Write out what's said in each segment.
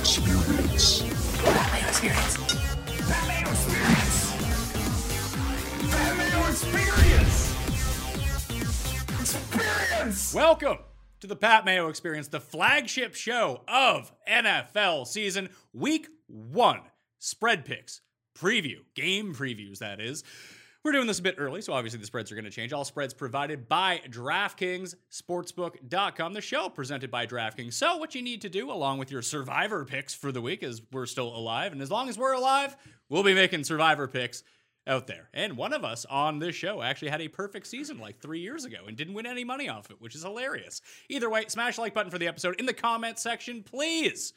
Experience. Pat Mayo Experience. Pat Mayo Experience. Pat Mayo Experience. Experience. Welcome to the Pat Mayo Experience, the flagship show of NFL season, week one. Spread picks, preview, game previews, that is. We're doing this a bit early, so obviously the spreads are going to change. All spreads provided by DraftKings Sportsbook.com, the show presented by DraftKings. So, what you need to do, along with your survivor picks for the week, is we're still alive. And as long as we're alive, we'll be making survivor picks out there. And one of us on this show actually had a perfect season like three years ago and didn't win any money off it, which is hilarious. Either way, smash the like button for the episode in the comment section, please.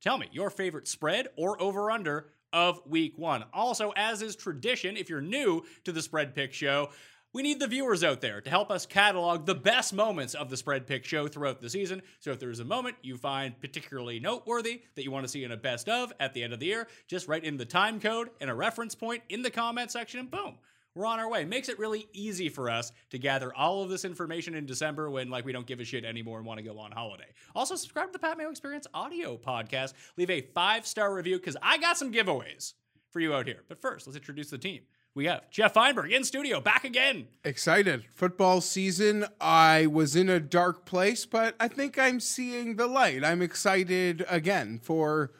Tell me your favorite spread or over under of week one. Also, as is tradition, if you're new to the Spread Pick Show, we need the viewers out there to help us catalog the best moments of the Spread Pick Show throughout the season. So if there's a moment you find particularly noteworthy that you want to see in a best of at the end of the year, just write in the time code and a reference point in the comment section, and boom, we're on our way. Makes it really easy for us to gather all of this information in December when like we don't give a shit anymore and want to go on holiday. Also, subscribe to the Pat Mayo Experience audio podcast. Leave a five star review because I got some giveaways for you out here. But first, let's introduce the team. We have Geoff Fienberg in studio, back again. Excited. Football season. I was in a dark place, but I think I'm seeing the light. I'm excited again for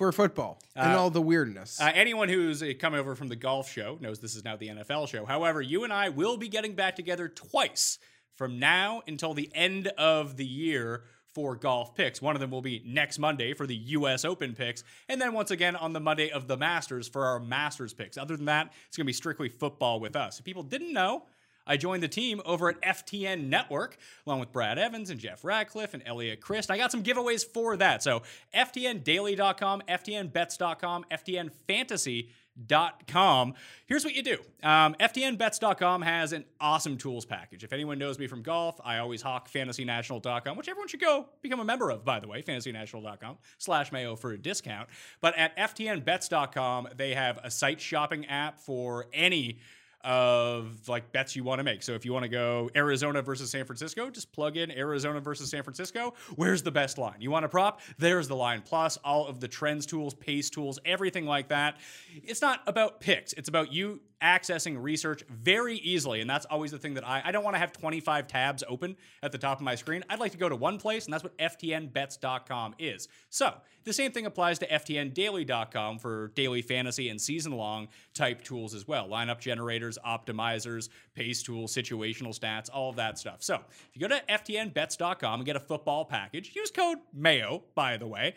for football and all the weirdness. Uh, anyone who's uh, coming over from the golf show knows this is now the NFL show. However, you and I will be getting back together twice from now until the end of the year for golf picks. One of them will be next Monday for the US Open picks, and then once again on the Monday of the Masters for our Masters picks. Other than that, it's going to be strictly football with us. If people didn't know, I joined the team over at FTN Network, along with Brad Evans and Jeff Ratcliffe and Eliot Crist. I got some giveaways for that. So, FTNDaily.com, FTNBets.com, FTNFantasy.com. Here's what you do um, FTNBets.com has an awesome tools package. If anyone knows me from golf, I always hawk FantasyNational.com, which everyone should go become a member of, by the way, FantasyNational.com slash Mayo for a discount. But at FTNBets.com, they have a site shopping app for any of like bets you want to make. So if you want to go Arizona versus San Francisco, just plug in Arizona versus San Francisco. Where's the best line? You want a prop? There's the line. Plus all of the trends tools, pace tools, everything like that. It's not about picks. It's about you accessing research very easily. And that's always the thing that I I don't want to have 25 tabs open at the top of my screen. I'd like to go to one place, and that's what FTNBets.com is. So the same thing applies to FTNDaily.com for daily fantasy and season long type tools as well. Lineup generators, optimizers, pace tools, situational stats, all of that stuff. So if you go to FTNBets.com and get a football package, use code MAYO, by the way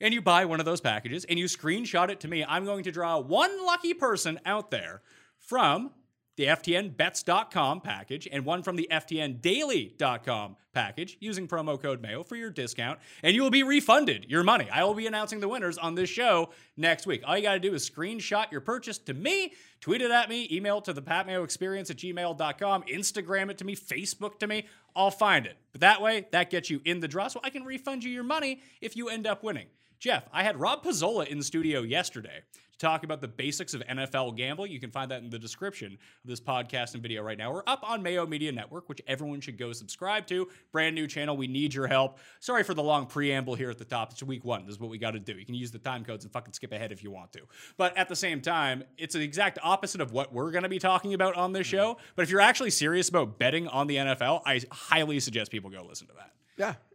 and you buy one of those packages and you screenshot it to me, I'm going to draw one lucky person out there from the FTNBets.com package and one from the FTNDaily.com package using promo code MAYO for your discount, and you will be refunded your money. I will be announcing the winners on this show next week. All you got to do is screenshot your purchase to me, tweet it at me, email it to the Pat Experience at gmail.com, Instagram it to me, Facebook to me. I'll find it. But that way, that gets you in the draw so I can refund you your money if you end up winning. Geoff, I had Rob Pizzola in the studio yesterday to talk about the basics of NFL gambling. You can find that in the description of this podcast and video right now. We're up on Mayo Media Network, which everyone should go subscribe to. Brand new channel. We need your help. Sorry for the long preamble here at the top. It's week one. This is what we got to do. You can use the time codes and fucking skip ahead if you want to. But at the same time, it's the exact opposite of what we're going to be talking about on this mm-hmm. show. But if you're actually serious about betting on the NFL, I highly suggest people go listen to that.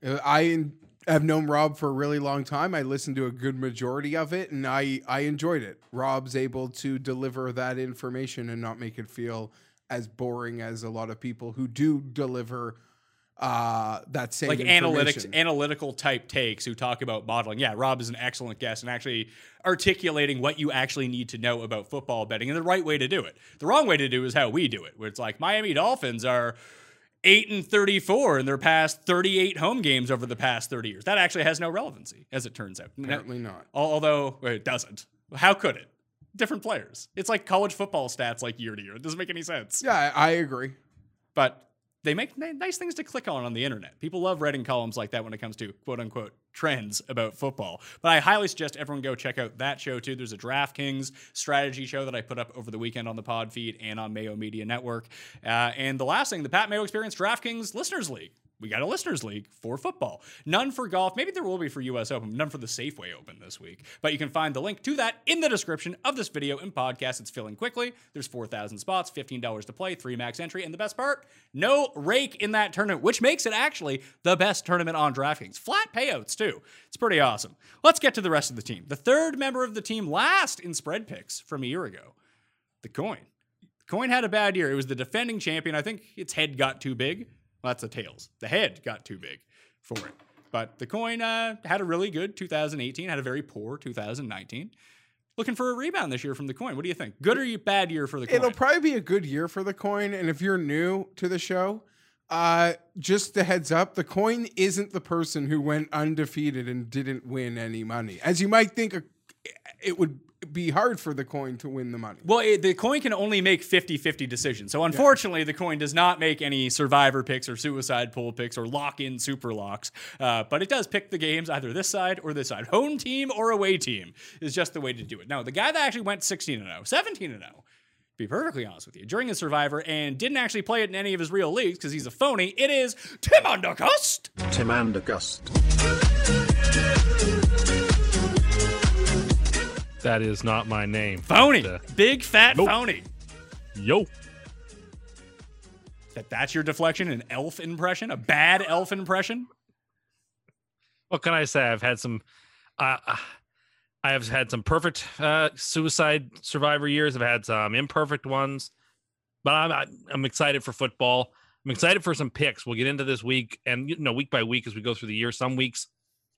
yeah, uh, I have known Rob for a really long time. I listened to a good majority of it, and I I enjoyed it. Rob's able to deliver that information and not make it feel as boring as a lot of people who do deliver uh, that same like analytics analytical type takes who talk about modeling yeah rob is an excellent guest and actually articulating what you actually need to know about football betting and the right way to do it the wrong way to do is how we do it where it's like miami dolphins are 8 and 34 in their past 38 home games over the past 30 years. That actually has no relevancy as it turns out. Apparently not. Although it doesn't. How could it? Different players. It's like college football stats like year to year. It doesn't make any sense. Yeah, I, agree. but they make ni- nice things to click on on the internet. People love writing columns like that when it comes to quote unquote trends about football. But I highly suggest everyone go check out that show too. There's a DraftKings strategy show that I put up over the weekend on the pod feed and on Mayo Media Network. Uh, and the last thing, the Pat Mayo Experience DraftKings Listeners League. We got a listeners league for football. None for golf. Maybe there will be for US Open, none for the Safeway Open this week. But you can find the link to that in the description of this video and podcast. It's filling quickly. There's 4,000 spots, $15 to play, three max entry. And the best part, no rake in that tournament, which makes it actually the best tournament on DraftKings. Flat payouts, too. It's pretty awesome. Let's get to the rest of the team. The third member of the team last in spread picks from a year ago, the coin. Coin had a bad year. It was the defending champion. I think its head got too big. Well, of tails. The head got too big for it. But the coin uh, had a really good 2018, had a very poor 2019. Looking for a rebound this year from the coin. What do you think? Good or bad year for the coin? It'll probably be a good year for the coin. And if you're new to the show, uh, just a heads up, the coin isn't the person who went undefeated and didn't win any money. As you might think, it would be hard for the coin to win the money. Well, it, the coin can only make 50 50 decisions. So, unfortunately, the coin does not make any survivor picks or suicide pool picks or lock in super locks. Uh, but it does pick the games either this side or this side. Home team or away team is just the way to do it. Now, the guy that actually went 16 0, 17 0, be perfectly honest with you, during his survivor and didn't actually play it in any of his real leagues because he's a phony, it is Tim Undergust. Tim Andergust. That is not my name. Phony. But, uh, Big fat Nope. phony. yo. That that's your deflection, an elf impression, a bad elf impression. What can I say? I've had some. Uh, I have had some perfect uh, suicide survivor years. I've had some imperfect ones, but I'm I'm excited for football. I'm excited for some picks. We'll get into this week and you know week by week as we go through the year. Some weeks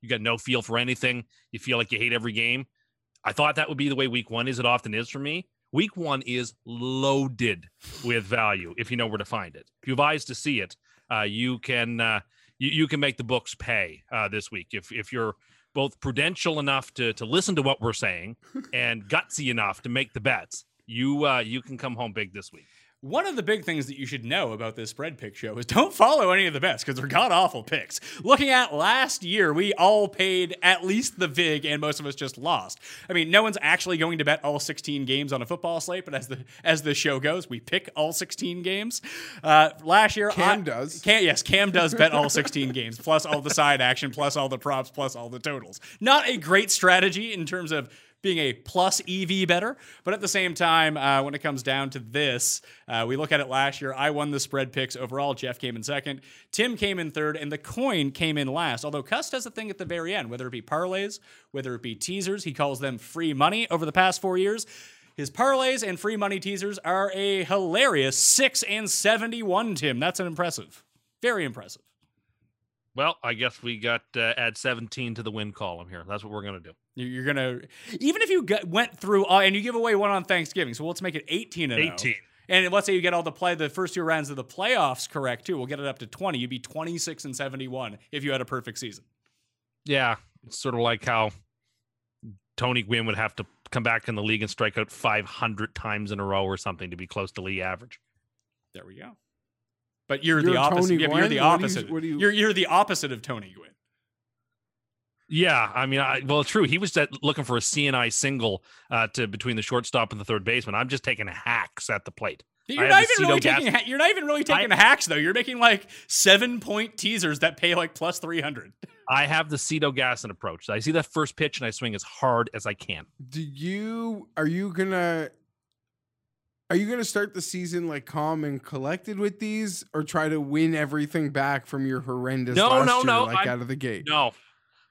you got no feel for anything. You feel like you hate every game. I thought that would be the way week one is. It often is for me. Week one is loaded with value if you know where to find it. If you have eyes to see it, uh, you can uh, you, you can make the books pay uh, this week if if you're both prudential enough to to listen to what we're saying and gutsy enough to make the bets. You uh, you can come home big this week. One of the big things that you should know about this spread pick show is don't follow any of the bets because they're god awful picks. Looking at last year, we all paid at least the VIG and most of us just lost. I mean, no one's actually going to bet all 16 games on a football slate, but as the as the show goes, we pick all 16 games. Uh, last year, Cam I- does. Cam, yes, Cam does bet all 16 games, plus all the side action, plus all the props, plus all the totals. Not a great strategy in terms of being a plus EV better. But at the same time, uh, when it comes down to this, uh, we look at it last year. I won the spread picks overall. Geoff came in second. Tim came in third, and the coin came in last. Although Cust does a thing at the very end, whether it be parlays, whether it be teasers, he calls them free money over the past four years. His parlays and free money teasers are a hilarious 6 and 71, Tim. That's an impressive. Very impressive. Well, I guess we got uh, add 17 to the win column here. That's what we're gonna do. You- You're gonna even if you got, went through uh, and you give away one on Thanksgiving, so let's make it 18 and 0. 18. And let's say you get all the play the first two rounds of the playoffs correct too. We'll get it up to 20. You'd be 26 and 71 if you had a perfect season. Yeah, it's sort of like how Tony Gwynn would have to come back in the league and strike out 500 times in a row or something to be close to league average. There we go. But you're, You're the opposite. Tony yeah, but you're the What do you- opposite. what do you- You're you're the opposite of Tony Gwynn. Yeah, I mean, I, well, true. He was that, looking for a seeing-eye single uh, to between the shortstop and the third baseman. I'm just taking hacks at the plate. You're not even really taking ha- you're not even really taking hacks though. You're making like seven point teasers that pay like plus 300. I have the Cito Gaston approach. I see that first pitch and I swing as hard as I can. Do you are you gonna are you gonna start the season like calm and collected with these, or try to win everything back from your horrendous No, last no, year, no, like I'm- out of the gate? No,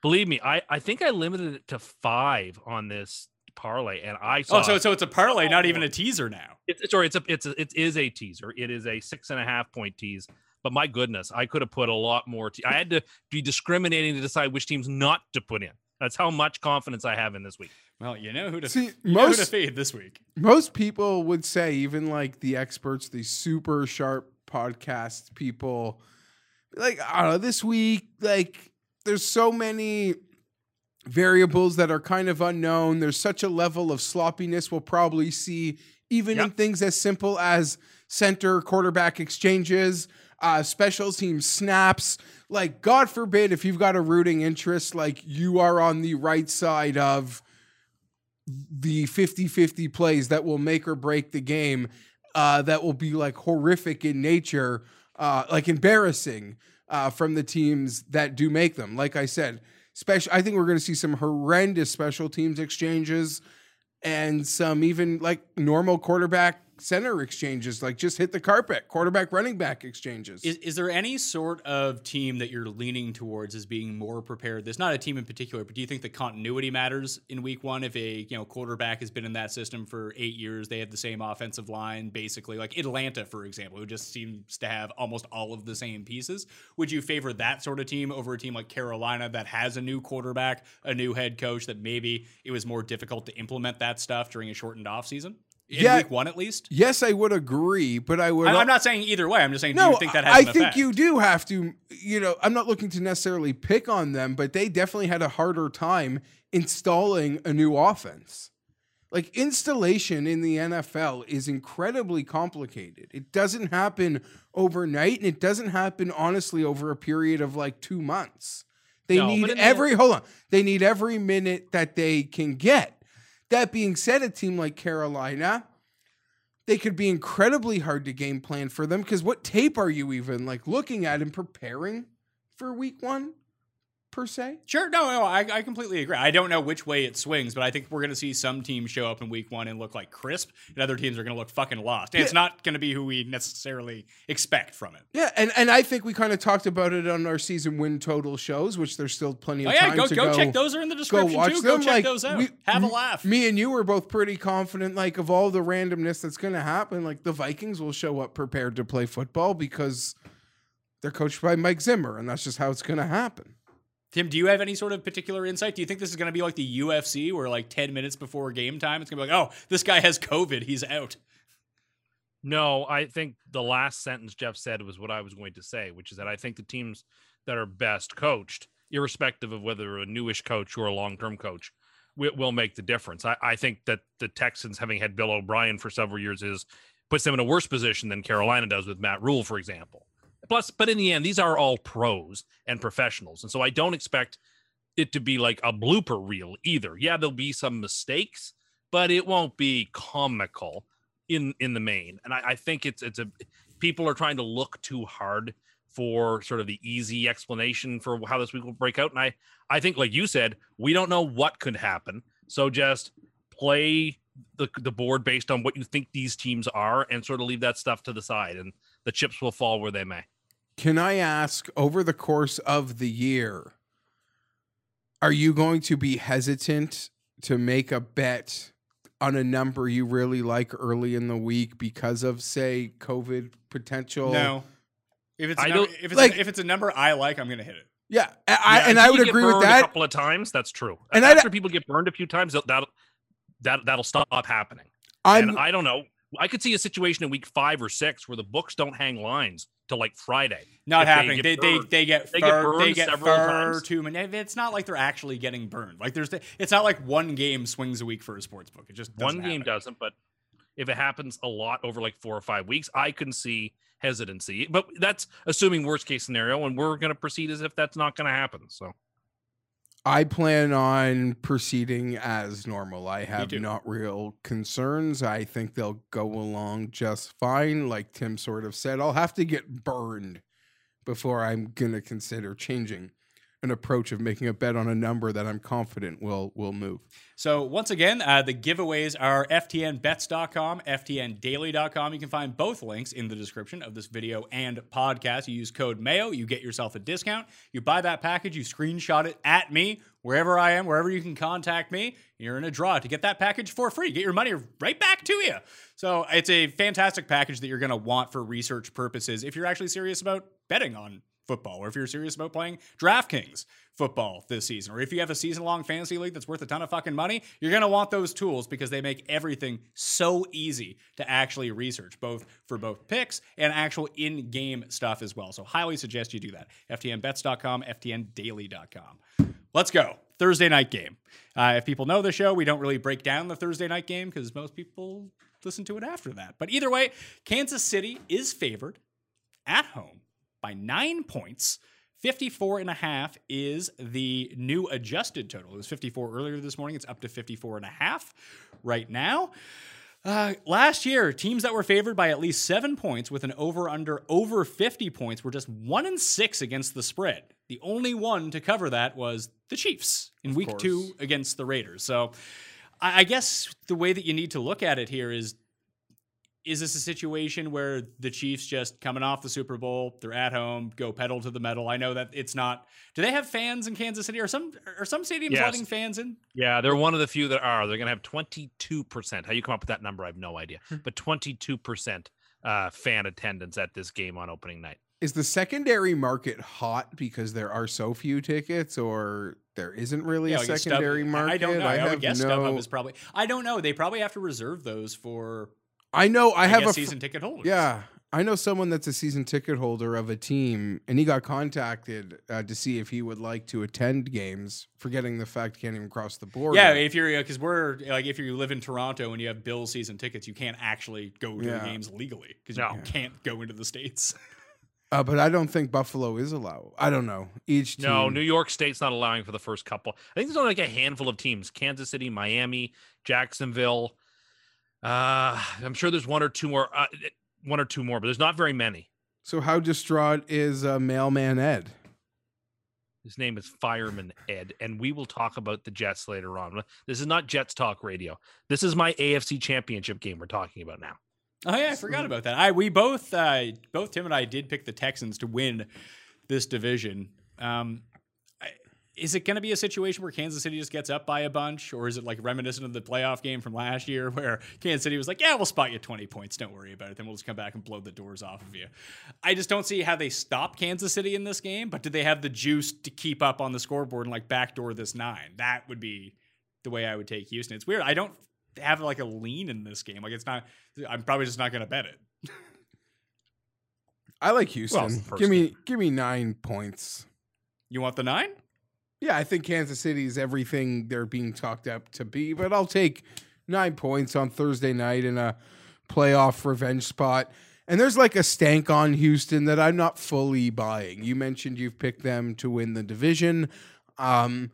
believe me, I, I think I limited it to five on this parlay, and I oh, saw. Oh, so so it's a parlay, not even a oh. teaser now. it's sorry, it's a it's a, it is a teaser. It is a six and a half point tease. But my goodness, I could have put a lot more. Te- I had to be discriminating to decide which teams not to put in. That's how much confidence I have in this week. Well, you know who to See, you know who to most- fade this week. Most people would say, even like the experts, the super sharp podcast people, like I don't know, this week, like there's so many variables that are kind of unknown. There's such a level of sloppiness we'll probably see, even in things as simple as center quarterback exchanges, uh, special team snaps. Like, God forbid, if you've got a rooting interest, like you are on the right side of the 50-50 plays that will make or break the game uh, that will be like horrific in nature uh, like embarrassing uh, from the teams that do make them. Like I said, special. I think we're going to see some horrendous special teams exchanges and some even like normal quarterback center exchanges, like just hit the carpet, quarterback running back exchanges. Is, is there any sort of team that you're leaning towards as being more prepared? There's not a team in particular, but do you think the continuity matters in week one? If a you know quarterback has been in that system for eight years, they have the same offensive line, basically, like Atlanta, for example, who just seems to have almost all of the same pieces. Would you favor that sort of team over a team like Carolina that has a new quarterback, a new head coach, that maybe it was more difficult to implement that stuff during a shortened offseason? In Yeah. week one, at least. yes, I would agree, but I would. I- I'm not saying either way. I'm just saying, do No, you think that has I think you do have to. You know, I'm not looking to necessarily pick on them, but they definitely had a harder time installing a new offense. Like installation in the NFL is incredibly complicated. It doesn't happen overnight, and it doesn't happen honestly over a period of like two months. They No, need in the- every hold on. They need every minute that they can get. That being said, a team like Carolina, they could be incredibly hard to game plan for them because what tape are you even like looking at and preparing for week one per se? Sure, no, no, I, I completely agree. I don't know which way it swings, but I think we're going to see some teams show up in week one and look like crisp, and other teams are going to look fucking lost. And it's not going to be who we necessarily expect from it. Yeah, and, and I think we kind of talked about it on our season win total shows, which there's still plenty of Oh yeah, time go to go, go check those are in the Go description watch too. them. Go check like, those out. we- Have a laugh. Me and you were both pretty confident, like of all the randomness that's going to happen. Like the Vikings will show up prepared to play football because they're coached by Mike Zimmer, and that's just how it's going to happen. Tim, do you have any sort of particular insight? Do you think this is going to be like the UFC, where like ten minutes before game time, it's going to be like, oh, this guy has COVID, he's out. No, I think the last sentence Geoff said was what I was going to say, which is that I think the teams that are best coached, irrespective of whether a newish coach or a long term coach, will, will make the difference. I, I think that the Texans, having had Bill O'Brien for several years, is puts them in a worse position than Carolina does with Matt Rhule, for example. Plus, but in the end, these are all pros and professionals, and so I don't expect it to be like a blooper reel either. Yeah, there'll be some mistakes, but it won't be comical in in the main. And I, I think it's it's a people are trying to look too hard for sort of the easy explanation for how this week will break out. And I I think, like you said, we don't know what could happen. So just play the the board based on what you think these teams are, and sort of leave that stuff to the side, and the chips will fall where they may. Can I ask over the course of the year, are you going to be hesitant to make a bet on a number you really like early in the week because of, say, COVID potential? No, if it's a I number, don't- if it's like- a, if it's a number I like, I'm going to hit it. Yeah, I, I- Yeah, and I would get agree with that. A couple of times, that's true. And And I- after people get burned a few times, that that that'll stop happening. I'm and I don't know. I could see a situation in week five or six where the books don't hang lines till like Friday. Not they happening. They they, burned. they get They get far, they get times. too many. It's not like they're actually getting burned. Like there's the, it's not like one game swings a week for a sports book. It just One game happen. doesn't, but if it happens a lot over like four or five weeks, I can see hesitancy. But that's assuming worst case scenario, and we're going to proceed as if that's not going to happen. So I plan on proceeding as normal. I have not real concerns. I think they'll go along just fine. Like Tim sort of said, I'll have to get burned before I'm going to consider changing an approach of making a bet on a number that I'm confident will will move. So once again, uh, the giveaways are ftnbets.com, ftndaily.com. You can find both links in the description of this video and podcast. You use code MAYO, you get yourself a discount. You buy that package, you screenshot it at me, wherever I am, wherever you can contact me. You're in a draw to get that package for free. Get your money right back to you. So it's a fantastic package that you're going to want for research purposes if you're actually serious about betting on football, or if you're serious about playing DraftKings football this season, or if you have a season long fantasy league that's worth a ton of fucking money, you're going to want those tools because they make everything so easy to actually research, both for both picks and actual in game stuff as well. So, highly suggest you do that. FTNBets.com, FTNDaily.com. Let's go. Thursday night game. Uh, if people know the show, we don't really break down the Thursday night game because most people listen to it after that. But either way, Kansas City is favored at home by nine points. 54 and a half is the new adjusted total. It was 54 earlier this morning. It's up to 54 and a half right now. Uh, last year, teams that were favored by at least seven points with an over under over 50 points were just one and six against the spread. The only one to cover that was the Chiefs in week course. two against the Raiders. So I, I guess the way that you need to look at it here is is this a situation where the Chiefs just coming off the Super Bowl, they're at home, go pedal to the metal? I know that it's not. Do they have fans in Kansas City? Are some are some stadiums Yes. letting fans in? Yeah, they're one of the few that are. They're going to have 22%. How you come up with that number, I have no idea. Hmm. but 22% uh, fan attendance at this game on opening night. Is the secondary market hot because there are so few tickets, or there isn't really Yeah, a like Stub- secondary market? I don't know. I, have would guess no. StubHub is probably. I don't know. They probably have to reserve those for. I know. I, I, have guess, a fr- season ticket holder. Yeah, I know someone that's a season ticket holder of a team, and he got contacted uh, to see if he would like to attend games, forgetting the fact he can't even cross the border. Yeah, if you're because we're like if you live in Toronto and you have Bill season tickets, you can't actually go to Yeah. the games legally because No. you can't go into the states. uh, but I don't think Buffalo is allowed. I don't know. Each team. No, New York State's not allowing for the first couple. I think there's only like a handful of teams Kansas City, Miami, Jacksonville. Uh, I'm sure there's one or two more, uh, one or two more, but there's not very many. So how distraught is uh, Mailman Ed? His name is Fireman Ed, and we will talk about the Jets later on. This is not Jets Talk Radio. This is my AFC Championship game we're talking about now. Oh yeah, I forgot about that. I we both uh, both Tim and I did pick the Texans to win this division. Um, I, is it going to be a situation where Kansas City just gets up by a bunch, or is it like reminiscent of the playoff game from last year where Kansas City was like, "Yeah, we'll spot you twenty points. Don't worry about it. Then we'll just come back and blow the doors off of you." I just don't see how they stop Kansas City in this game. But do they have the juice to keep up on the scoreboard and like backdoor this nine? That would be the way I would take Houston. It's weird. I don't have like a lean in this game. Like it's not. I'm probably just not going to bet it. I like Houston. it's the first give me give me nine points. You want the nine? Yeah, I think Kansas City is everything they're being talked up to be, but I'll take nine points on Thursday night in a playoff revenge spot. And there's like a stank on Houston that I'm not fully buying. You mentioned you've picked them to win the division. Um,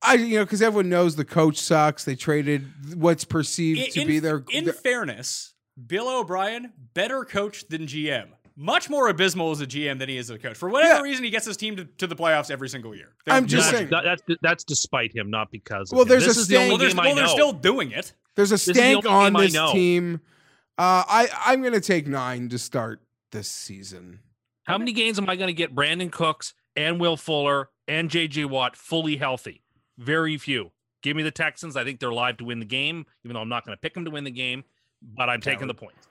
I you know because everyone knows the coach sucks. They traded what's perceived to be their, in their fairness, Bill O'Brien better coach than GM. Much more abysmal as a GM than he is as a coach. For whatever Yeah. reason, he gets his team to, to the playoffs every single year. I'm just They're- saying- That- that's that's despite him, not because. Of Well, him. there's a this is the stank- only Well, they're, well, they're still doing it. There's a is the stank on this team. Uh, I I'm gonna take nine to start this season. How many games am I going to get Brandin Cooks and Will Fuller and JJ Watt fully healthy? Very few. Give me the Texans. I think they're live to win the game, even though I'm not going to pick them to win the game. But I'm taking the points.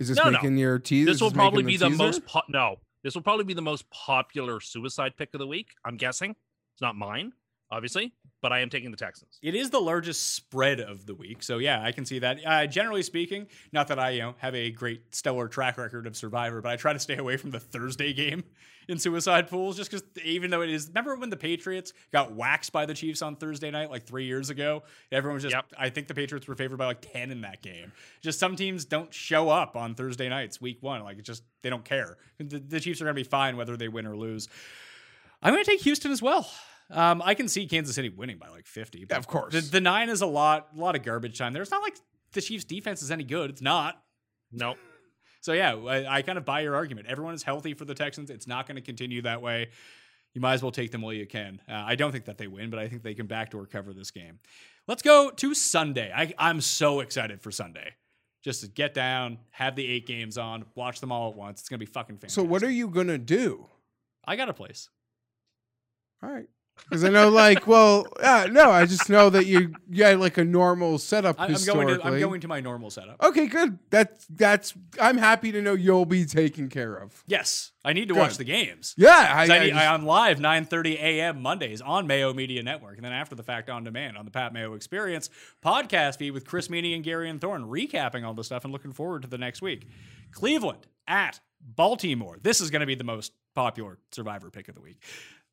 Is this No, no. your teaser? This will probably be the most po- no. This will probably be the most popular suicide pick of the week. I'm guessing it's not mine, obviously, but I am taking the Texans. It is the largest spread of the week, so yeah, I can see that. Uh, generally speaking, not that I you know have a great stellar track record of Survivor, but I try to stay away from the Thursday game in suicide pools, just because even though it is. Remember when the Patriots got waxed by the Chiefs on Thursday night like three years ago? Everyone was just. Yep. I think the Patriots were favored by like ten in that game. Just some teams don't show up on Thursday nights, week one. Like it just they don't care. The, the Chiefs are going to be fine whether they win or lose. I'm going to take Houston as well. Um, I can see Kansas City winning by like 50. but of course. The, the nine is a lot, a lot of garbage time there. It's not like the Chiefs' defense is any good. It's not. Nope. So yeah, I, I kind of buy your argument. Everyone is healthy for the Texans. It's not going to continue that way. You might as well take them while you can. Uh, I don't think that they win, but I think they can backdoor cover this game. Let's go to Sunday. I, I'm so excited for Sunday. Just to get down, have the eight games on, watch them all at once. It's gonna be fucking fantastic. So what are you gonna do? I got a place. All right. Because I know, like, well, uh, no, I just know that you you had like a normal setup I, I'm going to I'm going to my normal setup. Okay, good. That's that's. I'm happy to know you'll be taken care of. Yes, I need to Good. watch the games. Yeah, I, I I need, just- I, am live 9:30 a.m. Mondays on Mayo Media Network, and then after the fact on demand on the Pat Mayo Experience podcast feed with Chris Meaney and Gary and Thorne recapping all the stuff and looking forward to the next week. Cleveland at Baltimore. This is going to be the most popular Survivor pick of the week.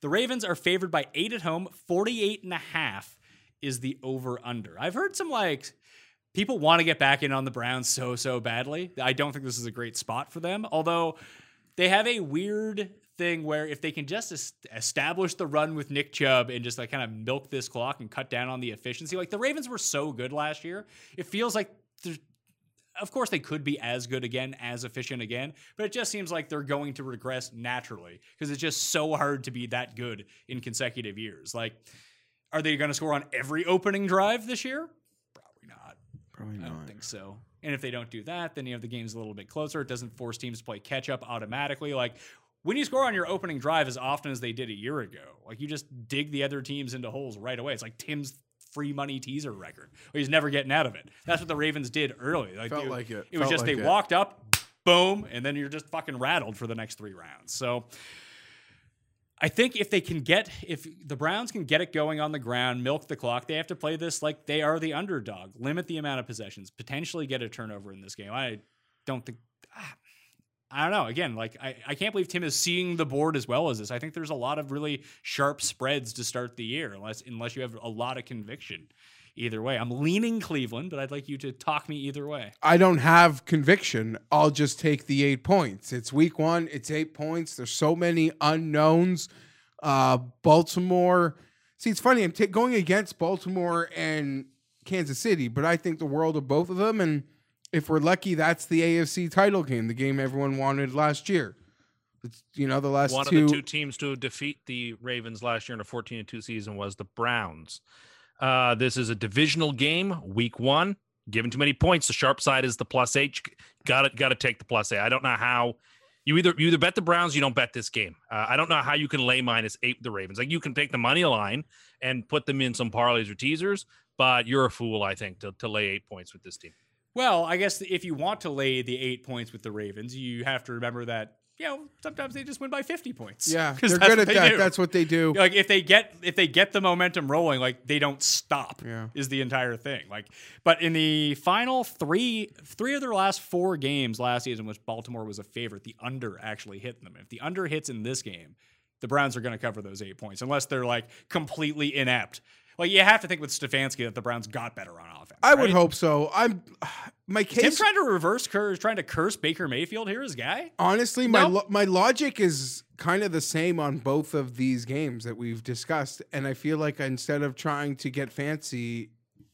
The Ravens are favored by eight at home. 48 and a half is the over under. I've heard some like people want to get back in on the Browns so so badly. I don't think this is a great spot for them. Although they have a weird thing where if they can just es- establish the run with Nick Chubb and just like kind of milk this clock and cut down on the efficiency, like the Ravens were so good last year, it feels like of course they could be as good again, as efficient again, but it just seems like they're going to regress naturally because it's just so hard to be that good in consecutive years. Like, are they going to score on every opening drive this year? Probably not. Probably not. I don't think so. And if they don't do that, then you have the game's a little bit closer. It doesn't force teams to play catch up automatically. Like when you score on your opening drive as often as they did a year ago, like you just dig the other teams into holes right away. It's like Tim's free money teaser record. He's never getting out of it. That's what the Ravens did early. Like Felt you- like it. It was Felt just like they it. walked up, boom, and then you're just fucking rattled for the next three rounds. So I think if they can get if the Browns can get it going on the ground, milk the clock, they have to play this like they are the underdog, limit the amount of possessions, potentially get a turnover in this game. I don't think I don't know. Again, like I, I can't believe Tim is seeing the board as well as this. I think there's a lot of really sharp spreads to start the year, unless unless you have a lot of conviction. Either way, I'm leaning Cleveland, but I'd like you to talk me either way. I don't have conviction. I'll just take the eight points. It's week one. It's eight points. There's so many unknowns. Uh, Baltimore. See, it's funny. I'm ta- going against Baltimore and Kansas City, but I think the world of both of them. And if we're lucky, that's the AFC title game, the game everyone wanted last year. It's, you know, the last One two. of the two teams to defeat the Ravens last year in a 14 and 2 season was the Browns. Uh, this is a divisional game, week one. Given too many points, the sharp side is the plus eight. Got to got to take the plus eight. I don't know how you either you either bet the Browns, you don't bet this game. Uh, I don't know how you can lay minus eight the Ravens. Like you can take the money line and put them in some parlays or teasers, but you're a fool, I think, to, to lay eight points with this team. Well, I guess if you want to lay the eight points with the Ravens, you have to remember that you know sometimes they just win by fifty points. Yeah, they're that's good what at they that. do. That's what they do. like if they get if they get the momentum rolling, like they don't stop. Yeah. is the entire thing. Like, but in the final three three of their last four games last season, which Baltimore was a favorite, the under actually hit them. If the under hits in this game, the Browns are going to cover those eight points unless they're like completely inept. Like you have to think with Stefanski that the Browns got better on offense. I would hope so. I'm my Tim case. trying to reverse curse, trying to curse Baker Mayfield here, his guy. Honestly, my Nope. lo- my logic is kind of the same on both of these games that we've discussed, and I feel like instead of trying to get fancy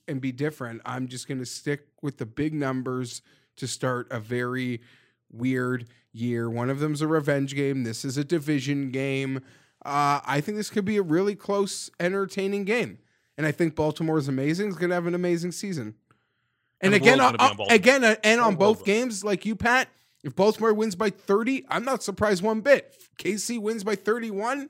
and be different, I'm just going to stick with the big numbers to start a very weird year. One of them's a revenge game. This is a division game. Uh, I think this could be a really close, entertaining game, and I think Baltimore is amazing. It's going to have an amazing season. And, And again, uh, gonna be on Baltimore. again, uh, and on both games, like you, Pat, if Baltimore wins by 30, I'm not surprised one bit. If KC wins by 31,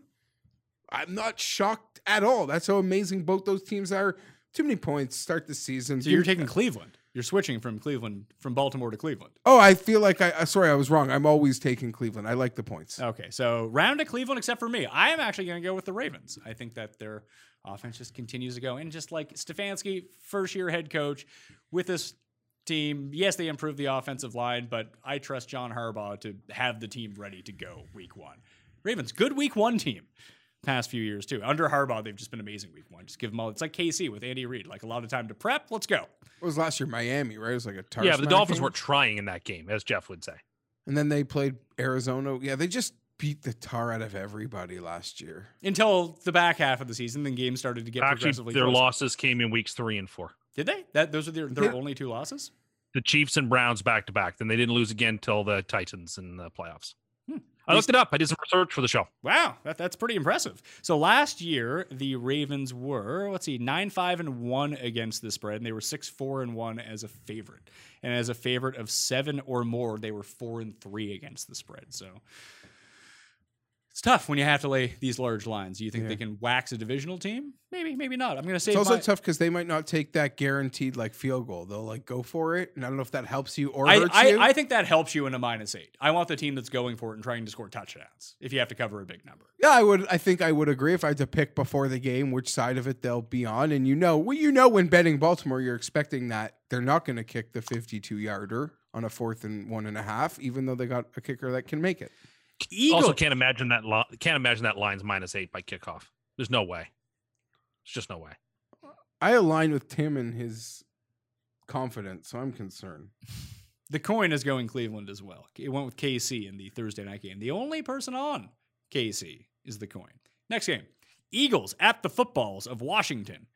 I'm not shocked at all. That's how amazing both those teams are. Too many points start the season. So you're taking Cleveland. You're switching from Cleveland from Baltimore to Cleveland. Oh, I feel like I uh, sorry, I was wrong. I'm always taking Cleveland. I like the points. Okay, so round to Cleveland, except for me. I am actually going to go with the Ravens. I think that their offense just continues to go. And just like Stefanski, first year head coach with this team, yes, they improved the offensive line, but I trust John Harbaugh to have the team ready to go week one. Ravens, good week one team. Past few years too. Under Harbaugh, they've just been amazing week one. Just give them all. It's like KC with Andy Reid, like a lot of time to prep. Let's go. It was last year Miami, right? It was like a tar yeah, but the Dolphins game. weren't trying in that game, as Geoff would say. And then they played Arizona. Yeah, they just beat the tar out of everybody last year. Until the back half of the season, then games started to get Actually, progressively their closer. losses came in weeks three and four. Did they? That those are their, their Yeah. only two losses. The Chiefs and Browns back to back. Then they didn't lose again till the Titans in the playoffs. Hmm. I looked it up. I did some research for the show. Wow, that, that's pretty impressive. So last year the Ravens were let's see nine five and one against the spread, and they were six four and one as a favorite. And as a favorite of seven or more, they were four and three against the spread. So it's tough when you have to lay these large lines. Do you think Yeah. they can wax a divisional team? Maybe, maybe not. I'm going to say It's also tough because they might not take that guaranteed like field goal. They'll like go for it, and I don't know if that helps you or I, hurts I, you. I think that helps you in a minus eight. I want the team that's going for it and trying to score touchdowns if you have to cover a big number. yeah, I would. I think I would agree if I had to pick before the game which side of it they'll be on. And you know, well, you know, when betting Baltimore, you're expecting that they're not going to kick the 52 yarder on a fourth and one and a half, even though they got a kicker that can make it. Eagles. Also, can't imagine that. Lo- can't imagine that line's minus eight by kickoff. There's no way. There's just no way. I align with Tim and his confidence, so I'm concerned. The coin is going Cleveland as well. It went with KC in the Thursday night game. The only person on KC is the coin. Next game Eagles at the footballs of Washington.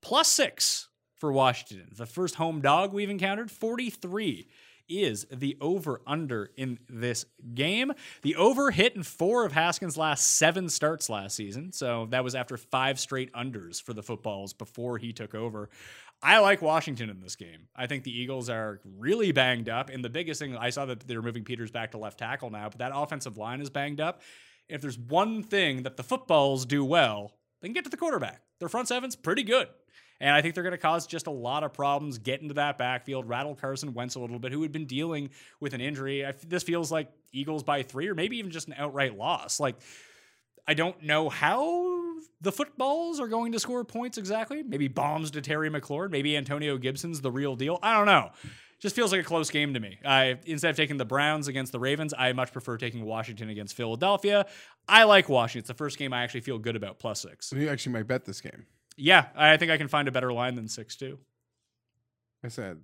Plus six for Washington. The first home dog we've encountered, 43 is the over under in this game. The over hit in four of Haskins' last seven starts last season. So that was after five straight unders for the footballs before he took over. I like Washington in this game. I think the Eagles are really banged up. And the biggest thing, I saw that they're moving Peters back to left tackle now, but that offensive line is banged up. If there's one thing that the footballs do well, they can get to the quarterback. Their front seven's pretty good. And I think they're going to cause just a lot of problems, get into that backfield, rattle Carson Wentz a little bit, who had been dealing with an injury. I, this feels like Eagles by three or maybe even just an outright loss. Like, I don't know how the footballs are going to score points exactly. Maybe bombs to Terry McLaurin. Maybe Antonio Gibson's the real deal. I don't know. Just feels like a close game to me. I instead of taking the Browns against the Ravens, I much prefer taking Washington against Philadelphia. I like Washington. It's the first game I actually feel good about plus six. You actually might bet this game. Yeah, I think I can find a better line than six two. I said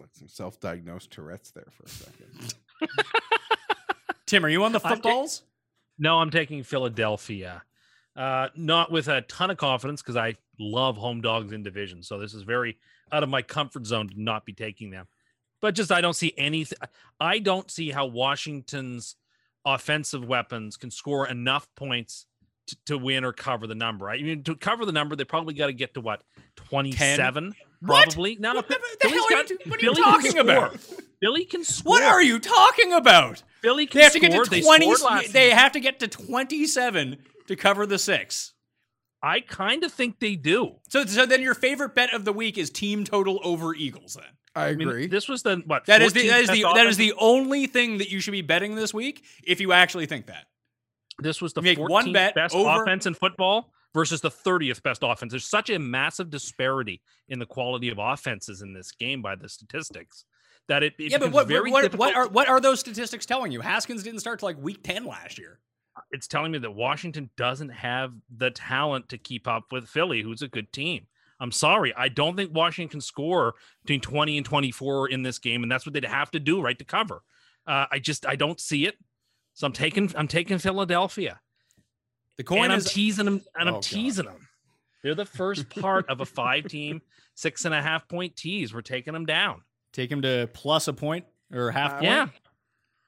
like some self-diagnosed Tourette's there for a second. Tim, are you on the I did- footballs? No, I'm taking Philadelphia. Uh, not with a ton of confidence because I love home dogs in division. So this is very out of my comfort zone to not be taking them. But just I don't see anything. I don't see how Washington's offensive weapons can score enough points to, to win or cover the number. I mean, to cover the number, they probably got to get to what 27, What? probably. No, What the- the Philly's hell are you got- what are you Philly can talking about? Billy Philly can score. What are you talking about? Philly can They have to get to twenty. scored last They have to get to twenty-seven to cover the six. I kind of think they do. So, so then your favorite bet of the week is team total over Eagles. Then I I mean, agree. this was the what? that is the that is best the that is the only thing that you should be betting this week if you actually think that. This was the Make 14th one bet best over- offense in football versus the 30th best offense. There's such a massive disparity in the quality of offenses in this game by the statistics that it, it yeah, but what very what, what are what are those statistics telling you? Haskins didn't start to like week ten last year. it's telling me that Washington doesn't have the talent to keep up with Philly, who's a good team. I'm sorry. I don't think Washington can score between 20 and 24 in this game, and that's what they'd have to do, right, to cover. Uh, I just I don't see it. So I'm taking I'm taking Philadelphia. The coin and I'm is teasing them, and Oh, I'm God. teasing them. They're the first part of a five-team, six and a half point tease. We're taking them down. take them to plus a point or half Uh, point. Yeah,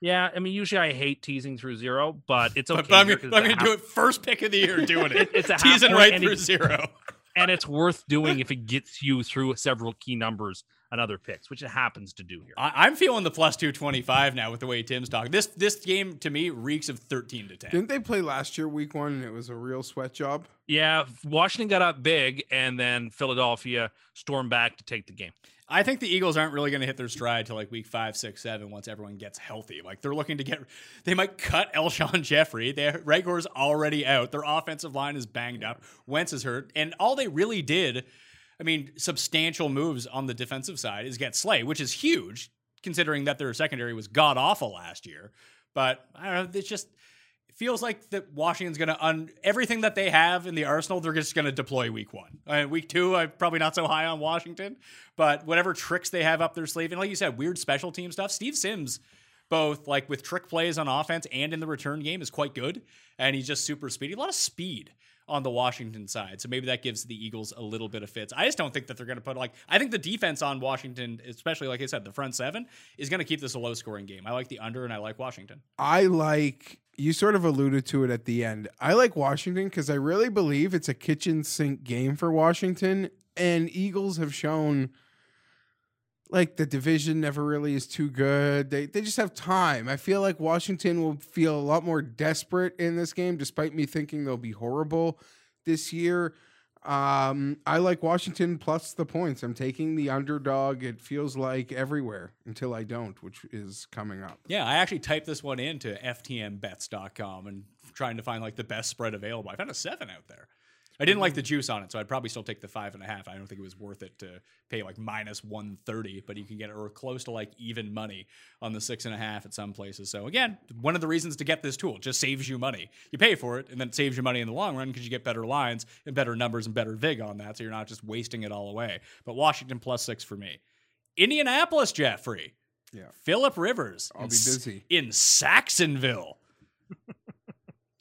yeah. I mean, usually I hate teasing through zero, but it's okay. But, but I'm, gonna- I'm gonna do it first pick of the year doing it. It's a teasing right through it- zero. and it's worth doing if it gets you through several key numbers and other picks, which it happens to do here. I, I'm feeling the plus two twenty five now with the way Tim's talking. This this game to me reeks of thirteen to ten. Didn't they play last year, week one, and it was a real sweat job? Yeah, Washington got up big, and then Philadelphia stormed back to take the game. I think the Eagles aren't really going to hit their stride till like week five, six, seven once everyone gets healthy. Like they're looking to get, they might cut Alshon Jeffery. Their Reagor's already out. Their offensive line is banged up. Wentz is hurt, and all they really did, I mean, substantial moves on the defensive side is get Slay, which is huge considering that their secondary was god awful last year. But I don't know. It's just it feels like that Washington's going to un everything that they have in the arsenal. They're just going to deploy week one. Uh, week two, I'm probably not so high on Washington, but whatever tricks they have up their sleeve, and like you said, weird special team stuff. Steve Sims, both like with trick plays on offense and in the return game, is quite good, and he's just super speedy. A lot of speed on the Washington side. So maybe that gives the Eagles a little bit of fits. I just don't think that they're going to put like I think the defense on Washington, especially like I said, the front seven is going to keep this a low scoring game. I like the under and I like Washington. I like you sort of alluded to it at the end. I like Washington because I really believe it's a kitchen sink game for Washington, and Eagles have shown like the division never really is too good. They they just have time. I feel like Washington will feel a lot more desperate in this game, despite me thinking they'll be horrible this year. Um, I like Washington plus the points. I'm taking the underdog. It feels like everywhere until I don't, which is coming up. Yeah, I actually typed this one into ftnbets.com and trying to find like the best spread available. I found a seven out there. I didn't like the mm-hmm. juice on it, so I'd probably still take the five and a half. I don't think it was worth it to pay like minus one thirty, but you can get it or close to like even money on the six and a half at some places. So again, one of the reasons to get this tool just saves you money. You pay for it, and then it saves you money in the long run because you get better lines and better numbers and better vig on that, so you're not just wasting it all away. But Washington plus six for me. Indianapolis, Jeffrey. Yeah. Philip Rivers. I'll in be busy. in Saxonville.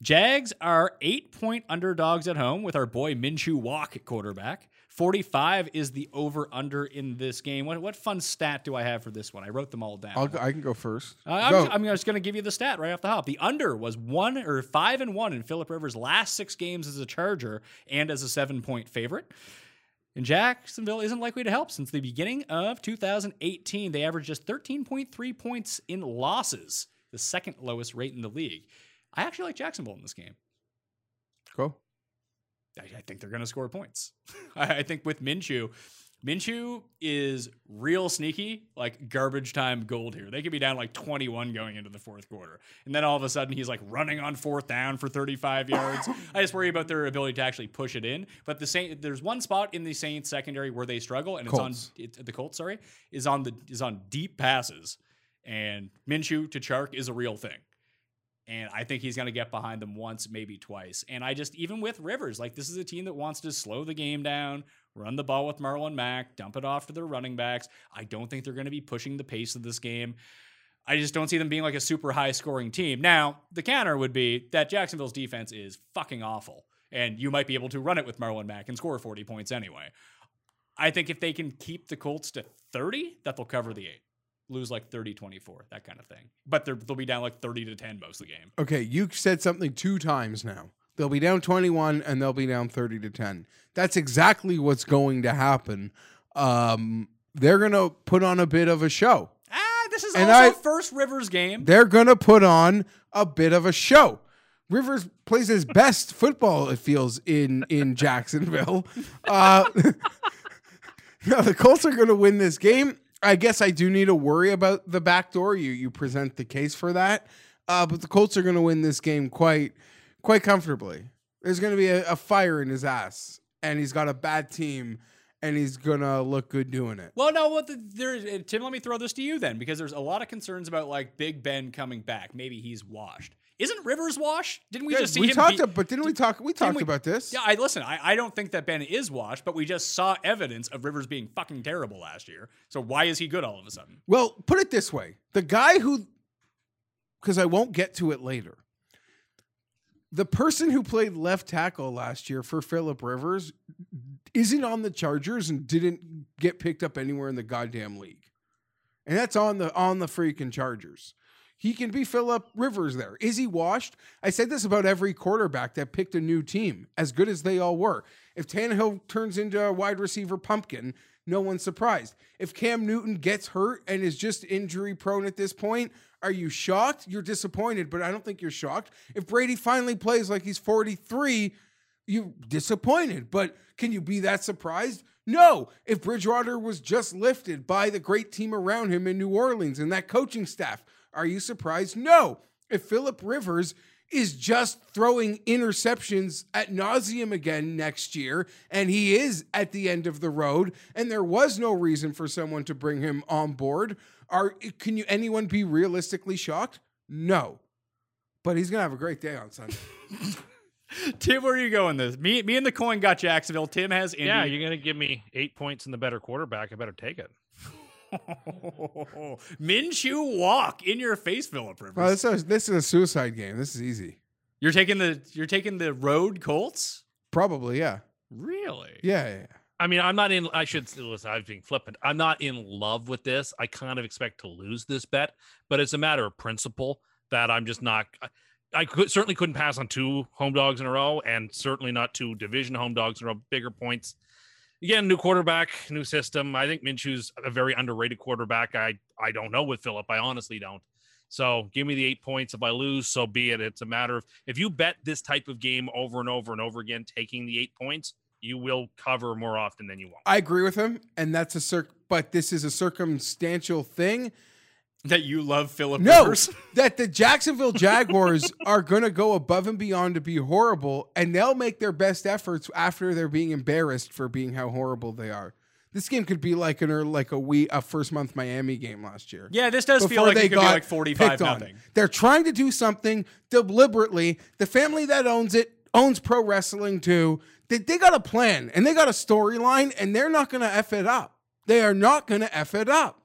Jags are eight point underdogs at home with our boy Minshew Walk at quarterback. 45 is the over under in this game. What, what fun stat do I have for this one? I wrote them all down. I'll I can go first. Uh, I'm, Go. I'm just going to give you the stat right off the hop. The under was one or five and one in Philip Rivers' last six games as a Charger and as a seven point favorite. And Jacksonville isn't likely to help since the beginning of 2018. They averaged just 13.3 points in losses, the second lowest rate in the league. I actually like Jacksonville in this game. Cool. I, I think they're going to score points. I, I think with Minshew, Minshew is real sneaky, like garbage time gold here. They could be down like 21 going into the fourth quarter. And then all of a sudden he's like running on fourth down for 35 yards. I just worry about their ability to actually push it in. But the Saint, there's one spot in the Saints secondary where they struggle, and it's on it, the Colts, sorry, is on the is on deep passes. And Minshew to Chark is a real thing. And I think he's going to get behind them once, maybe twice. And I just, even with Rivers, like this is a team that wants to slow the game down, run the ball with Marlon Mack, dump it off to their running backs. I don't think they're going to be pushing the pace of this game. I just don't see them being like a super high scoring team. Now, the counter would be that Jacksonville's defense is fucking awful. And you might be able to run it with Marlon Mack and score 40 points anyway. I think if they can keep the Colts to 30, that they'll cover the eight. Lose like 30 24, that kind of thing. But they're, they'll be down like 30 to 10 most of the game. Okay, you said something two times now. They'll be down 21 and they'll be down 30 to 10. That's exactly what's going to happen. Um, they're going to put on a bit of a show. Ah, this is And also I- first Rivers game. They're going to put on a bit of a show. Rivers plays his best football, it feels, in in Jacksonville. Uh, now the Colts are going to win this game. I guess I do need to worry about the back door. You you present the case for that, uh, but the Colts are going to win this game quite quite comfortably. There's going to be a, a fire in his ass, and he's got a bad team, and he's going to look good doing it. Well, no, what the, there, uh, Tim? Let me throw this to you then, because there's a lot of concerns about like Big Ben coming back. Maybe he's washed. Isn't Rivers washed? Didn't we Yeah, just see we him? talked, beat- ab- but didn't we talk? We talked we- about this. Yeah, I listen. I, I don't think that Ben is washed, but we just saw evidence of Rivers being fucking terrible last year. So why is he good all of a sudden? Well, put it this way: the guy who, because I won't get to it later, the person who played left tackle last year for Philip Rivers isn't on the Chargers and didn't get picked up anywhere in the goddamn league, and that's on the on the freaking Chargers. He can be Philip Rivers there. Is he washed? I said this about every quarterback that picked a new team, as good as they all were. If Tannehill turns into a wide receiver pumpkin, no one's surprised. If Cam Newton gets hurt and is just injury prone at this point, are you shocked? You're disappointed, but I don't think you're shocked. If Brady finally plays like he's 43, you're disappointed, but can you be that surprised? No. If Bridgewater was just lifted by the great team around him in New Orleans and that coaching staff, are you surprised? No. If Philip Rivers is just throwing interceptions at nauseum again next year, and he is at the end of the road, and there was no reason for someone to bring him on board, are can you anyone be realistically shocked? No. But he's gonna have a great day on Sunday. Tim, where are you going? This me, me and the coin got Jacksonville. Tim has Indy. Yeah, you're gonna give me eight points in the better quarterback. I better take it. Minshew walk in your face, Philip Rivers. Well, this is, this is a suicide game. This is easy. you're taking the you're taking the road Colts. Probably, yeah. Really? Yeah, yeah, yeah. I mean, I'm not in. I should listen. I was being flippant. I'm not in love with this. I kind of expect to lose this bet, but it's a matter of principle that I'm just not. I, I could certainly couldn't pass on two home dogs in a row, and certainly not two division home dogs in a row. Bigger points. Again, new quarterback, new system. I think Minshew's a very underrated quarterback. I I don't know with Philip. I honestly don't. So give me the eight points. If I lose, so be it. It's a matter of if you bet this type of game over and over and over again, taking the eight points, you will cover more often than you won't. I agree with him, and that's a circ. But this is a circumstantial thing. That you love Philip No, Rivers? that the Jacksonville Jaguars are going to go above and beyond to be horrible, and they'll make their best efforts after they're being embarrassed for being how horrible they are. This game could be like an early, like a we a first month Miami game last year. Yeah, this does feel like it could be like 45 picked on. nothing. They're trying to do something deliberately. The family that owns it owns pro wrestling too. They, they got a plan and they got a storyline, and they're not going to f it up. They are not going to f it up.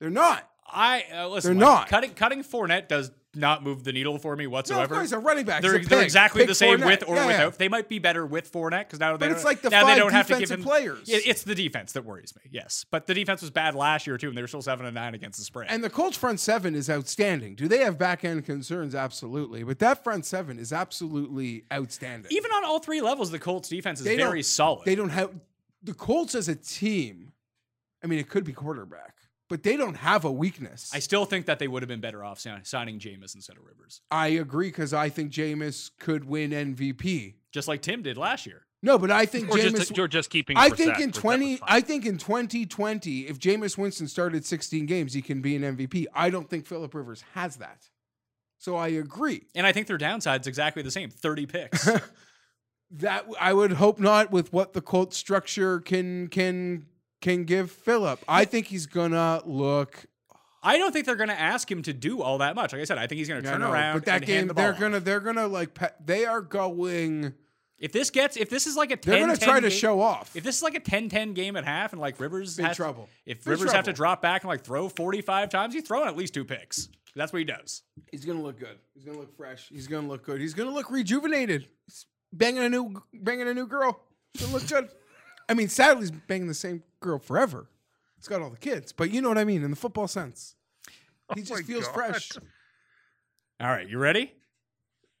They're not. I uh, listen. They're like, not. cutting cutting Fournette does not move the needle for me whatsoever. No, whatsoever. a running back. they're, they're exactly Pick the same Fournette. with or Yeah, yeah. without. They might be better with Fournette because now they But don't, it's like the now they don't have to give him players. It- it's the defense that worries me. Yes, but the defense was bad last year too, and they were still seven and nine against the spread. And the Colts front seven is outstanding. Do they have back end concerns? Absolutely. But that front seven is absolutely outstanding. even on all three levels, the Colts defense is They very solid. They don't have the Colts as a team. I mean, it could be quarterback, but they don't have a weakness. I still think that they would have been better off signing Jameis instead of Rivers, I agree because I think Jameis could win MVP. just like Tim did last year. No, but I think Or Jameis. just, or just keeping. I Brissett. think in twenty. I think in twenty twenty, if Jameis Winston started sixteen games, he can be an MVP. I don't think Philip Rivers has that. So I agree. And I think their downside's exactly the same 30 picks. That I would hope not with what the Colts structure can can can give Philip. I think he's gonna look I don't think they're going to ask him to do all that much. Like I said, I think he's going to I turn know, around but that and game hand the they're off. gonna they're gonna like pe- they are going If this gets, if this is like a 10 they're gonna try to show off. If this is like a 10-10 game at half, and like Rivers in has, trouble. if Big Rivers have to drop back and like throw forty-five times, he's throwing at least two picks. That's what he does. He's gonna look good. He's gonna look fresh. He's gonna look good. He's gonna look rejuvenated. He's banging a new banging a new girl. He's gonna look good. I mean, sadly, he's banging the same girl forever. He's got all the kids, but you know what I mean in the football sense. Oh he just feels God. fresh. All right, you ready?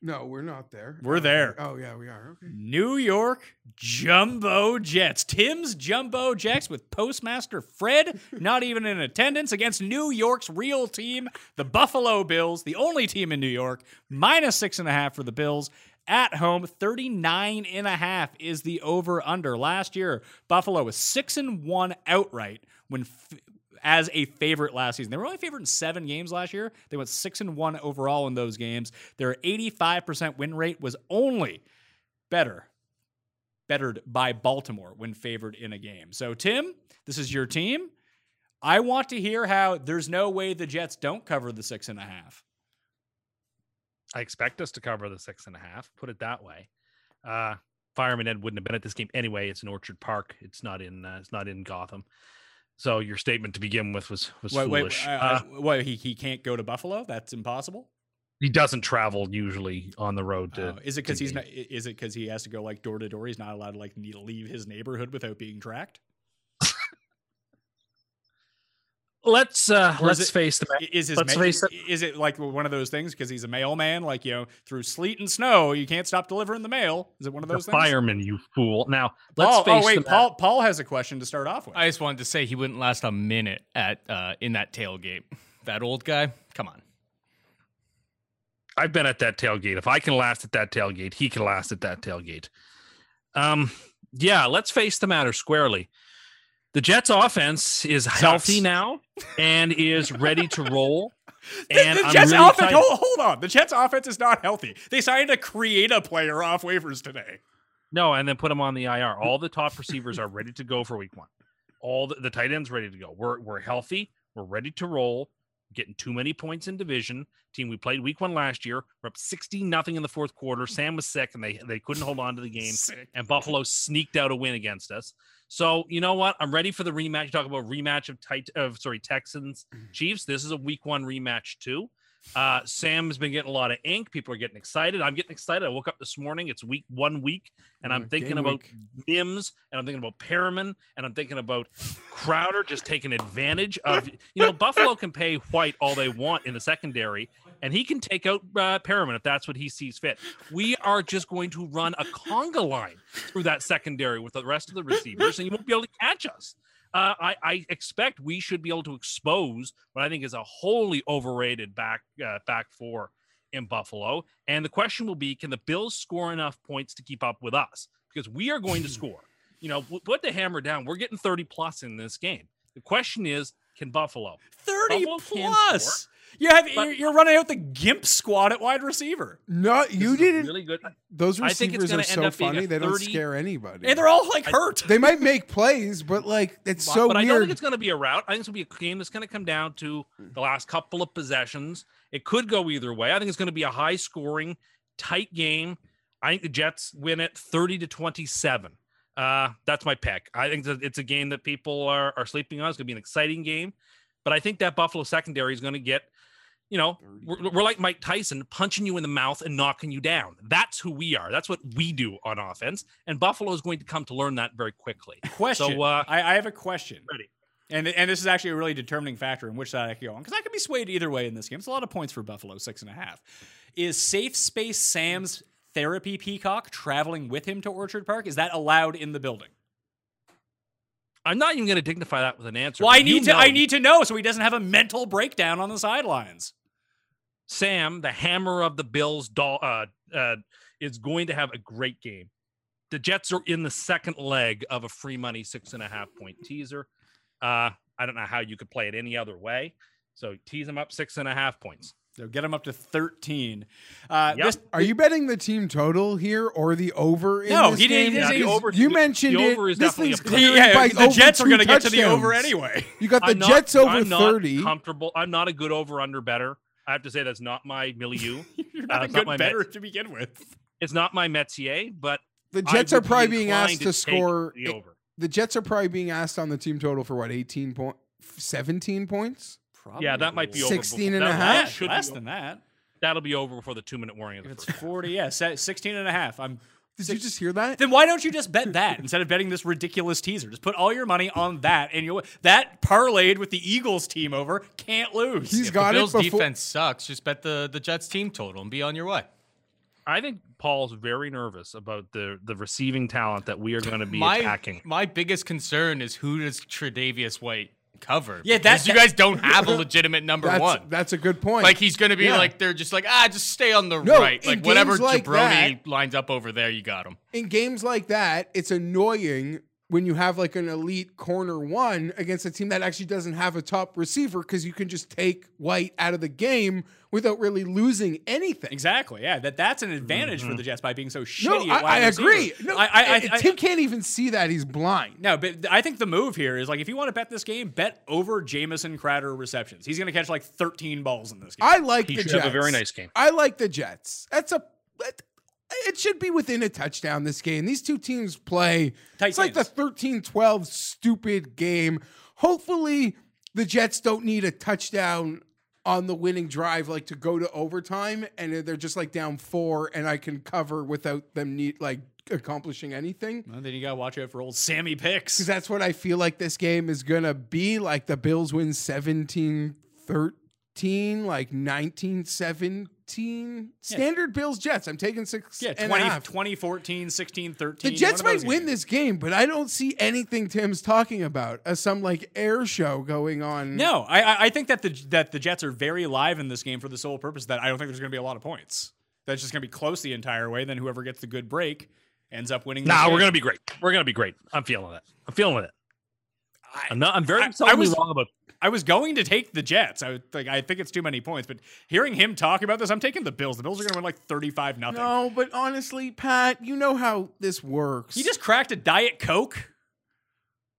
No, we're not there. We're Okay. there. Oh yeah, we are. Okay. New York Jumbo Jets. Tim's Jumbo Jets with Postmaster Fred not even in attendance against New York's real team, the Buffalo Bills, the only team in New York, minus six and a half for the Bills. At home, 39 and a half is the over under. Last year, Buffalo was six and one outright when f- as a favorite last season. They were only favored in seven games last year. They went six and one overall in those games. Their 85% win rate was only better bettered by Baltimore when favored in a game. So, Tim, this is your team. I want to hear how there's no way the Jets don't cover the six and a half. I expect us to cover the six and a half. Put it that way. Uh, Fireman Ed wouldn't have been at this game anyway. It's in Orchard Park. It's not in. Uh, it's not in Gotham. So your statement to begin with was was Wait, wait, foolish. uh, Uh, what, he, he can't go to Buffalo? That's impossible. he doesn't travel usually on the road to. Uh, is it because he's not? Is it because he has to go like door to door? He's not allowed to like need to leave his neighborhood without being tracked. Let's uh, Or let's it- face the. Is his Let's ma- face it. is it like one of those things because he's a mailman? Like you know, through sleet and snow, you can't stop delivering the mail. Is it one of the those things? fireman, you fool! Now let's oh, face oh wait, the Paul. Paul has a question to start off with. I just wanted to say he wouldn't last a minute at uh, in that tailgate. That old guy, come on. I've been at that tailgate. If I can last at that tailgate, he can last at that tailgate. Um, yeah, let's face the matter squarely. The Jets' offense is healthy now and is ready to roll. The- And the Jets really offense. Hold, hold on, the Jets offense is not healthy. They signed a create a player off waivers today. No, and then put him on the IR. All the top receivers are ready to go for week one. All the, the tight ends ready to go. We're we're healthy. We're ready to roll. Getting too many points in division. Team we played week one last year. We're up 16 nothing in the fourth quarter. Sam was sick and they they couldn't hold on to the game. Sick. And Buffalo sneaked out a win against us. So you know what? I'm ready for the rematch. You talk about rematch of tight of sorry Texans Chiefs. This is a week one rematch too. Uh, Sam's been getting a lot of ink. People are getting excited. I'm getting excited. I woke up this morning. It's week one week, and I'm thinking game about week. Mims, and I'm thinking about Perriman, and I'm thinking about Crowder just taking advantage of. You know, Buffalo can pay White all they want in the secondary, and he can take out uh, Perriman if that's what he sees fit. We are just going to run a conga line through that secondary with the rest of the receivers, and you won't be able to catch us. Uh, I, I expect we should be able to expose what I think is a wholly overrated back uh, back four in Buffalo. And the question will be, can the Bills score enough points to keep up with us? Because we are going to score. You know, put the hammer down. We're getting 30 plus in this game. The question is, can Buffalo? 30 Buffalo plus. You have, but- you're, you're running out the gimp squad at wide receiver. No, you didn't. really good. Those I think it's receivers are so up being a funny. They don't scare anybody. And they're all like I- hurt. they might make plays, but like it's so but I don't think it's going to be a rout. I think it's going to be a game that's going to come down to the last couple of possessions. It could go either way. I think it's going to be a high scoring, tight game. I think the Jets win it 30 to 27. Uh, that's my pick. I think that it's a game that people are, are sleeping on. It's going to be an exciting game. But I think that Buffalo secondary is going to get you know, we're, we're like Mike Tyson punching you in the mouth and knocking you down. That's who we are. That's what we do on offense. And Buffalo is going to come to learn that very quickly. Question. So, uh, I, I have a question. Ready. And, and this is actually a really determining factor in which side I could go on because I could be swayed either way in this game. It's a lot of points for Buffalo, six and a half. Is Safe Space Sam's therapy peacock traveling with him to Orchard Park? Is that allowed in the building? I'm not even going to dignify that with an answer. Well, I need to. know I need to know so he doesn't have a mental breakdown on the sidelines. Sam, the hammer of the Bills, doll, uh, uh, is going to have a great game. The Jets are in the second leg of a free money six and a half point teaser. Uh, I don't know how you could play it any other way. So tease them up six and a half points. So get them up to thirteen. Uh, Yep. this- Are you betting the team total here or the over? In No, this he didn't- game? he didn't- the over- You the- mentioned the it. over is this definitely thing's a- clearing yeah, by the Jets are going to get to the over anyway. You got the not- Jets over I'm not thirty. Comfortable. I'm not a good over under better. I have to say that's not my milieu. You're Uh, not a it's not good my better Mets. to begin with. It's not my métier, but The Jets are would be probably being asked to take score. the over. The Jets are probably being asked on the team total for what, 18 point 17 points? Probably. Yeah, that might be over. 16 before- and a half? Less, should be less over. than that. That'll be over before the two minute warning. Of If it's 40, yeah, se- 16 and a half. I'm Did you just hear that? Then why don't you just bet that instead of betting this ridiculous teaser? Just put all your money on that, and you'll that parlayed with the Eagles team over can't lose. He's If got the Bills it before. defense sucks. Just bet the the Jets team total and be on your way. I think Paul's very nervous about the the receiving talent that we are going to be my attacking. my biggest concern is who does Tre'Davious White cover? Yeah, that's you guys don't have a legitimate number That's, one. that's a good point. Like he's going to be Yeah. like they're just like ah, just stay on the No, right. Like whatever games like jabroni lines up over there, you got him. in games like that, it's annoying when you have like an elite corner one against a team that actually doesn't have a top receiver because you can just take White out of the game without really losing anything. exactly. Yeah, that that's an advantage for mm-hmm. the Jets by being so shitty. No, at I, wide I receiver. agree. No, I, I, I, I- Tim can't even see that he's blind. no, but I think the move here is like if you want to bet this game, bet over Jamison Crowder receptions. He's going to catch like 13 balls in this game. I like He the Jets. have a very nice game. I like the Jets. That's a. It should be within a touchdown this game. These two teams play. Tight it's like the games. 13 12 stupid game. Hopefully, the Jets don't need a touchdown on the winning drive, like to go to overtime, and they're just like down four, and I can cover without them need like accomplishing anything. Well, then you got to watch out for old Sammy Picks. Because that's what I feel like this game is going to be. Like the Bills win 17 13, like 19 17. Standard Bills Jets. I'm taking six. Yeah, and a 20, half. 2014, 16, 13. The Jets might win games. this game, but I don't see anything Tim's talking about as some like air show going on. No, I I- I think that the that the Jets are very live in this game for the sole purpose that I don't think there's going to be a lot of points. That's just going to be close the entire way. Then whoever gets the good break ends up winning. this Nah, we're going to be great. We're going to be great. I'm feeling it. I'm feeling it. I'm not. I'm very I- I was- wrong about. I was going to take the Jets. I was like, I think it's too many points. But hearing him talk about this, I'm taking the Bills. The Bills are going to win like 35 nothing. No, but honestly, Pat, you know how this works. He just cracked a diet coke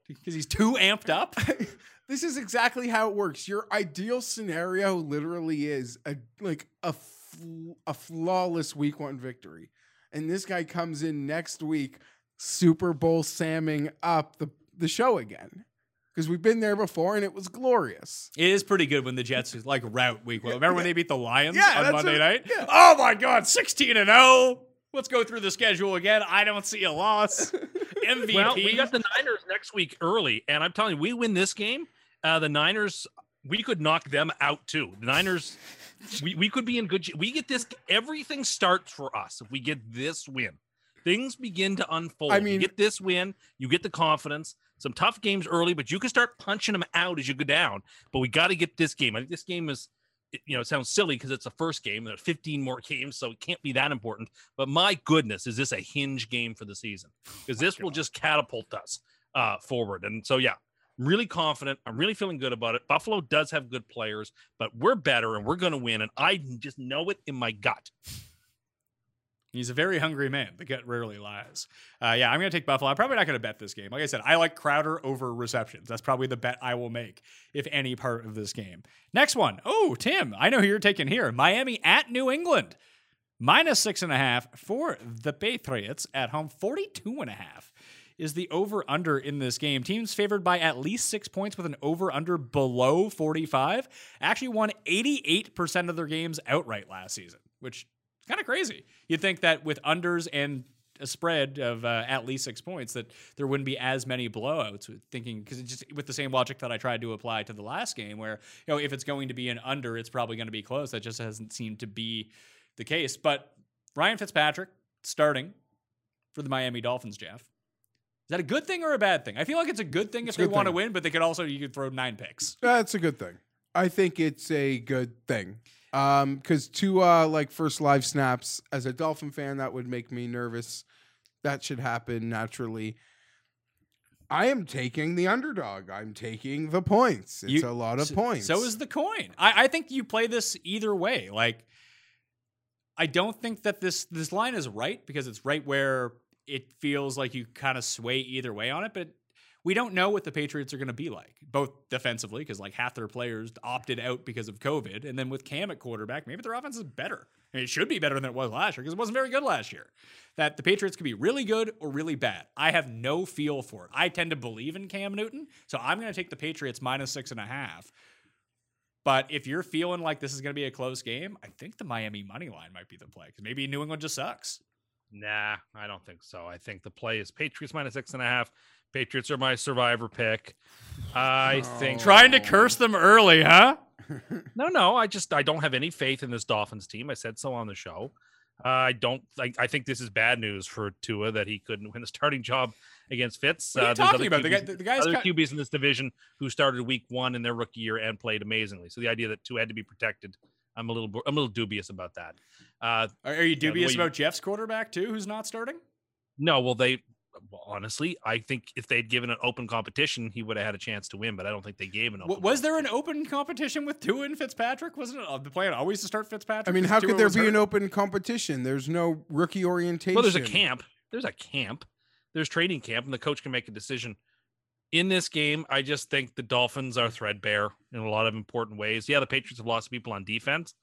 because he's too amped up. this is exactly how it works. Your ideal scenario literally is a like a fl- a flawless week one victory, and this guy comes in next week, Super Bowl samming up the the show again, because we've been there before and it was glorious. It is pretty good when the Jets like route week one. Remember when they beat the Lions Yeah, on Monday what- night? yeah. Oh my God, 16 and 0. Let's go through the schedule again. I don't see a loss. MVP. Well, we got the Niners next week early, and I'm telling you, we win this game. Uh, the Niners, we could knock them out too. The Niners, we, we could be in good. sh- We get this. Everything starts for us if we get this win. Things begin to unfold. I you mean- get this win, you get the confidence. Some tough games early, but you can start punching them out as you go down. But we got to get this game. I think this game is, you know, it sounds silly because it's the first game. There are 15 more games, so it can't be that important. But my goodness, is this a hinge game for the season? Because this will just catapult us uh, forward. And so, yeah, I'm really confident. I'm really feeling good about it. Buffalo does have good players, but we're better and we're going to win. And I just know it in my gut. He's a very hungry man. The gut rarely lies. Uh, yeah, I'm going to take Buffalo. I'm probably not going to bet this game. Like I said, I like Crowder over receptions. That's probably the bet I will make if any part of this game. Next one. Oh, Tim, I know who you're taking here. Miami at New England. Minus six and a half for the Patriots at home. 42 and a half is the over under in this game. Teams favored by at least six points with an over under below 45 actually won 88% of their games outright last season, which is kind of crazy. You'd think that with unders and a spread of uh, at least six points that there wouldn't be as many blowouts. Thinking because just with the same logic that I tried to apply to the last game, where you know if it's going to be an under, it's probably going to be close. That just hasn't seemed to be the case. But Ryan Fitzpatrick starting for the Miami Dolphins, Jeff. Is that a good thing or a bad thing? I feel like it's a good thing It's if a they want to win, but they could also you could throw nine picks. That's a good thing. I think it's a good thing. Um, because two uh like first live snaps as a Dolphin fan, that would make me nervous. That should happen naturally. I am taking the underdog. I'm taking the points. It's You- a lot of So- points. So is the coin. I, I think you play this either way. Like, I don't think that this this line is right because it's right where it feels like you kind of sway either way on it. But we don't know what the Patriots are going to be like, both defensively because like half their players opted out because of COVID, and then with Cam at quarterback, maybe their offense is better. I mean, it should be better than it was last year because it wasn't very good last year. That the Patriots could be really good or really bad. I have no feel for it. I tend to believe in Cam Newton, so I'm going to take the Patriots minus six and a half. But if you're feeling like this is going to be a close game, I think the Miami money line might be the play because maybe New England just sucks. Nah, I don't think so. I think the play is Patriots minus six and a half. Patriots are my survivor pick. I think Trying to curse them early, huh? no, no. I just I don't have any faith in this Dolphins team. I said so on the show. Uh, I don't. I, I think this is bad news for Tua that he couldn't win the starting job against Fitz. What are you Uh, talking about? The guy- the guy's other QBs in this division who started Week One in their rookie year and played amazingly. So the idea that Tua had to be protected, I'm a little I'm a little dubious about that. Uh, Are, you dubious you- about Jeff's quarterback too, who's not starting? No, well, they honestly, I think if they'd given an open competition, he would have had a chance to win. But I don't think they gave an open. Was there an open competition with Tua and Fitzpatrick? Wasn't it uh, the plan always to start Fitzpatrick? I mean, how Tua could there be hurt? an open competition? There's no rookie orientation. Well, there's a camp. There's a camp. There's training camp, and the coach can make a decision. In this game, I just think the Dolphins are threadbare in a lot of important ways. Yeah, the Patriots have lost people on defense,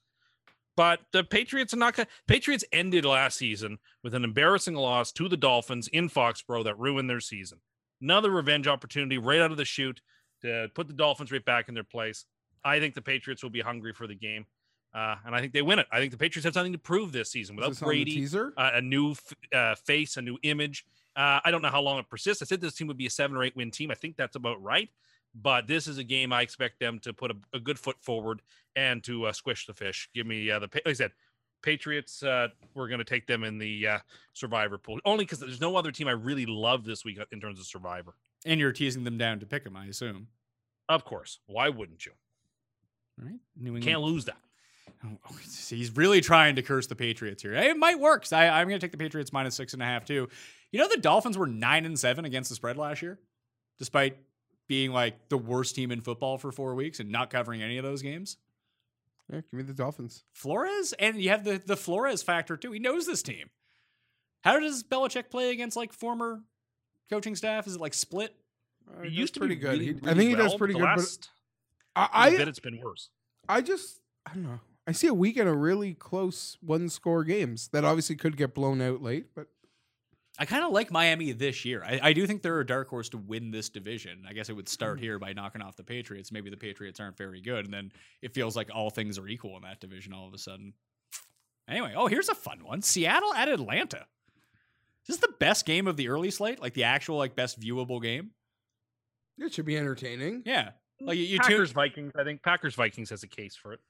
but the Patriots are not to Patriots ended last season with an embarrassing loss to the Dolphins in Foxborough that ruined their season. Another revenge opportunity right out of the chute to put the Dolphins right back in their place. I think the Patriots will be hungry for the game, uh, and I think they win it. I think the Patriots have something to prove this season without this Brady uh, a new f- uh, face, a new image. Uh, I don't know how long it persists. I said this team would be a seven or eight win team. I think that's about right. But this is a game I expect them to put a, a good foot forward and to uh, squish the fish. Give me uh, the like I said, Patriots. Uh, we're going to take them in the uh, survivor pool only because there's no other team I really love this week in terms of survivor. And you're teasing them down to pick them, I assume. Of course, why wouldn't you? Right? New England. Can't lose that. Oh, oh, he's really trying to curse the Patriots here. It might work. I, I'm going to take the Patriots minus six and a half too. You know, the Dolphins were nine and seven against the spread last year, despite being like the worst team in football for four weeks and not covering any of those games. Yeah, give me the Dolphins. Flores, and you have the the Flores factor too. He knows this team. How does Belichick play against like former coaching staff? Is it like split? Uh, he used to pretty be good. really, He- I really think he does pretty good. Last But I, I, bit I, it's been worse. I just, I don't know. I see a weekend of really close one-score games that obviously could get blown out late, but I kind of like Miami this year. I, I do think they're a dark horse to win this division. I guess it would start mm. here by knocking off the Patriots. Maybe the Patriots aren't very good, and then it feels like all things are equal in that division all of a sudden. Anyway, oh, here's a fun one: Seattle at Atlanta. Is this the best game of the early slate? Like the actual, like best viewable game? it should be entertaining. Yeah. Like you, you tune, Packers Vikings. I think Packers Vikings has a case for it.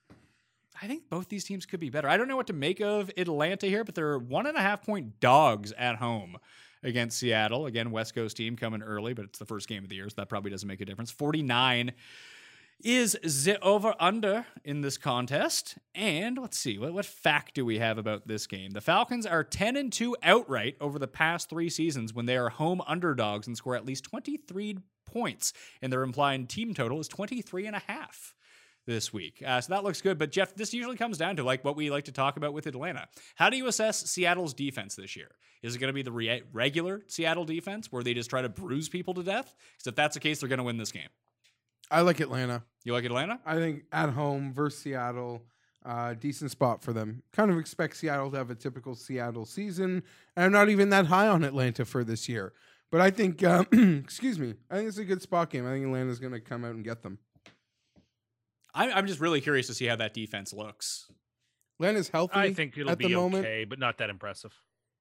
I think both these teams could be better. I don't know what to make of Atlanta here, but they're one and a half point dogs at home against Seattle. Again, West Coast team coming early, but it's the first game of the year, so that probably doesn't make a difference. 49 is the over under in this contest. And let's see, what, what fact do we have about this game? The Falcons are 10 and 2 outright over the past three seasons when they are home underdogs and score at least 23 points. And their implied team total is 23 and a half this week. Uh, so that looks good. But Jeff, this usually comes down to like what we like to talk about with Atlanta. How do you assess Seattle's defense this year? Is it going to be the re- regular Seattle defense where they just try to bruise people to death? Because if that's the case, they're going to win this game. I like Atlanta. You like Atlanta? I think at home versus Seattle, uh, decent spot for them. Kind of expect Seattle to have a typical Seattle season. And I'm not even that high on Atlanta for this year. But I think, um, excuse me, I think it's a good spot game. I think Atlanta's going to come out and get them. I'm, I'm just really curious to see how that defense looks. Atlanta's healthy. I think it'll at be the moment. okay, but not that impressive.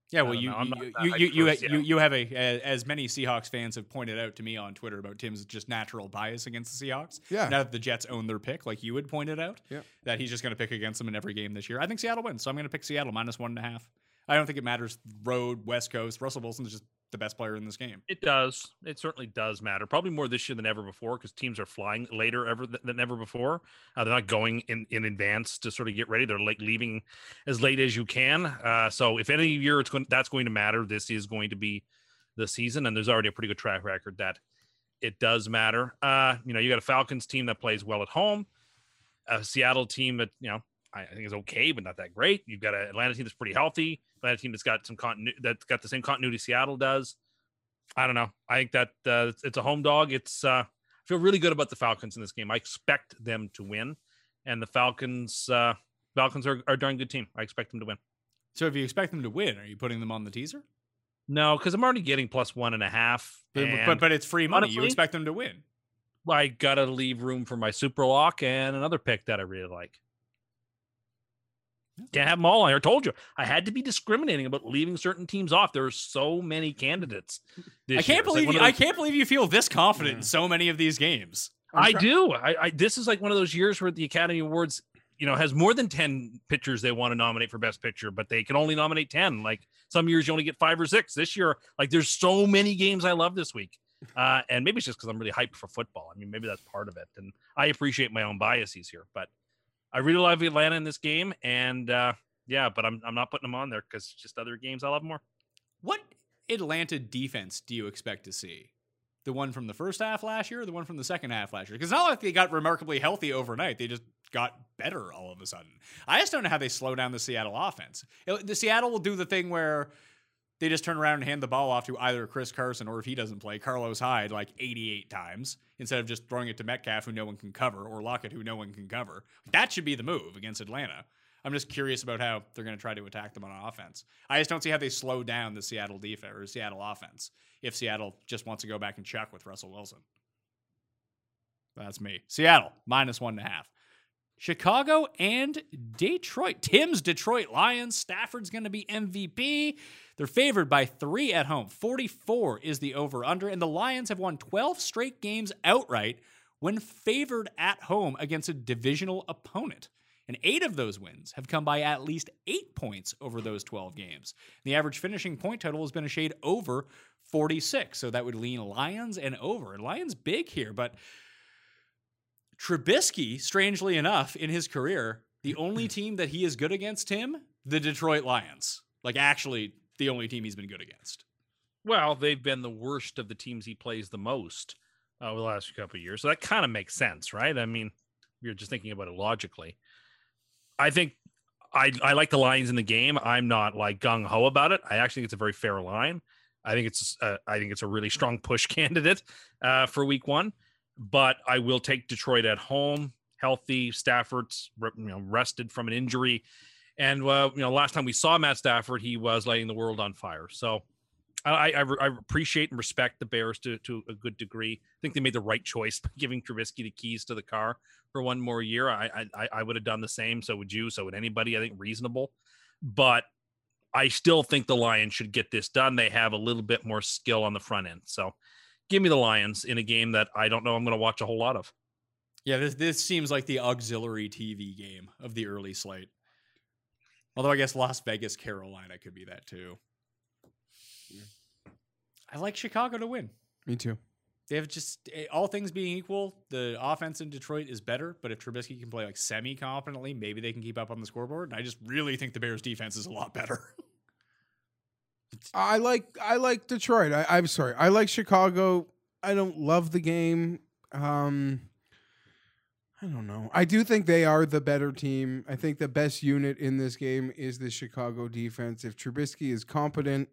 Yeah, well, don't you you you you, for you, you, Seattle. you have a, a as many Seahawks fans have pointed out to me on Twitter about Tim's just natural bias against the Seahawks. Yeah. Now that the Jets own their pick, like you had pointed out, Yeah. that he's just going to pick against them in every game this year. I think Seattle wins, so I'm going to pick Seattle minus one and a half. I don't think it matters. Road, West Coast. Russell Wilson's just the best player in this game. It does. It certainly does matter. Probably more this year than ever before because teams are flying later ever th- than ever before. Uh, they're not going in, in advance to sort of get ready. They're like leaving as late as you can. Uh, so if any year it's going that's going to matter, this is going to be the season, and there's already a pretty good track record that it does matter. Uh, you know, you got a Falcons team that plays well at home, a Seattle team that you know I, I think is okay, but not that great. You've got an Atlanta team that's pretty healthy. Atlanta team that's got some continuity that's got the same continuity Seattle does. I don't know. I think that uh, it's- a home dog. It's uh, I feel really good about the Falcons in this game. I expect them to win, and the Falcons uh, Falcons are, are a darn good team. I expect them to win. So if you expect them to win, are you putting them on the teaser? No, because I'm already getting plus one and a half. But and but, but it's free money. you expect them to win. I gotta leave room for my super lock and another pick that I really like. Can't have them all. I told you I had to be discriminating about leaving certain teams off. There are so many candidates. This I can't year. It's like believe you, of I can't believe you feel this confident Yeah. in so many of these games. I do. I, I this is like one of those years where the Academy Awards, you know, has more than ten pictures they want to nominate for Best Picture, but they can only nominate ten. Like some years you only get five or six. This year, like there's so many games I love this week, uh, and maybe it's just because I'm really hyped for football. I mean, maybe that's part of it, and I appreciate my own biases here, but I really love Atlanta in this game, and uh, yeah, but I'm I'm not putting them on there because just other games I love more. What Atlanta defense do you expect to see? The one from the first half last year or the one from the second half last year? Because not like they got remarkably healthy overnight. They just got better all of a sudden. I just don't know how they slow down the Seattle offense. It- the Seattle will do the thing where they just turn around and hand the ball off to either Chris Carson or if he doesn't play, Carlos Hyde like 88 times instead of just throwing it to Metcalf who no one can cover or Lockett who no one can cover. That should be the move against Atlanta. I'm just curious about how they're going to try to attack them on offense. I just don't see how they slow down the Seattle defense or Seattle offense if Seattle just wants to go back and chuck with Russell Wilson. That's me. Seattle minus one and a half. Chicago and Detroit. Tim's Detroit Lions. Stafford's going to be MVP. They're favored by three at home. 44 is the over under. And the Lions have won 12 straight games outright when favored at home against a divisional opponent. And eight of those wins have come by at least eight points over those 12 games. The average finishing point total has been a shade over 46. So that would lean Lions and over. And Lions big here, but Trubisky, strangely enough, in his career, the only team that he is good against him, the Detroit Lions. Like actually the only team he's been good against. Well, they've been the worst of the teams he plays the most uh, over the last couple of years. So that kind of makes sense, right? I mean, you're just thinking about it logically. I think I, I like the lines in the game. I'm not like gung ho about it. I actually think it's a very fair line. I think it's uh, I think it's a really strong push candidate uh, for week one. But I will take Detroit at home, healthy. Stafford's you know rested from an injury, and uh, you know last time we saw Matt Stafford, he was lighting the world on fire. So I, I, I appreciate and respect the Bears to, to a good degree. I think they made the right choice giving Trubisky the keys to the car for one more year. I I, I would have done the same. So would you. So would anybody. I think reasonable, but I still think the Lions should get this done. They have a little bit more skill on the front end. So give me the Lions in a game that I don't know I'm going to watch a whole lot of. Yeah, this this seems like the auxiliary TV game of the early slate. Although I guess Las Vegas, Carolina could be that too. I like Chicago to win. Me too. They have just eh, all things being equal, the offense in Detroit is better. But if Trubisky can play like semi competently, maybe they can keep up on the scoreboard. And I just really think the Bears' defense is a lot better. I like I like Detroit. I, I'm sorry. I like Chicago. I don't love the game. Um, I don't know. I do think they are the better team. I think the best unit in this game is the Chicago defense. If Trubisky is competent,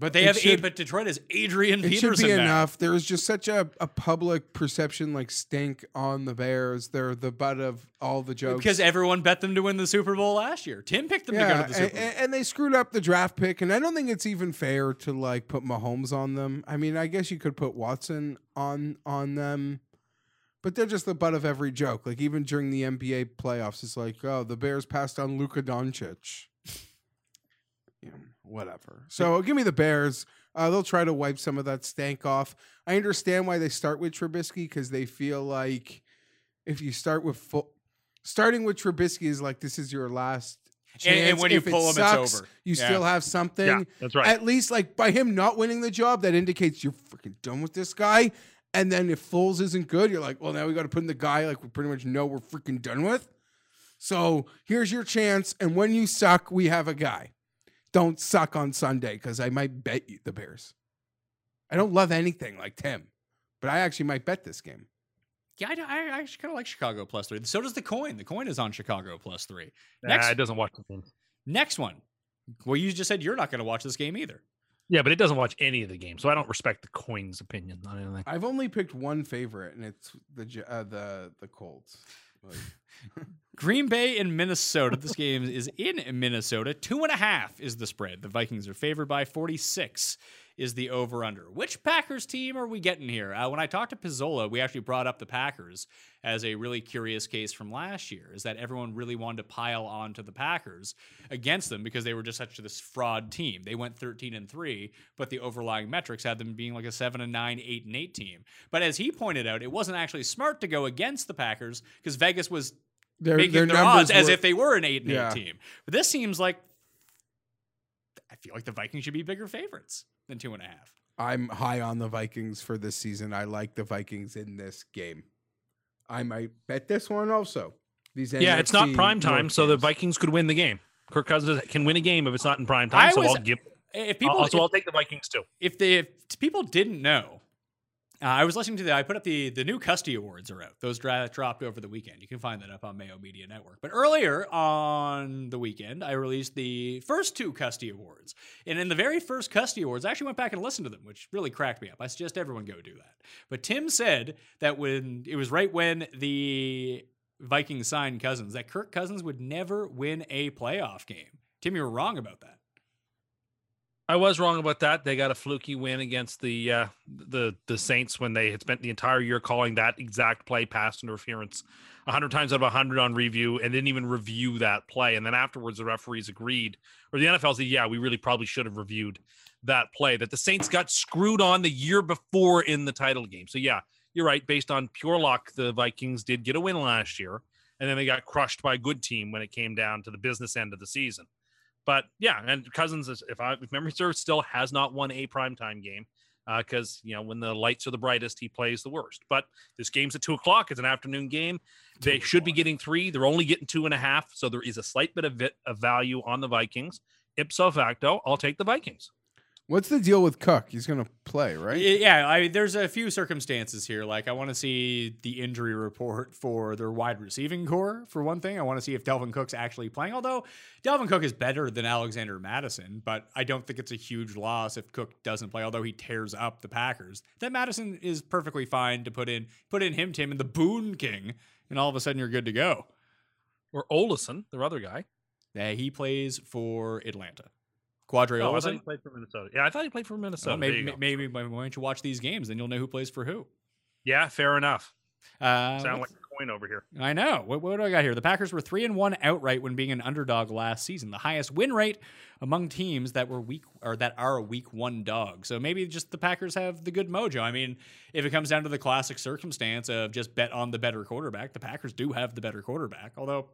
But they have should- eight. But Detroit has Adrian It Peterson should be now. enough. There's just such a, a public perception like stink on the Bears. They're the butt of all the jokes. Because everyone bet them to win the Super Bowl last year. Tim picked them to go to the and, Super Bowl. and they screwed up the draft pick, and I don't think it's even fair to like put Mahomes on them. I mean, I guess you could put Watson on on them, but they're just the butt of every joke. Like even during the NBA playoffs, it's like, oh, the Bears passed on Luka Doncic. whatever. So give me the Bears. Uh, they'll try to wipe some of that stank off. I understand why they start with Trubisky because they feel like if you start with full, starting with Trubisky is like this is your last. And- and when you If it pull him, it's over. You Yeah. still have something. Yeah, that's right. At least, like by him not winning the job, that indicates you're freaking done with this guy. And then if Foles isn't good, you're like, well, now we got to put in the guy like we pretty much know we're freaking done with. So here's your chance. And when you suck, we have a guy. Don't suck on Sunday because I might bet you the Bears. I don't love anything like Tim, but I actually might bet this game. Yeah, I, I, I actually kind of like Chicago plus three. So does the coin. The coin is on Chicago plus three. Nah, Next, it doesn't watch the game. next one. Well, you just said you're not going to watch this game either. Yeah, but it doesn't watch any of the games, so I don't respect the coin's opinion on anything. I've only picked one favorite, and it's the uh, the the Colts. Like, Green Bay in Minnesota. This game is in Minnesota. Two and a half is the spread. The Vikings are favored by 46 is the over under. Which Packers team are we getting here? Uh, when I talked to Pizzola, we actually brought up the Packers as a really curious case from last year, is that everyone really wanted to pile on to the Packers against them because they were just such this fraud team. They went 13 and 3, but the overlying metrics had them being like a 7 and 9, 8 and 8 team. But as he pointed out, it wasn't actually smart to go against the Packers because Vegas was their, making their their, odds as if they were an eight and Yeah. eight team. But this seems like I feel like the Vikings should be bigger favorites than two and a half. I'm high on the Vikings for this season. I like the Vikings in this game. I might bet this one also. These Yeah, it's not prime time, so the. Vikings could win the game. Kirk Cousins can win a game if it's not in prime time. I so was- I'll give. If people, also, if, I'll take the Vikings too. if they, if people didn't know, uh, I was listening to the. I put up the the new Custy Awards are out. Those dra- dropped over the weekend. You can find that up on Mayo Media Network. But earlier on the weekend, I released the first two Custy Awards, and in the very first Custy Awards, I actually went back and listened to them, which really cracked me up. I suggest everyone go do that. But Tim said that when it was right when the Vikings signed Cousins, that Kirk Cousins would never win a playoff game. Tim, you were wrong about that. I was wrong about that. They got a fluky win against the uh, the the Saints when they had spent the entire year calling that exact play pass interference hundred times out of hundred on review and didn't even review that play. And then afterwards, the referees agreed, or the NFL said, "Yeah, we really probably should have reviewed that play." That the Saints got screwed on the year before in the title game. So yeah, you're right. Based on pure luck, the Vikings did get a win last year, and then they got crushed by a good team when it came down to the business end of the season. But yeah, and Cousins, is, if I if memory serves, still has not won a primetime game uh, because you know when the lights are the brightest, he plays the worst. But this game's at two o'clock; it's an afternoon game. They should be getting three. They're only getting two and a half, so there is a slight bit of, vit, of value on the Vikings. Ipso facto, I'll take the Vikings. What's the deal with Cook? He's gonna play, right? Yeah, I there's a few circumstances here. Like I want to see the injury report for their wide receiving core for one thing. I want to see if Dalvin Cook's actually playing. Although Dalvin Cook is better than Alexander Mattison, but I don't think it's a huge loss if Cook doesn't play. Although he tears up the Packers, that Mattison is perfectly fine to put in put in him Tim and the Boone King, and all of a sudden you're good to go. Or Ollison, their other guy. Yeah, he plays for Atlanta. Qadree Oh, I thought he played for Minnesota. Yeah, I thought he played for Minnesota. There maybe, maybe maybe why don't you watch these games? Then you'll know who plays for who. Yeah, fair enough. Uh, Sound like a coin over here. I know. What, what do I got here? The Packers were three and one outright when being an underdog last season, the highest win rate among teams that were week or that are a week one dog. So maybe just the Packers have the good mojo. I mean, if it comes down to the classic circumstance of just bet on the better quarterback, the Packers do have the better quarterback. Although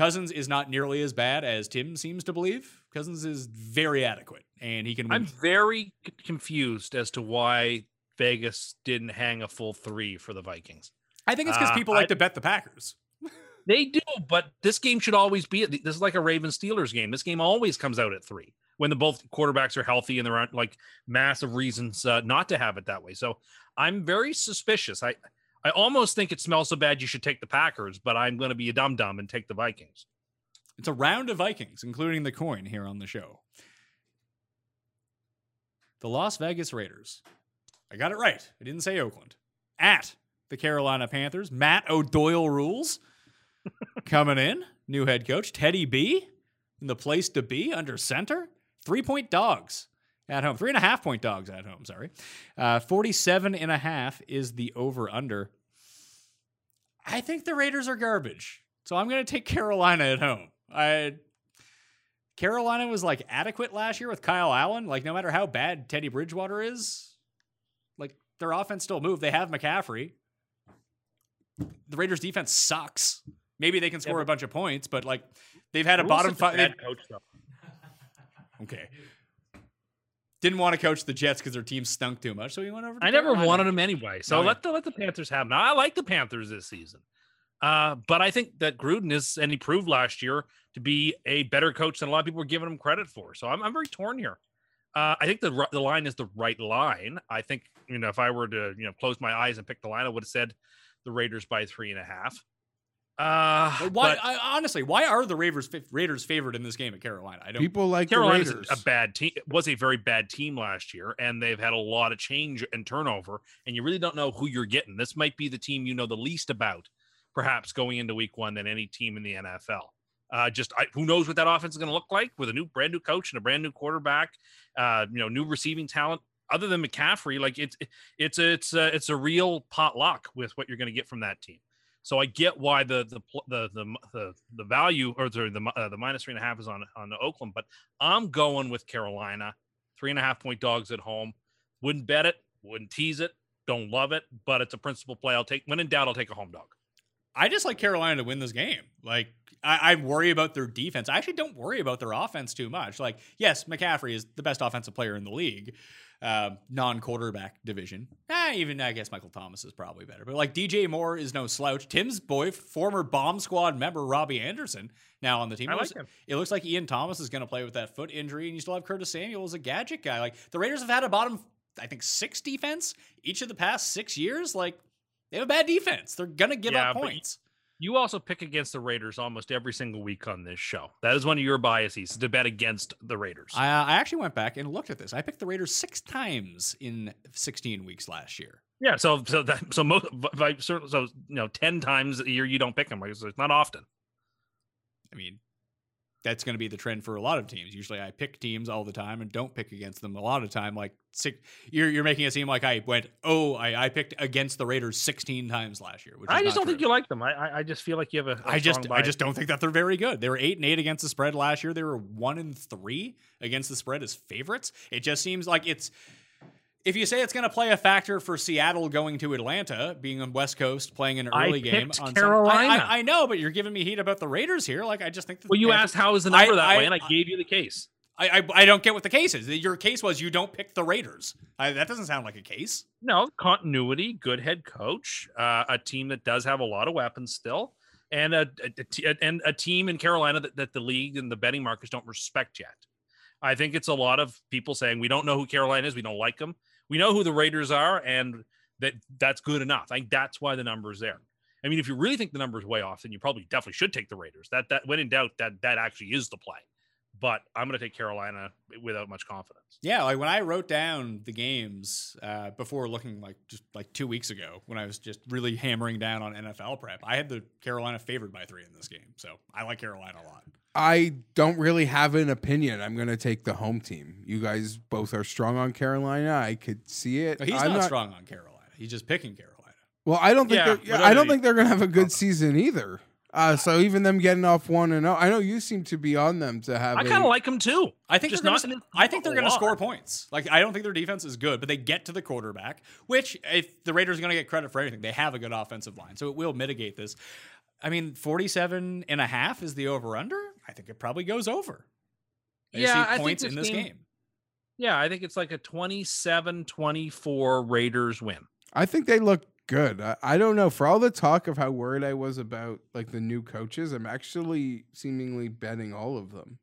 Cousins is not nearly as bad as Tim seems to believe. Cousins is very adequate, and he can win. I'm very confused as to why Vegas didn't hang a full three for the Vikings. I think it's because Uh, people like I- to bet the Packers. They do, but this game should always be. This is like a Ravens Steelers game. This game always comes out at three when the both quarterbacks are healthy and there aren't like massive reasons uh, not to have it that way. So I'm very suspicious. I I almost think it smells so bad you should take the Packers, but I'm going to be a dum dum and take the Vikings. It's a round of Vikings, including the coin here on the show. the Las Vegas Raiders. I got it right. I didn't say Oakland. At the Carolina Panthers, Matt O'Doyle rules coming in. New head coach, Teddy B, in the place to be under center. Three point dogs at home. Three and a half point dogs at home, sorry. Uh, 47 and a half is the over under. I think the Raiders are garbage. So I'm going to take Carolina at home. I Carolina was like adequate last year with Kyle Allen. Like no matter how bad Teddy Bridgewater is, like their offense still moved. They have McCaffrey. The Raiders defense sucks. Maybe they can score a bunch of points, but like they've had a bottom five. bad coach though. Okay. Didn't want to coach the Jets because their team stunk too much, so he went over. To I never Carolina. wanted him anyway. So No, let the let the Panthers have him. Now I like the Panthers this season. Uh, but I think that Gruden is, and he proved last year to be a better coach than a lot of people were giving him credit for. So I'm, I'm very torn here. Uh, I think the the line is the right line. I think you know if I were to you know close my eyes and pick the line, I would have said the Raiders by three and a half. Uh, Like, Why? but I, honestly, why are the Raiders Raiders favored in this game at Carolina? I don't. People like Carolina's the Raiders. a bad team. Was a very bad team last year, and they've had a lot of change and turnover. And you really don't know who you're getting. This might be the team you know the least about, perhaps going into Week One than any team in the NFL. Uh, just I, who knows what that offense is going to look like with a new brand new coach and a brand new quarterback. Uh, you know, new receiving talent. Other than McCaffrey, like it's it's a, it's a, it's a real potluck with what you're going to get from that team. So I get why the the the the the, the value or the uh, the minus three and a half is on on Oakland, but I'm going with Carolina, three and a half point dogs at home. Wouldn't bet it, wouldn't tease it, don't love it, but it's a principal play. I'll take when in doubt, I'll take a home dog. I just like Carolina to win this game. Like I, I worry about their defense. I actually don't worry about their offense too much. Like yes, McCaffrey is the best offensive player in the league, uh, non-quarterback division. Ah, even I guess Michael Thomas is probably better. But like DJ Moore is no slouch. Tim's boy, former Bomb Squad member Robbie Anderson, now on the team. I It like looks- him. It looks like Ian Thomas is going to play with that foot injury, and you still have Curtis Samuel as a gadget guy. Like the Raiders have had a bottom, I think, six defense each of the past six years. Like they have a bad defense. They're gonna give Yeah, up points. You also pick against the Raiders almost every single week on this show. That is one of your biases to bet against the Raiders. I, uh, I actually went back and looked at this. I picked the Raiders six times in 16 weeks last year. yeah, so so that so most so you know ten times a year you don't pick them. Like, so it's not often. I mean, that's going to be the trend for a lot of teams. Usually, I pick teams all the time and don't pick against them a lot of time. Like six, you're you're making it seem like I went, oh, I, I picked against the Raiders 16 times last year. Which I just don't think you like them. I I, just feel like you have a. a I just I just don't think that they're very good. They were eight and eight against the spread last year. They were one and three against the spread as favorites. It just seems like it's if you say it's going to play a factor for Seattle going to Atlanta, being on West Coast, playing an I early game picked on Carolina. I, I, I know, but you're giving me heat about the Raiders here. Like I just think. Well, you Panthers- asked how is the number I- that I- way, and I gave you the case. I, I I don't get what the case is. Your case was you don't pick the Raiders. I, that doesn't sound like a case. No continuity, good head coach, uh, a team that does have a lot of weapons still, and a, a- a t- and a team in Carolina that, that the league and the betting markets don't respect yet. I think it's a lot of people saying we don't know who Carolina is, we don't like them. We know who the Raiders are, and that that's good enough. I think that's why the number is there. I mean, if you really think the number is way off, then you probably definitely should take the Raiders. That that when in doubt, that that actually is the play. But I'm going to take Carolina without much confidence. Yeah, like when I wrote down the games uh, before looking like just like two weeks ago, when I was just really hammering down on NFL prep, I had the Carolina favored by three in this game. So I like Carolina a lot. I don't really have an opinion. I'm going to take the home team. You guys both are strong on Carolina. I could see it. But he's I'm not, strong on Carolina. He's just picking Carolina. Well, I don't think Yeah, they're, yeah, I don't I- think they're going to have a good season either. Uh, so even them getting off one and zero, I know you seem to be on them to have. I kind of like them too. I think Just they're not gonna, I think they're going to score points. Like I don't think their defense is good, but they get to the quarterback. Which if the Raiders are going to get credit for anything, they have a good offensive line, so it will mitigate this. I mean, 47 and a half is the over under. I think it probably goes over. I Yeah, I see think points this in this game- game. Yeah, I think it's like a 27-24 Raiders win. I think they look good. I, I don't know. For all the talk of how worried I was about like the new coaches, I'm actually seemingly betting all of them.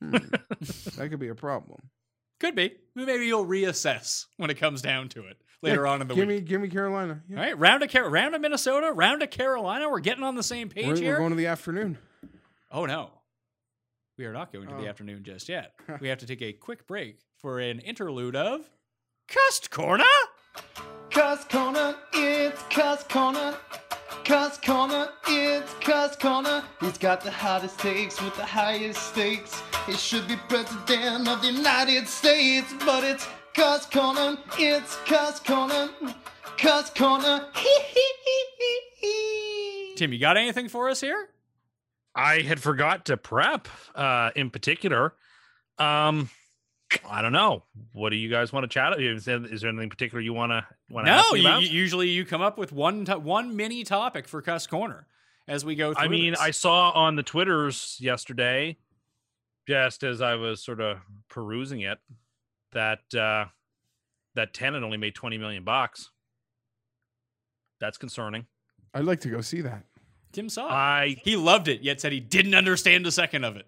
Hmm. that could be a problem. Could be. Maybe you'll reassess when it comes down to it later Yeah, on in the give week. me, give me Carolina. Yeah. All right, round of Car- round of Minnesota, round of Carolina. We're getting on the same We're, page we're going to the afternoon. Oh no, we are not going to the Oh. afternoon just yet. we have to take a quick break for an interlude of Cust Corner. Cust Corner, it's Cust Corner. Cust Corner, it's Cust Corner. He's got the hottest takes with the highest stakes. He should be president of the United States, but it's Cust Corner, it's Cust Corner. Cust Corner, hee hee hee hee hee. Tim, you got anything for us here? I had forgot to prep uh in particular. Um I don't know. What do you guys want to chat about? Is there, is there anything particular you want to want to No, ask me you, about? you- usually you come up with one to- one mini topic for Cust Corner as we go through. I mean, this. I saw on the Twitters yesterday, just as I was sort of perusing it, that uh that Tenet only made 20 million bucks. That's concerning. I'd like to go see that. Tim saw it. I he loved it, yet said he didn't understand a second of it.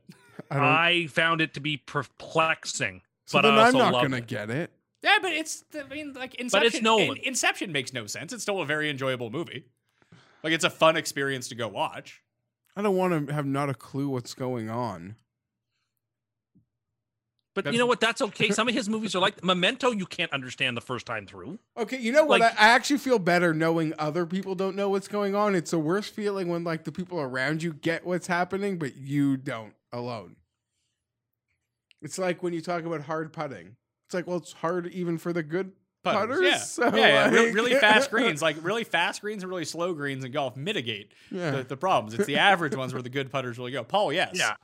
I. I found it to be perplexing. so but then I I'm not gonna get it. Yeah, but it's I mean like Inception. Nolan. Inception makes no sense. It's still a very enjoyable movie. Like it's a fun experience to go watch. I don't want to have not a clue what's going on. But That's- you know what? That's okay. Some of his movies are like Memento. You can't understand the first time through. Okay, you know what? Like- I, I actually feel better knowing other people don't know what's going on. It's a worse feeling when like the people around you get what's happening, but you don't alone. It's like when you talk about hard putting. It's like, well, it's hard even for the good Putters, putters. yeah, so, yeah, yeah. Re- really fast greens, like really fast greens and really slow greens in golf mitigate Yeah. the, the problems. It's the average ones where the good putters really go. Paul, yes, Yeah.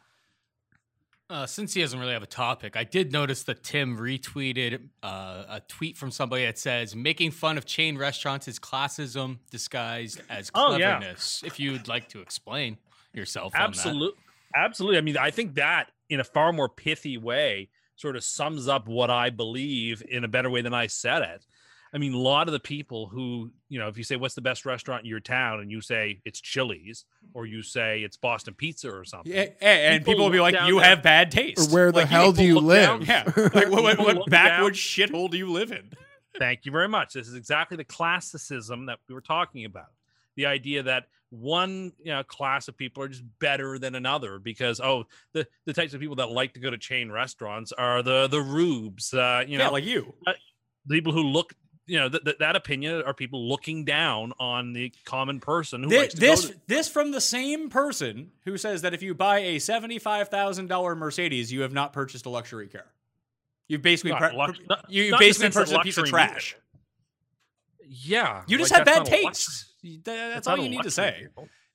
Uh, since he doesn't really have a topic, I did notice that Tim retweeted uh, a tweet from somebody that says, "Making fun of chain restaurants is classism disguised as Oh, yeah. cleverness." If you'd like to explain yourself, on that. Absolutely. Absolutely. I mean, I think that in a far more pithy way sort of sums up what I believe in a better way than I said it. I mean, a lot of the people who, you know, if you say, what's the best restaurant in your town? And you say it's Chili's or you say it's Boston Pizza or something. Yeah, and People people will be like, "You there- have bad taste." Or where the Like, hell do you people look down- live? Yeah, like what, what, what look backwoods shithole do you live in? Thank you very much. This is exactly the classicism that we were talking about. The idea that one you know, class of people are just better than another because oh the the types of people that like to go to chain restaurants are the the rubes uh you know yeah, like you. the people who look you know th- th- that opinion are people looking down on the common person who This this, to, this from the same person who says that if you buy a seventy-five thousand dollar Mercedes, you have not purchased a luxury car. You've basically pre- lux- not- you not basically purchased a piece of trash. yeah You just like, have bad not a lux- taste. You- tha- That's all you need to say.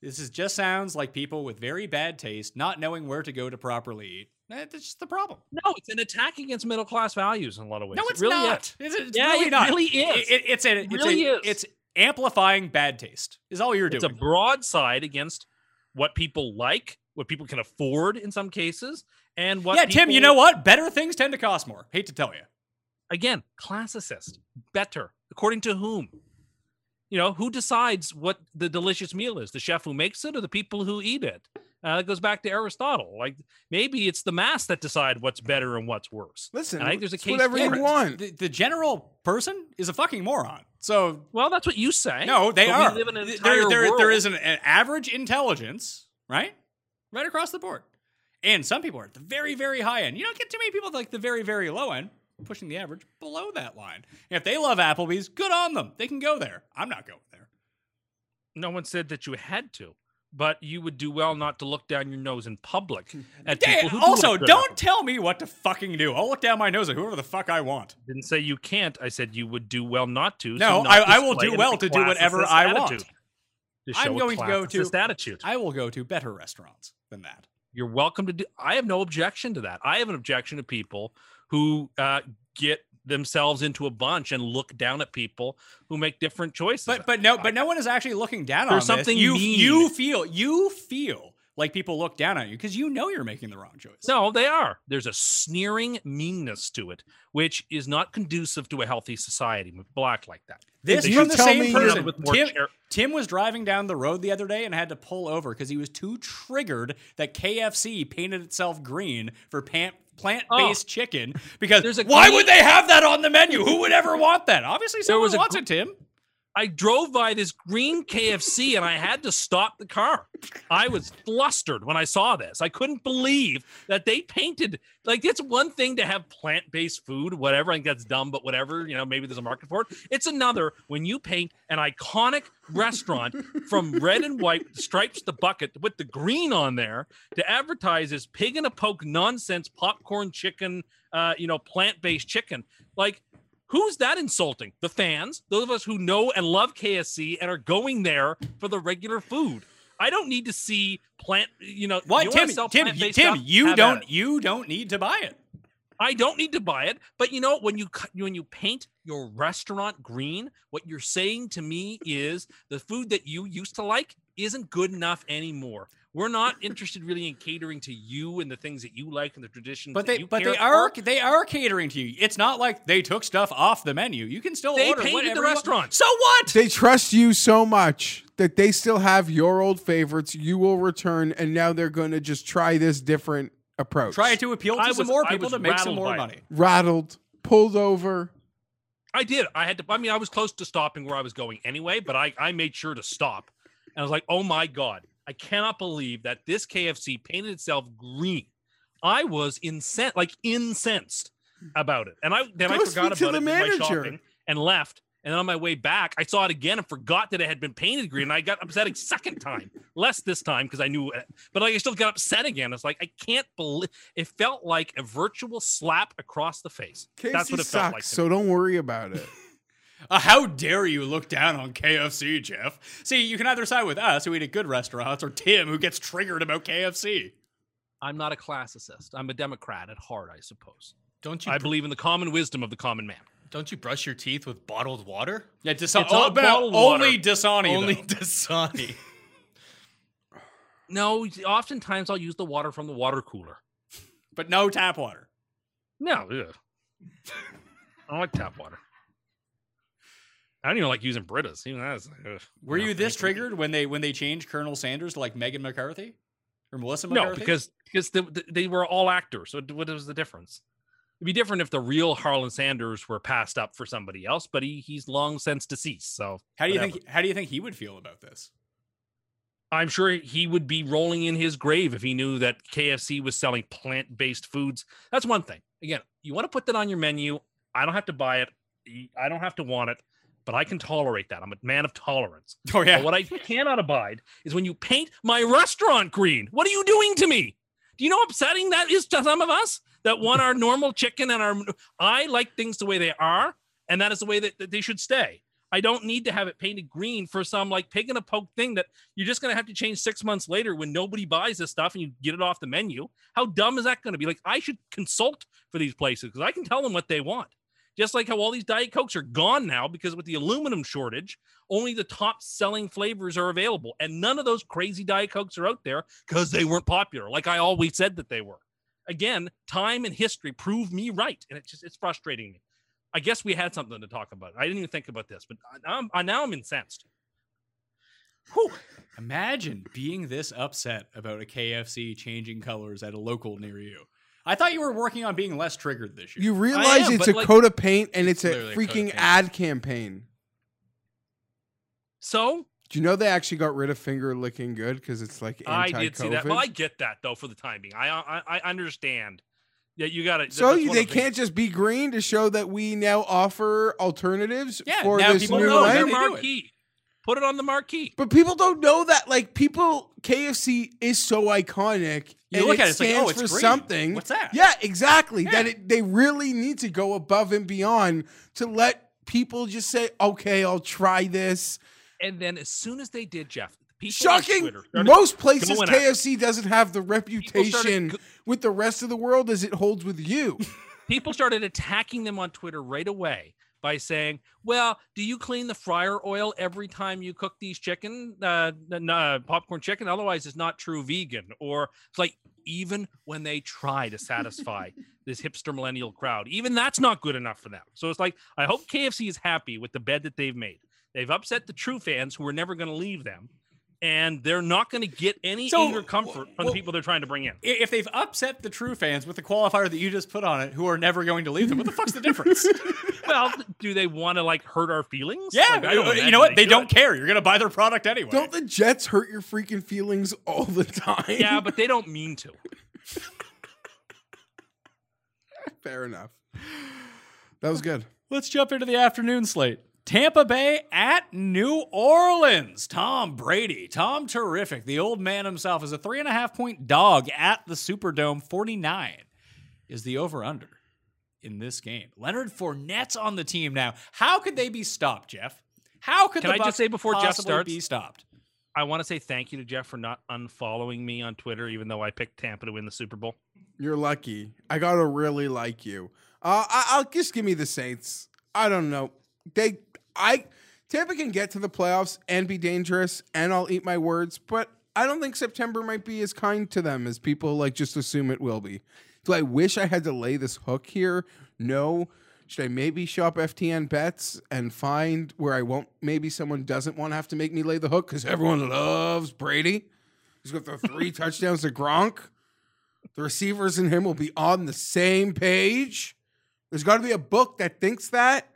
This is just sounds like people with very bad taste, not knowing where to go to properly eat. That's just the problem. no it's an attack against middle class values in a lot of ways No, It it's really not. is. It's, it's Yeah, really it not. really is. It- it- it's a, It it's really a, is. It's amplifying bad taste. Is all you're doing. it's a broadside against what people like what people can afford in some cases and what yeah, Tim. You know what? Better things tend to cost more. Hate to tell you. again classicist better according to whom you know who decides what the delicious meal is the chef who makes it or the people who eat it uh, that goes back to aristotle like maybe it's the mass that decide what's better and what's worse Listen, And I think there's a case whatever you want. The, the general person is a fucking moron. So well that's what you say no, they but we are. live in an There- there, there world. is an, an average intelligence, right? Right across the board. And some people are at the very, very high end. You don't get too many people at like the very, very low end pushing the average below that line. If they love Applebee's, good on them. They can go there. I'm not going there. no one said that you had to but you would do well not to look down your nose in public at Hey, people who do also, don't tell me what to fucking do. I'll look down my nose at whoever the fuck I want. didn't say you can't i said you would do well not to No, so not I- I will do well to do whatever I want. attitude. To I'm going to go to- attitude I will go to better restaurants than that. You're welcome to do. I have no objection to that. I have an objection to people who uh, get themselves into a bunch and look down at people who make different choices. But but no but no one is actually looking down There's on this. something You mean. you feel you feel like people look down on you because you know you're making the wrong choice. no, they are. There's a sneering meanness to it, which is not conducive to a healthy society. with Black like that. This from the same person. With Tim, char- Tim was driving down the road the other day and had to pull over because he was too triggered that KFC painted itself green for pan- plant-based oh. chicken. Because Oh. There's a why green- would they have that on the menu? Who would ever want that? Obviously, someone a wants gr- it, Tim. I drove by this green KFC and I had to stop the car. I was flustered when I saw this. I couldn't believe that they painted like it's one thing to have plant-based food, whatever. I think that's dumb, but whatever. You know, maybe there's a market for it. It's another when you paint an iconic restaurant from red and white stripes the bucket with the green on there to advertise this pig in a poke nonsense popcorn chicken, uh, you know, plant-based chicken. Like Who's that insulting? The fans, those of us who know and love KFC and are going there for the regular food. I don't need to see plant, you know, What you wanna Tim? sell Tim, Tim, stuff? you don't you don't need to buy it. I don't need to buy it, but you know when you when you paint your restaurant green, what you're saying to me is the food that you used to like isn't good enough anymore. We're not interested really in catering to you and the things that you like and the traditions. But that they you but care they are for. they are catering to you. It's not like they took stuff off the menu. You can still They order painted the whatever you want. restaurant. So what? They trust you so much that they still have your old favorites. You will return, and now they're going to just try this different approach. Try to appeal to I some was- more people to make some more by it. money. rattled, pulled over. I did. I had to. I mean, I was close to stopping where I was going anyway, but I I made sure to stop, and I was like, "Oh my god, I cannot believe that this KFC painted itself green." I was incensed, like incensed about it, and I then I forgot about the it, did my shopping, and left. And then on my way back, I saw it again and forgot that it had been painted green. And I got upset a second time, less this time because I knew it. But like, I still got upset again. It's like I can't believe it felt like a virtual slap across the face. KFC That's what it sucks, felt like. so me. don't worry about it. Uh, how dare you look down on KFC, Jeff? See, you can either side with us who eat at good restaurants or Tim who gets triggered about KFC. I'm not a classicist. I'm a Democrat at heart, I suppose. Don't you? I br- believe in the common wisdom of the common man. don't you brush your teeth with bottled water? Yeah, Dasa- It's oh, not but bottled only. Dasani. Only though. Dasani. No, oftentimes I'll use the water from the water cooler. but no tap water. No, yeah. I don't like tap water. I don't even like using Britas. Even that's. Were you this triggered when they when they changed Colonel Sanders to like Megan McCarthy or Melissa McCarthy? No, because because the, the- they were all actors. So what was the difference? It'd be different if the real Harlan Sanders were passed up for somebody else, but he he's long since deceased. So how do you whatever. think how do you think he would feel about this? I'm sure he would be rolling in his grave if he knew that KFC was selling plant based foods. That's one thing. Again, you want to put that on your menu. I don't have to buy it. I don't have to want it, but I can tolerate that. I'm a man of tolerance. Oh yeah, But what I cannot abide is when you paint my restaurant green. What are you doing to me? Do you know how upsetting that is to some of us that want our normal chicken and our. I like things the way they are, and that is the way that, that they should stay. I don't need to have it painted green for some like pig in a poke thing that you're just going to have to change six months later when nobody buys this stuff and you get it off the menu. How dumb is that going to be? Like, I should consult for these places because I can tell them what they want. Just like how all these Diet Cokes are gone now because with the aluminum shortage, only the top selling flavors are available. And none of those crazy Diet Cokes are out there because they weren't popular, like I always said that they were. Again, time and history prove me right. And it's just, it's frustrating me. I guess we had something to talk about. I didn't even think about this, but I- I'm, I, now I'm incensed. Whew. Imagine being this upset about a KFC changing colors at a local near you. I thought you were working on being less triggered this year. You realize am, it's a like- coat of paint and it's, It's a literally a freaking ad campaign. So Do you know they actually got rid of finger licking good because it's like anti-COVID? did see that. Well, I get that though for the time being. I I, I understand. Yeah, you got to. so they can't just be green to show that we now offer alternatives Yeah, for this people new know no, that their they lens. do it. marquee. Put it on the marquee. But people don't know that. Like people, KFC is so iconic. You and look it at it, it's like, oh, it's for green. something. What's that? Yeah, exactly. That it, they really need to go above and beyond to let people just say, "Okay, I'll try this." And then as soon as they did, Jeff, people Shocking. Started Most places going at it. KFC doesn't have the reputation go- with the rest of the world as it holds with you. people started attacking them on Twitter right away by saying, "Well, do you clean the fryer oil every time you cook these chicken, uh, uh, popcorn chicken? Otherwise, it's not true vegan." Or it's like even when they try to satisfy this hipster millennial crowd, even that's not good enough for them. So it's like I hope KFC is happy with the bed that they've made. They've upset the true fans who are never going to leave them. And they're not going to get any So, anger comfort from well- the people they're trying to bring in. If they've upset the true fans with the qualifier that you just put on it, who are never going to leave them, what the fuck's the difference? well, do they want to like hurt our feelings? yeah, Like, I uh, you know what? They should. don't care. You're going to buy their product anyway. Don't the Jets hurt your freaking feelings all the time? Yeah, but they don't mean to. fair enough. That was good. Let's jump into the afternoon slate. Tampa Bay at New Orleans. Tom Brady, Tom Terrific, the old man himself, is a three and a half point dog at the Superdome. 49 is the over under in this game. Leonard Fournette's on the team now. How could they be stopped, Jeff? How could Can the I just say before Jeff starts- be stopped? I want to say thank you to Jeff for not unfollowing me on Twitter, even though I picked Tampa to win the Super Bowl. You're lucky. I gotta really like you. Uh, I, I'll just give me the Saints. I don't know. They, I, Tampa can get to the playoffs and be dangerous, and I'll eat my words. But I don't think September might be as kind to them as people like just assume it will be. Do I wish I had to lay this hook here? No. Should I maybe shop FTN bets and find where I won't? Maybe someone doesn't want to have to make me lay the hook because everyone loves Brady. He's got the three touchdowns to Gronk. The receivers and him will be on the same page. There's got to be a book that thinks that.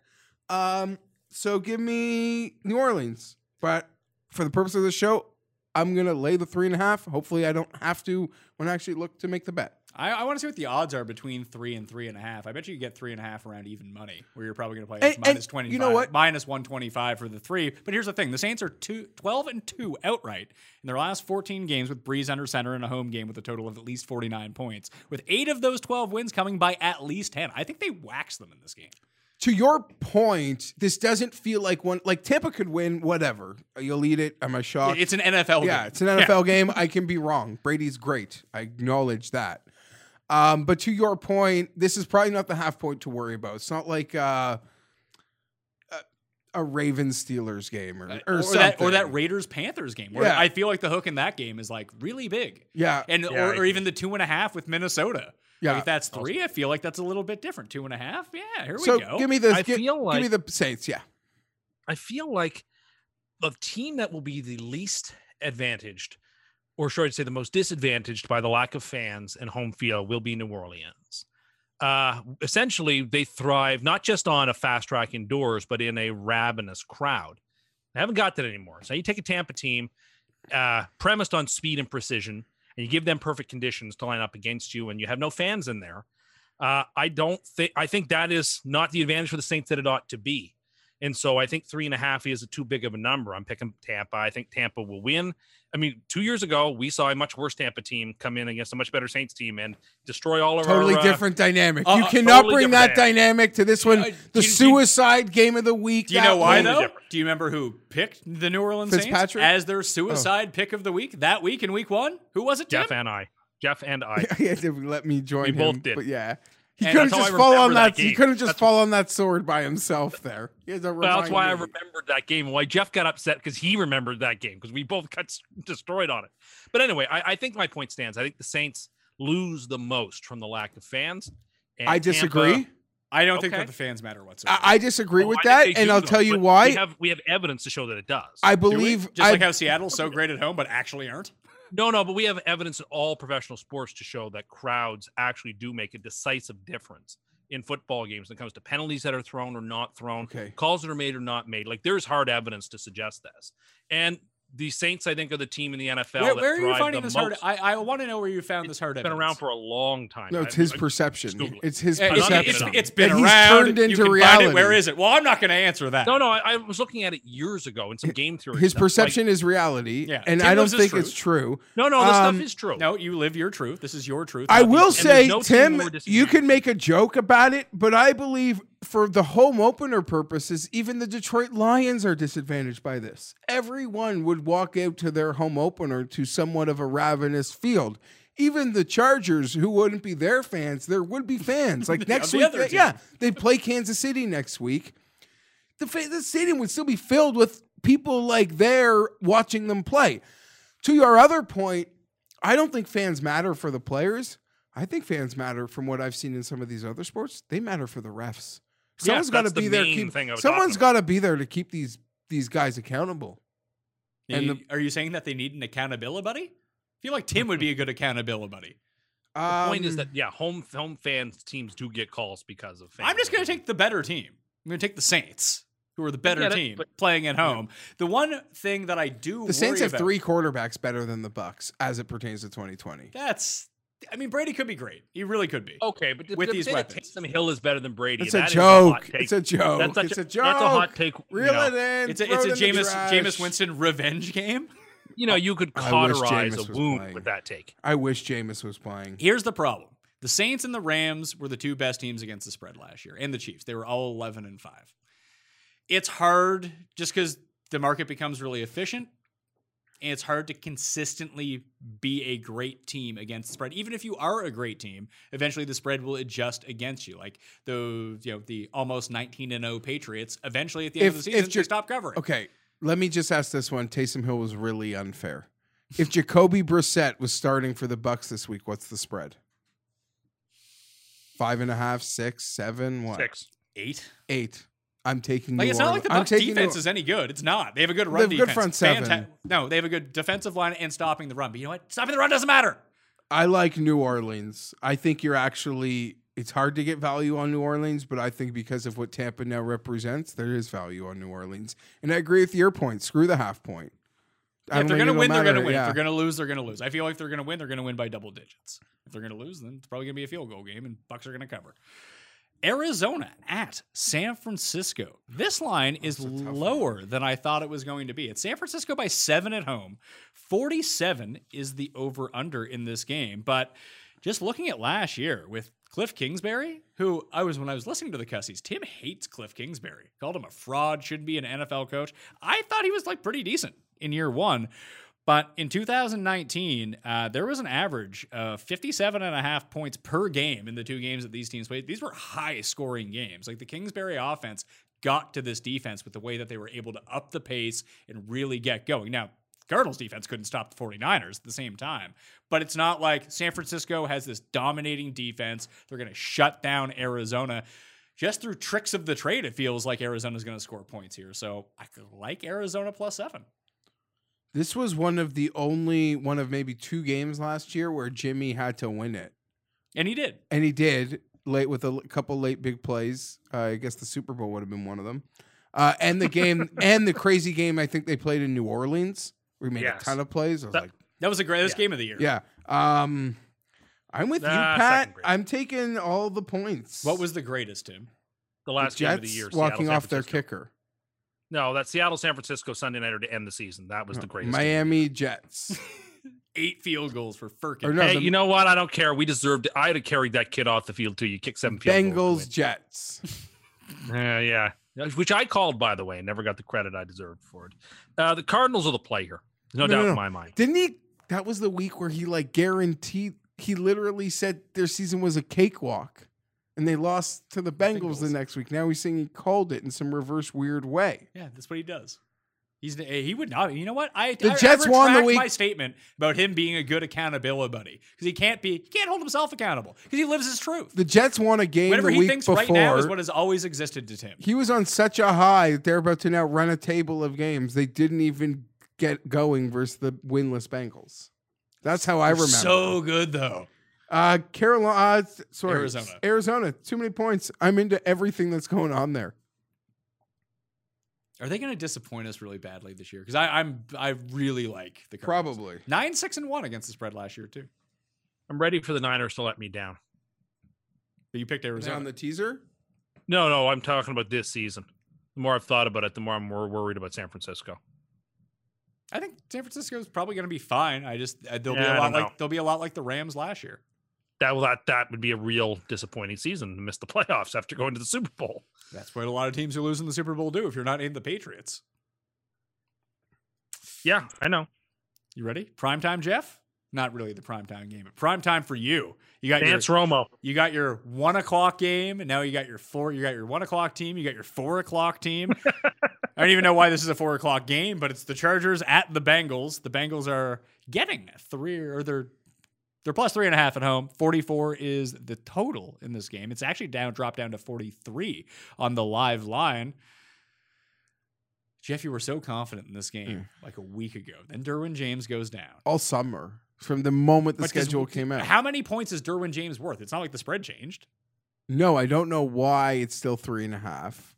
Um, so give me New Orleans. But for the purpose of the show, I'm gonna lay the three and a half. Hopefully, I don't have to when I actually look to make the bet. I, I want to see what the odds are between three and three and a half. I bet you get three and a half around even money, where you're probably going to play And- and minus 25, you know what? minus 125 for the three. But here's the thing the Saints are two, 12 and 2 outright in their last 14 games with Brees under center in a home game with a total of at least 49 points, with eight of those 12 wins coming by at least 10. I think they waxed them in this game. To your point, this doesn't feel like one like Tampa could win. Whatever, you'll eat it. Am I shocked? It's an NFL game. yeah, game. it's an NFL game. I can be wrong. Brady's great. I acknowledge that. Um, but to your point, this is probably not the half point to worry about. It's not like uh, a Ravens Steelers game or, or, Uh, or, something. that, or that Raiders Panthers game, where Yeah. I feel like the hook in that game is like really big. Yeah. and Yeah, or, or even the two and a half with Minnesota. Yeah. Like if that's three, I feel like that's a little bit different. Two and a half, yeah. Here so we go. give me the I give, feel give me like- the Saints. Yeah, I feel like the team that will be the least advantaged, or should I say the most disadvantaged by the lack of fans and home field, will be New Orleans. Uh, essentially, they thrive not just on a fast track indoors, but in a ravenous crowd. They haven't got that anymore. So you take a Tampa team uh, premised on speed and precision, and you give them perfect conditions to line up against you, and you have no fans in there. Uh, I don't think I think that is not the advantage for the Saints that it ought to be. And so I think three and a half is a too big of a number. I'm picking Tampa. I think Tampa will win. I mean, two years ago, we saw a much worse Tampa team come in against a much better Saints team and destroy all of totally our. uh, different dynamic. uh, you uh, cannot totally bring that dynamic to this one. Uh, the you- do you- suicide game of the week. Do you know why though? Do you remember who picked the New Orleans Saints Oh. as their suicide pick of the week that week in week one? Who was it, Tim? Jeff and I. Jeff and I. he had to let me join We him. both did. But yeah. He couldn't just fall on that that. He couldn't just That's- fall on that sword by himself. There. He had to Well, that's why I remembered that game. Why Jeff got upset because he remembered that game because we both got destroyed on it. But anyway, I, I think my point stands. I think the Saints lose the most from the lack of fans. and I disagree. Tampa- I don't think that the fans matter whatsoever. I, I disagree with I that, and I'll though, tell you why. We have we have evidence to show that it does. I Do believe. just I, like how Seattle's so great at home, but actually aren't. No, no, but we have evidence in all professional sports to show that crowds actually do make a decisive difference in football games when it comes to penalties that are thrown or not thrown, Okay. calls that are made or not made. Like there's hard evidence to suggest this. And the Saints, I think, are the team in the NFL. Where, that where are you finding this hard? I, I want to know where you found this hard It's been evidence. around for a long time. no, it's his I- perception. Google it. It's his Yeah, it's, I'm it's, it's, it's been that he's around. turned you into can find reality. it. Where is it? Well, I'm not going to answer that. No, no, I, I was looking at it years ago in some game theory. His stuff. Like, perception is reality, Yeah, and Tim I don't think it's true. no, no, this Um, stuff is true. No, you live your truth. This is your truth. I will these- and there's say, no Tim, you can make a joke about it, but I believe for the home opener purposes, even the Detroit Lions are disadvantaged by this. Everyone would walk out to their home opener to somewhat of a ravenous field. Even the Chargers, who wouldn't be their fans, there would be fans. Like next the week, other yeah, they play Kansas City next week. The, fa- the stadium would still be filled with people like there watching them play. To your other point, I don't think fans matter for the players. I think fans matter from what I've seen in some of these other sports. They matter for the refs. Someone's got to that's the be there. main Keep, thing I was got to be there to keep these these guys accountable. And You- the- are you saying that they need an accountability buddy? I feel like Tim would be a good accountability buddy. The point is Um, that yeah, home home fans teams do get calls because of. Fans. I'm just going to take the better team. I'm going to take the Saints, who are the better get it, team but- playing at home. The one thing that I do the Saints have about- three quarterbacks better than the Bucks as it pertains to 2020. That's. I mean, Brady could be great. He really could be. Okay, but with these say that weapons. Taysom Hill is better than Brady. It's a joke. take. It's a joke. That's It's a, a joke. That's a hot take. you Reel know. it in. It's a, throw it's a in Jameis. Jameis Winston revenge game. You know, you could cauterize a wound playing. with that take. I wish Jameis was playing. Here's the problem: the Saints and the Rams were the two best teams against the spread last year, and the Chiefs. They were all 11 and five. It's hard just because the market becomes really efficient, and it's hard to consistently be a great team against the spread. Even if you are a great team, eventually the spread will adjust against you. Like the you know the almost 19 and 0 Patriots. Eventually, at the end If- of the season, Ja- they stop covering. Okay, let me just ask this one. Taysom Hill was really unfair. If Jacoby Brissett was starting for the Bucks this week, what's the spread? Five and a half, six, seven, what? Six. Eight. Eight. I'm taking. Like New it's not like the Bucks defense is any good. It's not. They have a good They run have a good defense. front seven. Fanta- no, they have a good defensive line and stopping the run. But you know what? Stopping the run doesn't matter. I like New Orleans. I think you're actually. It's hard to get value on New Orleans, but I think because of what Tampa now represents, there is value on New Orleans. And I agree with your point. Screw the half point. I if they're going to win, they're going to win. yeah. If they're going to lose, they're going to lose. I feel like they're going to win. They're going to win by double digits. If they're going to lose, then it's probably going to be a field goal game, and Bucks are going to cover. Arizona at San Francisco. This line is lower than I thought it was going to be. It's San Francisco by seven at home. 47 is the over under in this game. But just looking at last year with Cliff Kingsbury, who I was when I was listening to the Cussies, Tim hates Cliff Kingsbury. Called him a fraud, shouldn't be an NFL coach. I thought he was like pretty decent in year one. But in 2019, uh, there was an average of 57 and a half points per game in the two games that these teams played. These were high scoring games. Like the Kingsbury offense got to this defense with the way that they were able to up the pace and really get going. Now, Cardinals defense couldn't stop the 49ers at the same time. But it's not like San Francisco has this dominating defense. They're going to shut down Arizona. Just through tricks of the trade, it feels like Arizona's going to score points here. So I like Arizona plus seven. This was one of the only one of maybe two games last year where Jimmy had to win it, And he did. and he did late with a l- couple late big plays. Uh, I guess the Super Bowl would have been one of them. Uh, and the game and the crazy game I think they played in New Orleans. We made Yes. a ton of plays. I was That- like, That was the greatest Yeah. game of the year. yeah. Um, I'm with you, Pat. I'm taking all the points. What was the greatest, Tim? The the last game of the year. walking Seattle, off their Francisco. kicker? No, that's Seattle, San Francisco Sunday nighter to end the season. That was the greatest. game. Miami Jets. Eight field goals for Ficken. Or no, Hey, the you know what? I don't care. We deserved. I'd have carried that kid off the field too. You kick seven field goals. Bengals Jets. to win. Yeah, yeah. Which I called, by the way, and never got the credit I deserved for it. Uh, the Cardinals are the play here. No, No, doubt no, no. in my mind. Didn't he? That was the week where he like guaranteed. He literally said their season was a cakewalk, and they lost to the Bengals, the next week. Now he's saying he called it in some reverse weird way. Yeah, that's what he does. He's eh, he would not. You know what? I The I- I Jets won the week- My statement about him being a good accountability buddy because he can't be. He can't hold himself accountable because he lives his truth. The Jets won a game Whatever he thinks before. right now is what has always existed to Tim. he was on such a high that they're about to now run a table of games. They didn't even get going versus the winless Bengals. That's how I remember. So good though. Uh, Carolina, uh, sorry, Arizona. Arizona. Too many points. I'm into everything that's going on there. Are they going to disappoint us really badly this year? Because I'm I really like the Cardinals. Probably. nine six and one against the spread last year too. I'm ready for the Niners to let me down. But you picked Arizona. on the teaser? No, no, I'm talking about this season. The more I've thought about it, the more I'm more worried about San Francisco. I think San Francisco is probably going to be fine. I just uh, they'll be a lot like know. they'll be a lot like the Rams last year. That that that would be a real disappointing season to miss the playoffs after going to the Super Bowl. That's what a lot of teams who lose in the Super Bowl do if you're not in the Patriots. Yeah, I know. You ready? Primetime Jeff? Not really the primetime game, but primetime for you. You got Dance your Romo. you got your one o'clock game, and now you got your four. You got your one o'clock team. You got your four o'clock team. I don't even know why this is a four o'clock game, but it's the Chargers at the Bengals. The Bengals are getting three, or they're they're plus three and a half at home. Forty four is the total in this game. It's actually down, dropped down to forty three on the live line. Jeff, you were so confident in this game hmm. like a week ago. Then Derwin James goes down. All summer from the moment the But schedule came out. How many points is Derwin James worth? It's not like the spread changed. No, I don't know why it's still three and a half.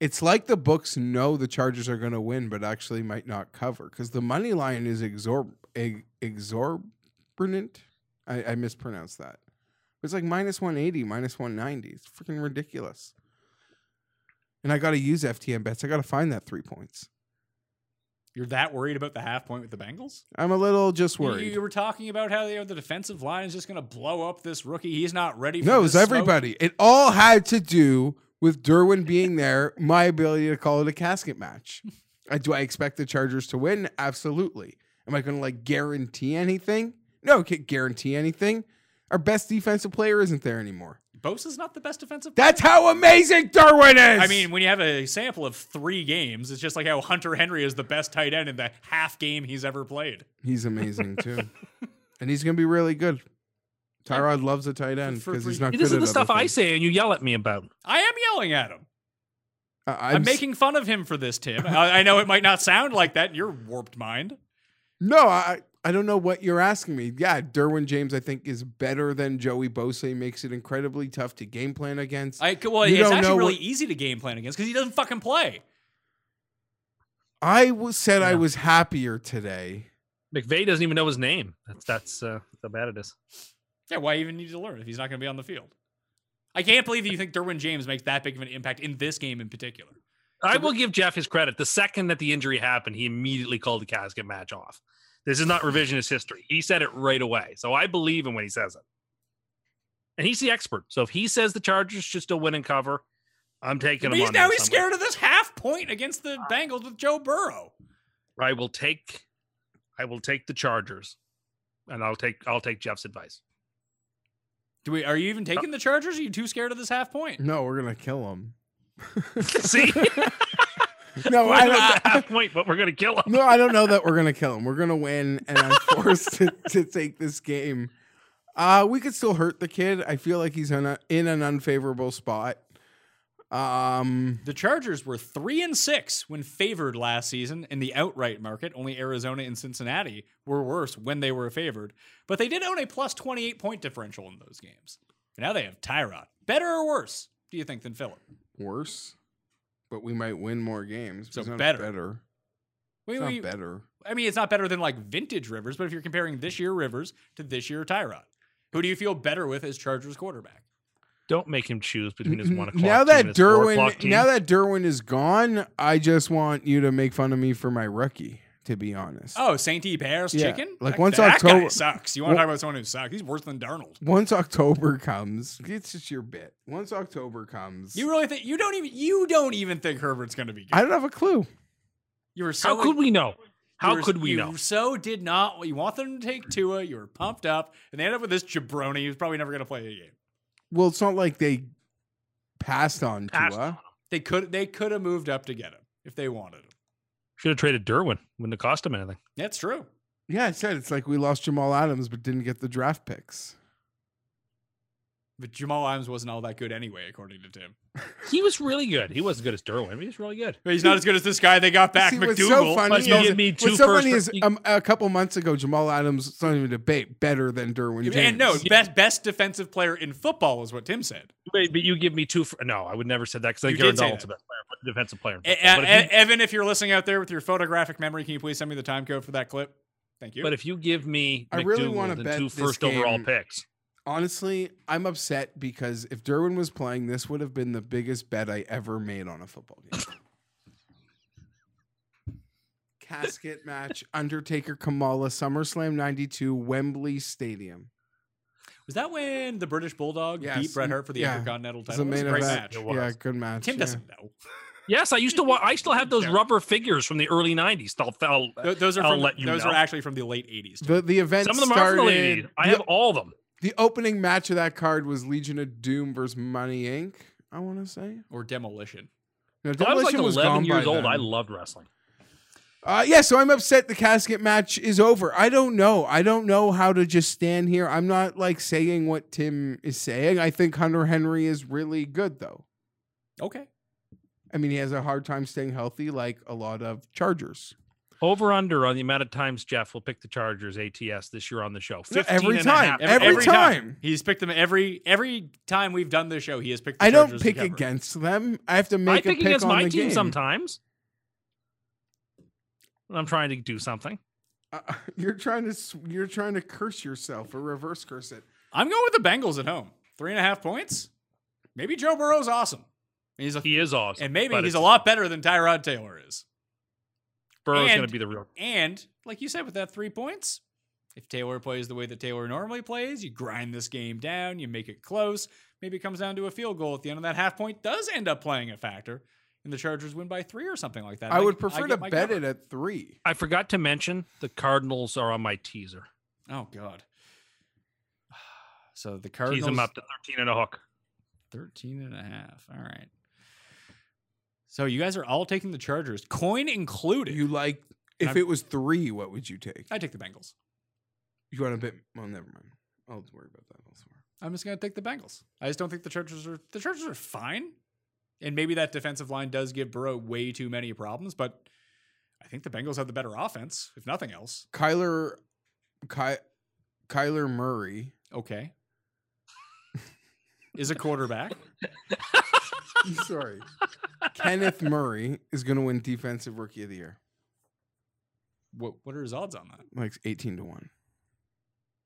It's like the books know the Chargers are going to win, but actually might not cover because the money line is exorb exorbitant. I, I mispronounced that. It's like minus 180, minus 190. It's freaking ridiculous. And I got to use FTN bets. I got to find that three points. You're that worried about the half point with the Bengals? I'm a little just worried. You, were talking about how you know, the defensive line is just going to blow up this rookie. He's not ready for No, it this was smoke. everybody. It all had to do with Derwin being there, my ability to call it a casket match. Do I expect the Chargers to win? Absolutely. Am I going to like guarantee anything? No, can't guarantee anything. Our best defensive player isn't there anymore. Bosa's not the best defensive That's how amazing Derwin is. I mean, when you have a sample of three games, it's just like how Hunter Henry is the best tight end in the half game he's ever played. he's amazing too, and he's going to be really good. Tyrod loves a tight end because he's not. this good is at the stuff other I things. say and you yell at me about. I am yelling at him. I- I'm, I'm, making fun of him for this, Tim. I, I know it might not sound like that in your warped mind. No, I I don't know what you're asking me. Yeah, Derwin James I think is better than Joey Bosa. He makes it incredibly tough to game plan against. I, well, You it's don't actually really what- easy to game plan against because he doesn't fucking play. I was, said I was happier today. McVay doesn't even know his name. That's that's uh, how bad it is. Yeah, why even need to learn if he's not going to be on the field? I can't believe that you think Derwin James makes that big of an impact in this game in particular. I will give Jeff his credit. The second that the injury happened, he immediately called the casket match off. This is not revisionist history. He said it right away. So I believe him when he says it. And he's the expert. So if he says the Chargers should still win and cover, I'm taking But him he's on now he's somewhere. scared of this half point against the Bengals with Joe Burrow. I will take I will take the Chargers. And I'll take I'll take Jeff's advice. Do we? Are you even taking the Chargers? Are you too scared of this half point? No, we're gonna kill him. See? No, I I don't don't. half point, but we're gonna kill him. No, I don't know that we're gonna kill him. We're gonna win, and I'm forced to, to take this game. Uh, we could still hurt the kid. I feel like he's in, a, in an unfavorable spot. Um, The Chargers were three and six when favored last season in the outright market. Only Arizona and Cincinnati were worse when they were favored, but they did own a plus twenty eight point differential in those games. Now they have Tyrod. Better or worse? Do you think than Philip? worse, but we might win more games. So It's not better. Better. We- It's we- not better. I mean, it's not better than like vintage Rivers, but if you're comparing this year Rivers to this year Tyrod, who do you feel better with as Chargers quarterback? Don't make him choose between his one o'clock now that and his four o'clock Derwin, team. now that Derwin is gone, I just want you to make fun of me for my rookie. To be honest, Oh, Saint Bears Yeah, chicken? like That- once that guy October- sucks. You want to Well- talk about someone who sucks? He's worse than Darnold. once October comes, it's just your bit. Once October comes, You really think you don't even you don't even think Herbert's going to be good? I don't have a clue. You were so How could we know? How were- could we you know? So did not. You want them to take Tua. You were pumped up, and they end up with this jabroni who's probably never going to play a game. Well, it's not like they passed on Passed Tua. They could they could have moved up to get him if they wanted him. Should have traded Derwin. Wouldn't have cost him anything. That's true. Yeah, I said it's like we lost Jamal Adams but didn't get the draft picks. But Jamal Adams wasn't all that good anyway, according to Tim. He was really good. He wasn't as good as Derwin, but he was really good. But he's not as good as this guy they got back, See, what's McDougald. so funny Must is- me two what's so first funny rou- is um, a couple months ago, Jamal Adams, it's not even a debate, better than Derwin James. and no, best best defensive player in football is what Tim said. Wait, but you give me two. For, no, I would never said that because I You think Aaron did Donald's the best player, but the defensive player. in But, if you, Evan, if you're listening out there with your photographic memory, can you please send me the time code for that clip? Thank you. but if you give me, I really McDougald wanna bet two first this first overall picks. honestly, I'm upset because if Derwin was playing, this would have been the biggest bet I ever made on a football game. Casket match, Undertaker Kamala, SummerSlam 92, Wembley Stadium. was that when the British Bulldog Yes, beat Bret Hart for the yeah. Intercontinental It's a title? It was a main great event. match. It was. Yeah, good match. Tim yeah. doesn't know. Yes, I used to. Wa- I still have those rubber figures from the early '90s. I'll, I'll, Th- those are I'll from, let you those know. are actually from the late 80s. The the event Some of them started. are from the late 80s. I the, have all of them. the opening match of that card was Legion of Doom versus Money Inc. I want to say. or Demolition. No, So I was like Demolition 11 gone years old. I loved wrestling. Uh, yeah, so I'm upset the casket match is over. I don't know. I don't know how to just stand here. I'm not like saying what Tim is saying. I think Hunter Henry is really good though. Okay. I mean, he has a hard time staying healthy, like a lot of Chargers. Over under on the amount of times Jeff will pick the Chargers ATS this year on the show. 15 every and time. half. Every time. He's picked them every every time we've done the show. He has picked. The I don't pick cover. against them. I have to make a pick pick against on my the team game. sometimes. when I'm trying to do something. Uh, you're trying to you're trying to curse yourself or reverse curse it. I'm going with the Bengals at home. Three and a half points. Maybe Joe Burrow's awesome. He's a, He is awesome. and maybe he's a lot better than Tyrod Taylor is. Burrow's going to be the real. And like you said, with that three points, if Taylor plays the way that Taylor normally plays, you grind this game down, you make it close. Maybe it comes down to a field goal at the end of that half point does end up playing a factor, and the Chargers win by three or something like that. I would prefer to bet cover. it at three. I forgot to mention the Cardinals are on my teaser. Oh God. So the Tease Cardinals them up to 13 and a hook. 13 and a half. All right. So you guys are all taking the Chargers, coin included. You like if I'm- it was three, what would you take? I take the Bengals. You want a bit? Well, never mind. I'll worry about that elsewhere. I'm just gonna take the Bengals. I just don't think the Chargers are the Chargers are fine, and maybe that defensive line does give Burrow way too many problems. But I think the Bengals have the better offense, if nothing else. Kyler, Ky, Kyler Murray. Okay, is a quarterback. Sorry, Kenneth Murray is going to win Defensive Rookie of the Year, what what are his odds on that? like eighteen to one.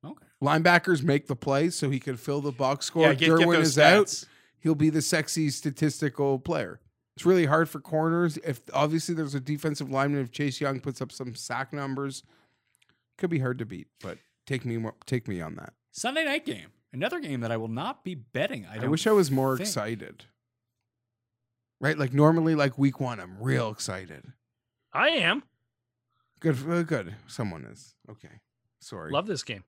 Okay, Linebackers make the play so he could fill the box score. yeah, get, get Derwin those is out. He'll be the sexy statistical player. It's really hard for corners. If obviously there's a defensive lineman, if Chase Young puts up some sack numbers, could be hard to beat. But take me, take me on that. Sunday night game, another game that I will not be betting. I, I, don't wish I was more think. excited. Right, like normally, like week one, I'm real excited. I am. Good, uh, good. Someone is okay. Sorry. Love this game.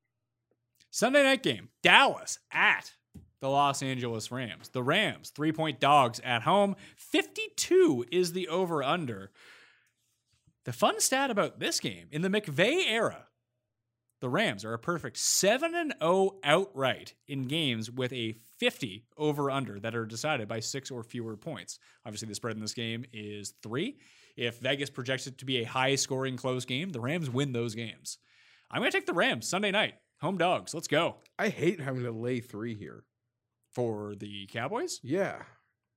Sunday night game, Dallas at the Los Angeles Rams. The Rams, three point dogs at home. 52 is the over under. The fun stat about this game in the McVay era, the Rams are a perfect 7 and 0 outright in games with a 50 over under that are decided by six or fewer points. Obviously, the spread in this game is three. If Vegas projects it to be a high scoring close game, the Rams win those games. I'm going to take the Rams Sunday night. Home dogs. Let's go. I hate having to lay three here. For the Cowboys? Yeah,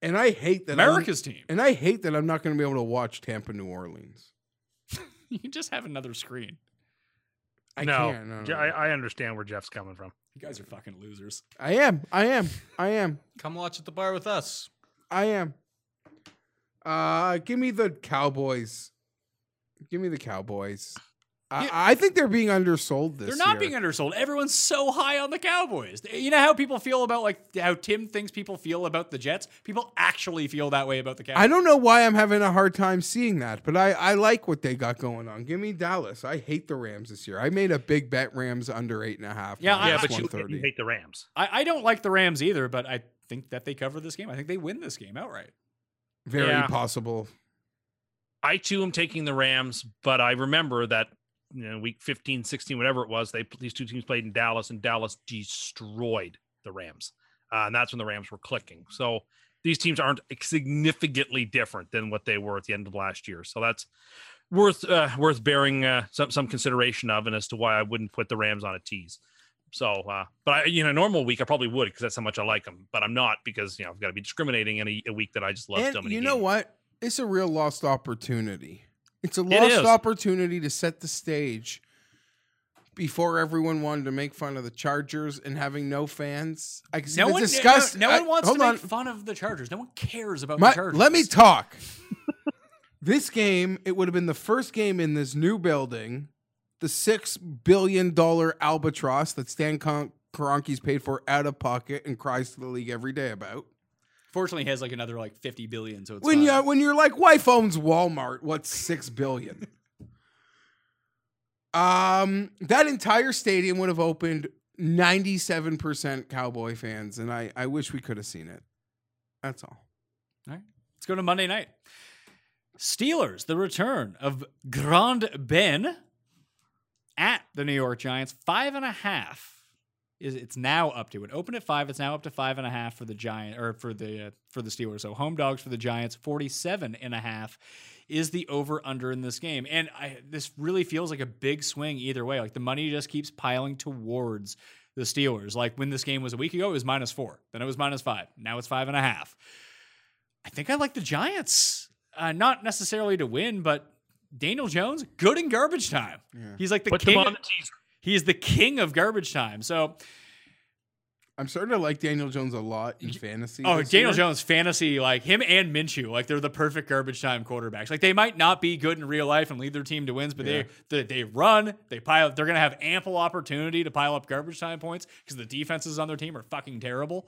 and I hate that. I'm- America's team. and I hate that I'm not going to be able to watch Tampa, New Orleans. You just have another screen. I no, can't. No, Je- no. I, I understand where Geoff's coming from. You guys are fucking losers. I am. I am. I am. Come watch at the bar with us. I am. Uh, give me the Cowboys. Give me the Cowboys. I, I think they're being undersold this They're not year. being undersold. Everyone's so high on the Cowboys. You know how people feel about like how Tim thinks people feel about the Jets? People actually feel that way about the Cowboys. I don't know why I'm having a hard time seeing that, but I, I like what they got going on. Give me Dallas. I hate the Rams this year. I made a big bet Rams under eight and a half. Yeah, I- yeah, but you, you hate the Rams. I, I don't like the Rams either, but I think that they cover this game. I think they win this game outright. very Yeah. possible. I too am taking the Rams, but I remember that you know, week 15, 16, whatever it was, they these two teams played in Dallas, and Dallas destroyed the Rams, uh, and that's when the Rams were clicking. So these teams aren't significantly different than what they were at the end of last year. So that's worth uh, worth bearing uh, some some consideration of, and as to why I wouldn't put the Rams on a tease. So, uh, but I, you know, normal week I probably would because that's how much I like them. But I'm not because you know I've got to be discriminating in a, a week that I just love And so you know games. what? It's a real lost opportunity. It's a lost is. opportunity to set the stage before everyone wanted to make fun of the Chargers and having no fans. I can see No one, disgust. no, no I- one wants hold to on. make fun of the Chargers. No one cares about My- the Chargers. let me talk. this game, it would have been the first game in this new building, the six billion dollar albatross that Stan Kroenke's paid for out of pocket and cries to the league every day about. Fortunately, he has like another like 50 billion, so it's when you when you're like wife owns Walmart, what's six billion? um, that entire stadium would have opened 97% Cowboy fans, and I I wish we could have seen it. That's all. All right. Let's go to Monday night. Steelers, the return of Grand Ben at the New York Giants. Five and a half is it's now up to it opened at five. It's now up to five and a half for the Giant or for the uh, for the Steelers. So home dogs for the Giants, 47 and a half is the over under in this game. And I this really feels like a big swing either way. Like the money just keeps piling towards the Steelers. Like when this game was a week ago, it was minus four. Then it was minus five. Now it's five and a half. I think I like the Giants. Uh, not necessarily to win, but Daniel Jones, good in garbage time. He's like the Put king. Them is the teaser. He's the king of garbage time. So, I'm starting to like Daniel Jones a lot in fantasy. oh, Daniel year. Jones, fantasy, like him and Minshew, like they're the perfect garbage time quarterbacks. Like they might not be good in real life and lead their team to wins, but Yeah. they, they they run, they pile. They're gonna have ample opportunity to pile up garbage time points because the defenses on their team are fucking terrible.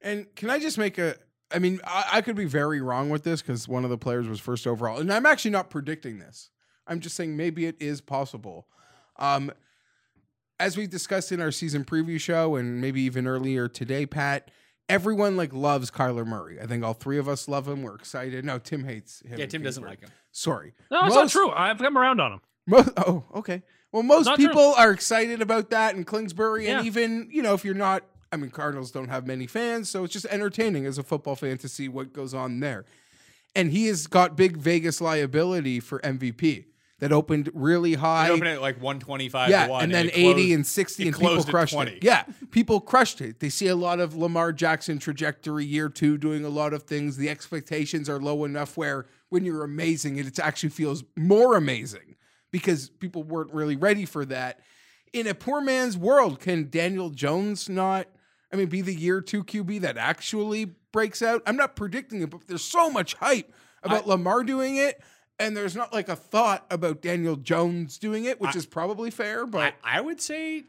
And can I just make a? I mean, I, I could be very wrong with this because one of the players was first overall, and I'm actually not predicting this. I'm just saying maybe it is possible. Um, as we discussed in our season preview show, and maybe even earlier today, Pat, everyone like loves Kyler Murray. I think all three of us love him. We're excited. No, Tim hates him. Yeah, Tim doesn't like him. Sorry. No, it's not true. I've come around on him. Mo- oh, okay. Well, most Not true. people are excited about that in Kingsbury, and even you know if you're not, I mean, Cardinals don't have many fans, so it's just entertaining as a football fan to see what goes on there. And he has got big Vegas liability for MVP that opened really high. They opened it at like 125 yeah, to 1. and then it 80 closed- and 60, and people crushed it. Yeah, people crushed it. They see a lot of Lamar Jackson trajectory year two, doing a lot of things. The expectations are low enough where when you're amazing, it actually feels more amazing because people weren't really ready for that. In a poor man's world, can Daniel Jones not, I mean, be the year two QB that actually breaks out? I'm not predicting it, but there's so much hype about Lamar doing it. And there's not like a thought about Daniel Jones doing it, which is probably fair, but I, I would say,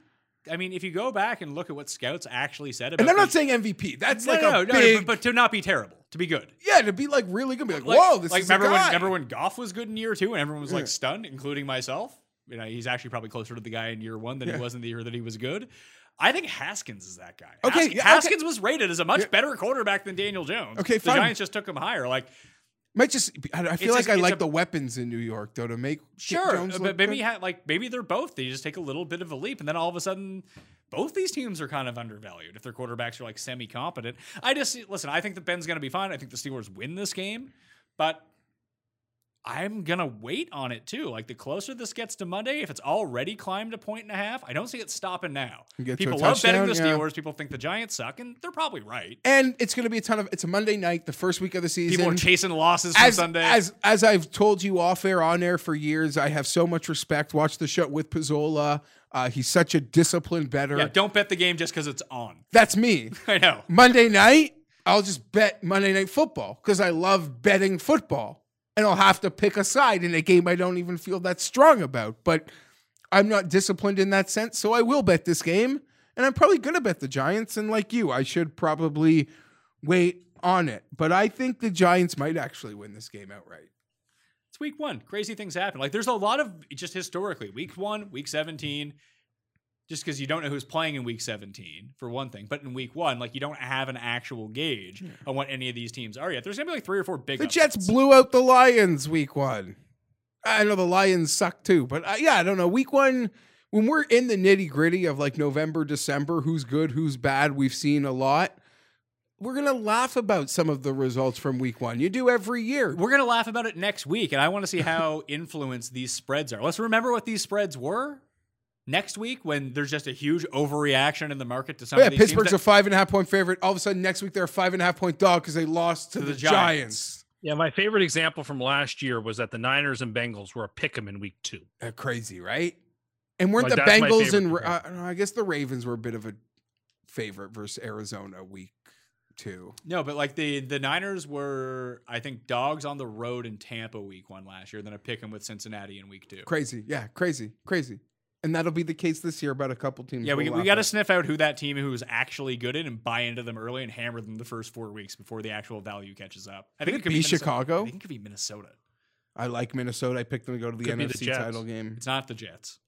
I mean, if you go back and look at what scouts actually said about And I'm not saying MVP. That's no, like no, a no, no, big, but, but to not be terrible, to be good. yeah, to be like really good. Be like, Like, whoa, this like is remember when remember when Goff was good in year two and everyone was like stunned, including myself. You know, he's actually probably closer to the guy in year one than Yeah. he was in the year that he was good. I think Haskins is that guy. Okay, Haskins, yeah, okay. Haskins was rated as a much Yeah. better quarterback than Daniel Jones. Okay, the. Giants just took him higher. Like, Might just I, I feel It's like I like a- the weapons in New York though to make sure, Jones uh, but maybe ha- like maybe they're both. They just take a little bit of a leap, and then all of a sudden, both these teams are kind of undervalued if their quarterbacks are like semi competent. I just listen. I think that Ben's going to be fine. I think the Steelers win this game, but I'm gonna wait on it too. Like the closer this gets to Monday, if it's already climbed a point and a half, I don't see it stopping now. People love betting the touchdown, yeah. Steelers. People think the Giants suck, and they're probably right. and it's going to be a ton of. It's a Monday night, the first week of the season. People are chasing losses from as, Sunday. as as I've told you off air, on air for years, I have so much respect. Watch the show with Pizzola. Uh, he's such a disciplined better. yeah, don't bet the game just because it's on. That's me. I know. Monday night, I'll just bet Monday night football because I love betting football. And I'll have to pick a side in a game I don't even feel that strong about. But I'm not disciplined in that sense. So I will bet this game. And I'm probably going to bet the Giants. And like you, I should probably wait on it. But I think the Giants might actually win this game outright. It's week one. Crazy things happen. Like there's a lot of just historically, week one, week 17, just because you don't know who's playing in week 17, for one thing. But in week one, like you don't have an actual gauge on what any of these teams are yet. There's gonna be like three or four big The Jets upsets. blew out the Lions week one. I know the Lions suck too, but uh, yeah, I don't know. Week one, when we're in the nitty gritty of like November, December, who's good, who's bad, we've seen a lot. We're gonna laugh about some of the results from week one. You do every year. We're gonna laugh about it next week, and I want to see how influenced these spreads are. Let's remember what these spreads were next week when there's just a huge overreaction in the market to some Oh, yeah, of these teams Pittsburgh's that- a five and a half point favorite. All of a sudden, next week they're a five and a half point dog because they lost to, the, the Giants. Giants. Yeah, my favorite example from last year was that the Niners and Bengals were a pick 'em in week two. Uh, crazy, right? And weren't Like, the Bengals and uh, I guess the Ravens were a bit of a favorite versus Arizona week two. No, but like the the Niners were, I think, dogs on the road in Tampa week one last year. Then I pick them with Cincinnati in week two. Crazy. Yeah, crazy. Crazy. And that'll be the case this year about a couple teams. Yeah, we, we'll we laugh got to sniff out who that team who's actually good in and buy into them early and hammer them the first four weeks before the actual value catches up. I think it it could be Minnesota. Chicago? I think it could be Minnesota. I like Minnesota. I picked them to go to the Could be the NFC title game. It's not the Jets.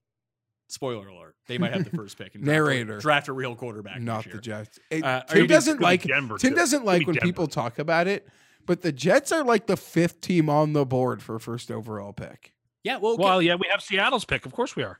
Spoiler alert: They might have the first pick and draft a- Narrator. draft a real quarterback. Not next the. Jets. It- Uh, Tim doesn't could be like Tim doesn't like when Denver. people talk about it, but the Jets are like the fifth team on the board for first overall pick. Yeah, well, Well, yeah, we have Seattle's pick. Of course we are.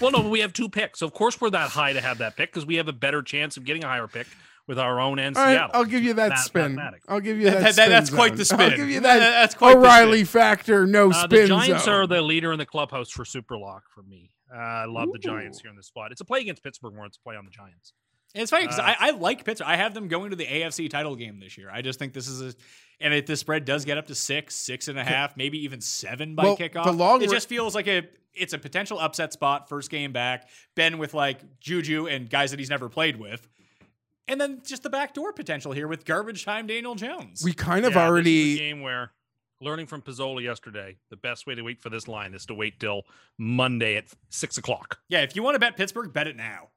Well, no, we have two picks. So of course we're that high to have that pick because we have a better chance of getting a higher pick with our own and All right, Seattle. I'll give you that Math- spin. mathematics. I'll give you that. That- that- spin that's quite the zone. I'll spin. give you That- that. that's quite the O'Reilly factor. No Uh, spin the Giants zone. are the leader in the clubhouse for Super Lock for me. Uh, I love the Giants here in this spot. It's a play against Pittsburgh more. It's a play on the Giants. And it's funny because Uh, I, I like Pittsburgh. I have them going to the AFC title game this year. I just think this is a, and if the spread does get up to six, six and a half, maybe even seven by Well, kickoff. the long it ra- just feels like a it's a potential upset spot. First game back, Ben with like Juju and guys that he's never played with, and then just the backdoor potential here with garbage time Daniel Jones. we kind of Yeah, this is a already. game where learning from Pizzola yesterday, the best way to wait for this line is to wait till Monday at six o'clock. yeah, if you want to bet Pittsburgh, bet it now.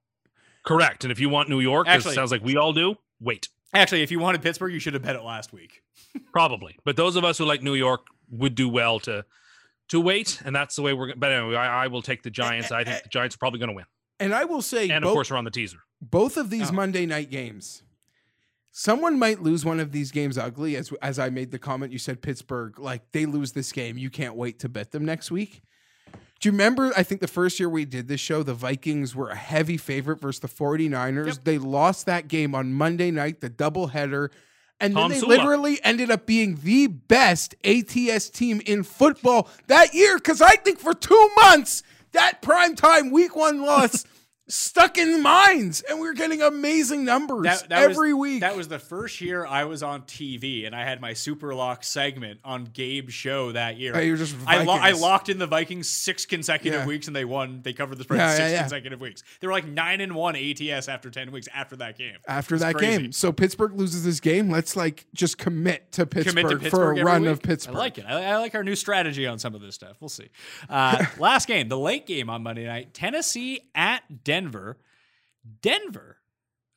Correct. And if you want New York, Actually- it sounds like we all do, wait. Actually, if you wanted Pittsburgh, you should have bet it last week. Probably. But those of us who like New York would do well to to wait, and that's the way we're. going But anyway, I, I will take the Giants. I think the Giants are probably going to win, And I will say, and of both, course we're on the teaser. both of these Oh. Monday night games. Someone might lose one of these games ugly, as as I made the comment. You said Pittsburgh, like they lose this game, you can't wait to bet them next week. Do you remember? I think the first year we did this show, the Vikings were a heavy favorite versus the 49ers. Yep. They lost that game on Monday night, the doubleheader. And then they Sula. literally ended up being the best ATS team in football that year. Because I think for two months, that primetime week one loss stuck in minds. And we were getting amazing numbers That, that every was, week. That was the first year I was on TV, and I had my Super Lock segment on Gabe's show that year. Just I, lo- I locked in the Vikings six consecutive Yeah. weeks, and they won. They covered the spread Yeah, six yeah. consecutive weeks. They were like nine and one ATS after ten weeks after that game. after that crazy. game. So Pittsburgh loses this game. Let's like just commit to Pittsburgh, Commit to Pittsburgh for a run week. of Pittsburgh. I like it. I, I like our new strategy on some of this stuff. We'll see. Uh, last game, the late game on Monday night, Tennessee at Denver. Denver Denver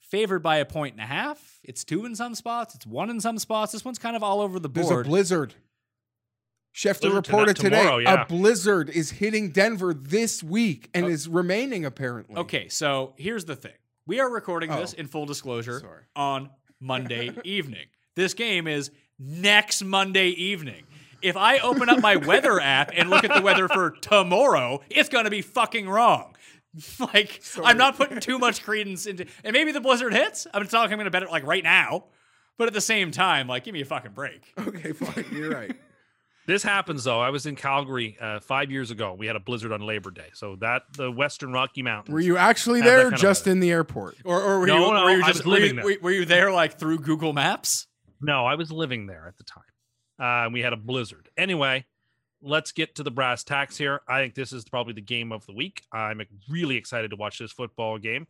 favored by a point and a half. It's two in some spots. It's one in some spots. This one's kind of all over the There's board. a blizzard. Schefter Blizzard to reported that today tomorrow, yeah. a blizzard is hitting Denver this week and Oh. is remaining apparently. Okay, so here's the thing. We are recording this Oh. in full disclosure Sorry. on Monday evening. This game is next Monday evening. If I open up my weather app and look at the weather for tomorrow, it's going to be fucking wrong. Like, I'm not putting too much credence into And maybe the blizzard hits. I'm talking I'm going to bet it like right now. But at the same time, like, give me a fucking break. Okay, fine. You're right. This happens though. I was in Calgary uh, five years ago. We had a blizzard on Labor Day, so that the Western Rocky Mountains. Were you actually there or just weather. in the airport? Or, or were, No, you, no, were you just was were you- living there. were- were you there like through Google Maps? No, I was living there at the time. Uh, and we had a blizzard. Anyway, let's get to the brass tacks here. I think this is probably the game of the week. I'm really excited to watch this football game.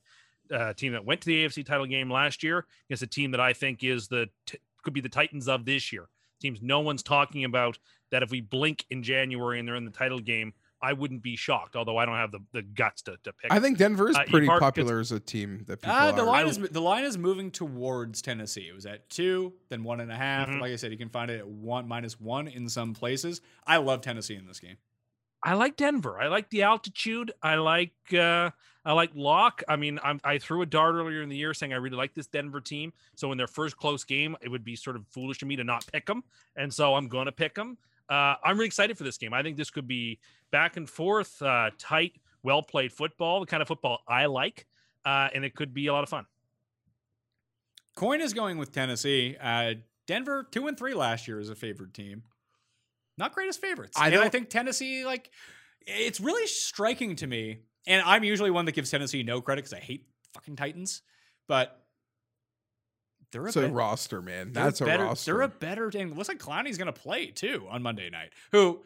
Uh, team that went to the AFC title game last year is a team that I think is the t- could be the Titans of this year. Teams no one's talking about that if we blink in January and they're in the title game, I wouldn't be shocked. Although I don't have the, the guts to, to pick. I think Denver is Uh, pretty Epark gets- popular as a team that people Uh, the are. line is the line is moving towards Tennessee. It was at two, then one and a half. Mhm. Like I said, you can find it at one minus one in some places. I love Tennessee in this game. I like Denver. I like the altitude. I like uh I like Lock. I mean, I'm, I threw a dart earlier in the year saying I really like this Denver team. So in their first close game, it would be sort of foolish of me to not pick them, and so I'm going to pick them. Uh, I'm really excited for this game. I think this could be back and forth, uh, tight, well played football, the kind of football I like, uh, and it could be a lot of fun. Coin is going with Tennessee. Uh, Denver two and three last year as a favored team. Not greatest favorites. I and I think Tennessee like it's really striking to me. And I'm usually one that gives Tennessee no credit because I hate fucking Titans, but they're a It's a roster, man. They're That's a better, roster. They're a better team. Looks like Clowney's going to play too on Monday night. Who